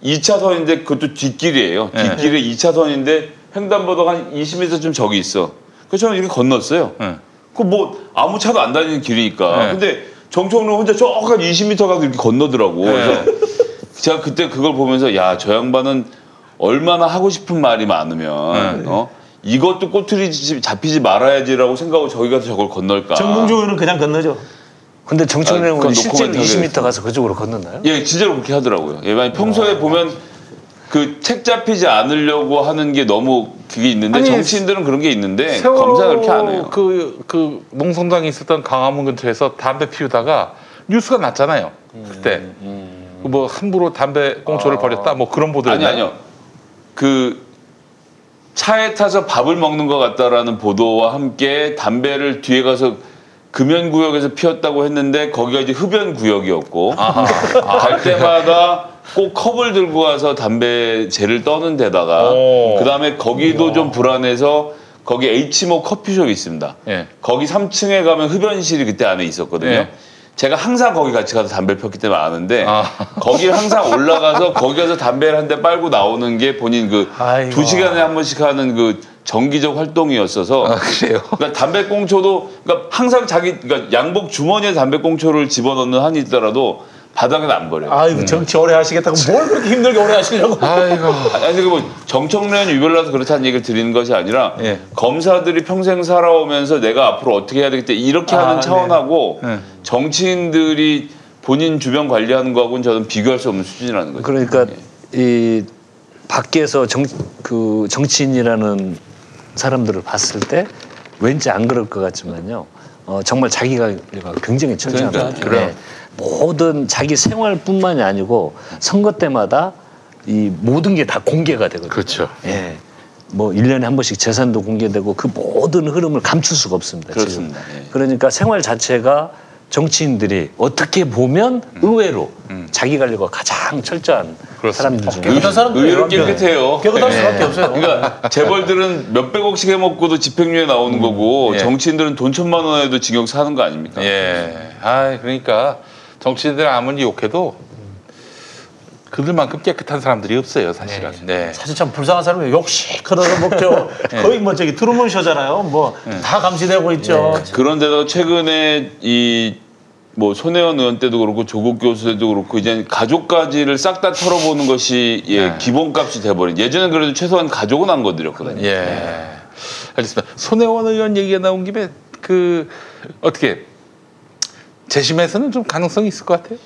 2차선인데 그것도 뒷길이에요. 네. 뒷길에 2차선인데 횡단보도가 한 20m 좀 저기 있어. 그래서 저는 이렇게 건넜어요. 네. 그뭐 아무 차도 안 다니는 길이니까. 네. 근데 정청래 혼자 저까지 20m 가서 이렇게 건너더라고. 네. 그래서 제가 그때 그걸 보면서 야 저 양반은 얼마나 하고 싶은 말이 많으면 어 이것도 꼬투리 지- 잡히지 말아야지라고 생각하고 저기 가서 저걸 건널까. 정봉주 의원은 그냥 건너죠. 근데 정청래 아, 그건 의원은 실제로 노코멘트 20m 가서 그쪽으로 건넜나요? 예, 진짜로 그렇게 하더라고요. 예, 만약 평소에 보면 그 책 잡히지 않으려고 하는 게 너무 그게 있는데 아니, 정치인들은 그런 게 있는데 검사 그렇게 안 해요. 그, 그 농성장에 있었던 강화문 근처에서 담배 피우다가 뉴스가 났잖아요. 그때. 그뭐 함부로 담배 꽁초를 버렸다 뭐 그런 보도 아니 아니요. 그 차에 타서 밥을 먹는 것 같다라는 보도와 함께 담배를 뒤에 가서 금연 구역에서 피웠다고 했는데 거기가 이제 흡연 구역이었고 갈 때마다 꼭 컵을 들고 가서 담배 재를 떠는 데다가 오. 그 다음에 거기도 좀 불안해서 거기 H모 커피숍이 있습니다. 예. 거기 3층에 가면 흡연실이 그때 안에 있었거든요. 예. 제가 항상 거기 같이 가서 담배를 폈기 때문에 아는데 아. 거기 항상 올라가서 거기 가서 담배를 한 대 빨고 나오는 게 본인 그. 두 시간에 한 번씩 하는 그 정기적 활동이었어서 아, 그래요? 그러니까 담배 꽁초도 그러니까 항상 자기 그러니까 양복 주머니에 담배 꽁초를 집어넣는 한이 있더라도 바닥에는 안 버려요. 아이고 정치 오래 하시겠다고 뭘 그렇게 힘들게 오래 하시려고. 아이고. 아니 뭐 정청래는 유별나서 그렇다는 얘기를 드리는 것이 아니라 예. 검사들이 평생 살아오면서 내가 앞으로 어떻게 해야 되겠다 이렇게 아, 하는 네. 차원하고 네. 정치인들이 본인 주변 관리하는 거하고는 저는 비교할 수 없는 수준이라는 거죠. 그러니까 예. 이 밖에서 정, 그 정치인이라는 사람들을 봤을 때 왠지 안 그럴 것 같지만요. 어, 정말 자기가 굉장히 철저합니다. 그러니까, 예. 모든 자기 생활뿐만이 아니고 선거 때마다 이 모든 게 다 공개가 되거든요. 그렇죠. 예. 뭐 1년에 한 번씩 재산도 공개되고 그 모든 흐름을 감출 수가 없습니다. 그렇습니다. 예. 그러니까 생활 자체가 정치인들이 어떻게 보면 의외로 자기 관리가 가장 철저한 사람들 중에 사람들 의외로 깨끗해요. 깨끗할 예. 수밖에 없어요. 그러니까 재벌들은 몇백억씩 해먹고도 집행유예 나오는 거고 예. 정치인들은 돈 천만 원에도 징역 사는 거 아닙니까? 예. 아, 그러니까 정치인들 아무리 욕해도 그들만큼 깨끗한 사람들이 없어요, 사실은. 네. 사실 참 불쌍한 사람이 욕씩 흘러서 먹죠. 거의 뭐 저기 트루먼 쇼잖아요. 뭐 다 감시되고 있죠. 그런데다가 최근에 이 뭐 손혜원 의원 때도 그렇고 조국 교수 때도 그렇고 이제 가족까지를 싹 다 털어보는 것이 예, 네. 기본값이 돼버린. 예전엔 그래도 최소한 가족은 안 건드렸거든요. 예. 알겠습니다. 손혜원 의원 얘기가 나온 김에 그 어떻게 재심에서는 좀 가능성이 있을 것 같아요.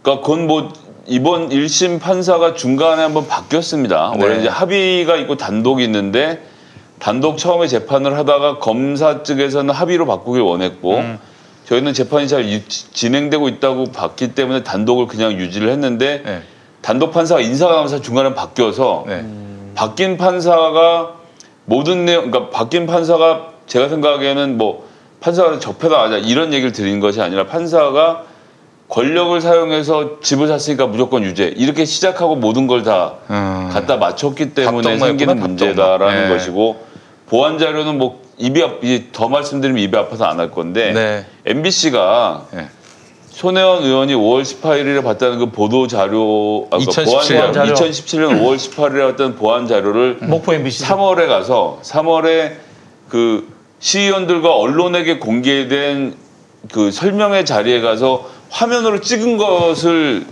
그러니까 그건 뭐 이번 1심 판사가 중간에 한번 바뀌었습니다. 원래 네. 이제 합의가 있고 단독이 있는데 단독 처음에 재판을 하다가 검사 측에서는 합의로 바꾸길 원했고 음. 저희는 재판이 잘 유- 진행되고 있다고 봤기 때문에 단독을 그냥 유지를 했는데 네. 단독 판사가 인사가 나면서 중간에 바뀌어서 네. 바뀐 판사가 모든 내용, 그러니까 바뀐 판사가 제가 생각하기에는 뭐 판사가 접해다 하자 이런 얘기를 드리는 것이 아니라 판사가 권력을 사용해서 집을 샀으니까 무조건 유죄 이렇게 시작하고 모든 걸다 갖다 맞췄기 때문에 음. 생기는. 문제다라는 네. 것이고 보안 자료는 뭐 입이 아- 더 말씀드리면 입이 아파서 안 할 건데 네. MBC가 손혜원 의원이 5월 18일에 봤다는 그 보도 자료, 아, 그러니까 2017 보안 자료. 2017년 5월 18일에 봤던 보안 자료를 목포 MBC 3월에 가서 3월에 그 시의원들과 언론에게 공개된 그 설명회 자리에 가서 화면으로 찍은 것을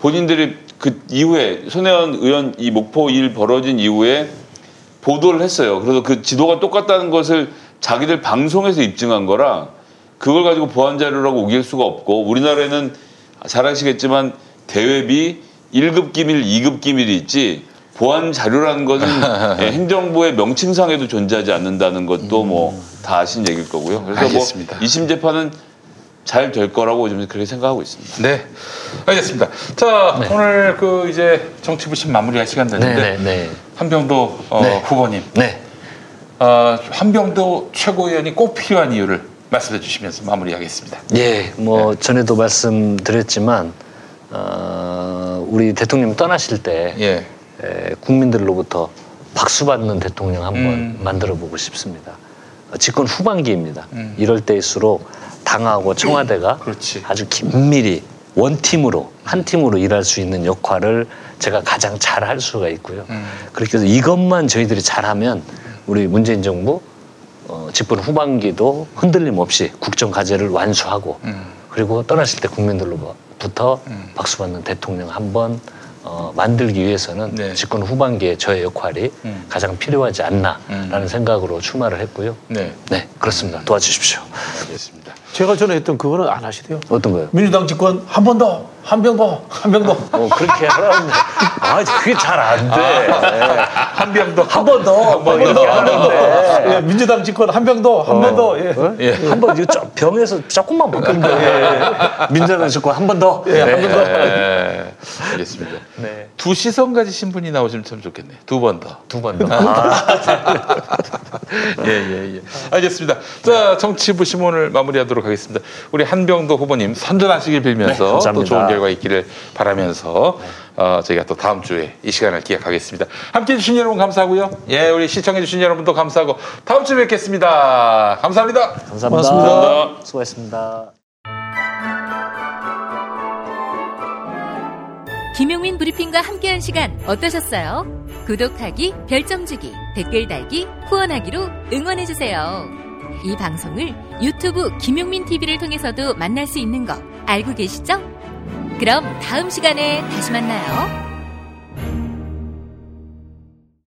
본인들이 그 이후에 손혜원 의원 이 목포 일 벌어진 이후에 보도를 했어요. 그래서 그 지도가 똑같다는 것을 자기들 방송에서 입증한 거라 그걸 가지고 보안 자료라고 우길 수가 없고 우리나라에는 잘 아시겠지만 대외비 1급 기밀, 2급 기밀이 있지 보안 자료라는 것은 예, 행정부의 명칭상에도 존재하지 않는다는 것도 뭐 다 아신 얘기일 거고요. 그래서 알겠습니다. 뭐 2심 재판은 잘 될 거라고 좀 그렇게 생각하고 있습니다. 네, 알겠습니다. 자, 오늘 그 이제 정치부심 마무리할 시간 됐는데 네, 네, 네. 한병도 어, 네. 후보님, 네. 어, 한병도 최고위원이 꼭 필요한 이유를 말씀해 주시면서 마무리하겠습니다. 예, 뭐 전에도 말씀드렸지만 어, 우리 대통령 떠나실 때 예. 에, 국민들로부터 박수 받는 대통령 한번 음. 만들어 보고 싶습니다. 어, 집권 후반기입니다. 음. 이럴 때일수록 당하고 청와대가 그렇지. 아주 긴밀히 원팀으로 한 팀으로 일할 수 있는 역할을 제가 가장 잘 할 수가 있고요. 음. 그렇게 해서 이것만 저희들이 잘하면 우리 문재인 정부 어, 집권 후반기도 흔들림 없이 국정 과제를 완수하고 음. 그리고 떠나실 때 국민들로부터 박수 받는 대통령 한번 어, 만들기 위해서는 네. 집권 후반기에 저의 역할이 음. 가장 필요하지 않나라는 음. 생각으로 출마를 했고요. 네, 네, 그렇습니다. 도와주십시오. 알겠습니다. 제가 전에 했던 그거는 안 하시대요. 어떤 거요? 민주당 집권 한 번 더, 한 병 더, 한 병 더. 어, 그렇게 하라는데 아, 그게 잘 안 돼. 한 병도 한번 더, 뭐한 이렇게 하는데. 예, 민주당 집권 한 병 더, 한 번 더. 예. 예. 한 번 이거 좀 병에서 조금만 바꾼데 민주당 짓고 한번 더. 예, 한 번 더. 네, 알겠습니다. 네. 두 시선 가지신 분이 나오시면 참 좋겠네. 두 번 더. 두 번 더. 아, 예, 예, 예. 알겠습니다. 자, 정치부심 오늘 마무리하도록 하겠습니다. 우리 한병도 후보님 선전하시길 네, 빌면서 또 감사합니다. 좋은 결과 있기를 바라면서 어, 저희가 또 다음 주에 이 시간을 기약하겠습니다. 함께 해 주신 여러분 감사하고요. 예, 우리 시청해 주신 여러분도 감사하고 다음 주에 뵙겠습니다. 감사합니다. 감사합니다. 고맙습니다. 수고하셨습니다. 김용민 브리핑과 함께한 시간 어떠셨어요? 구독하기, 별점 주기, 댓글 달기, 후원하기로 응원해주세요. 이 방송을 유튜브 김용민 TV를 통해서도 만날 수 있는 거 알고 계시죠? 그럼 다음 시간에 다시 만나요.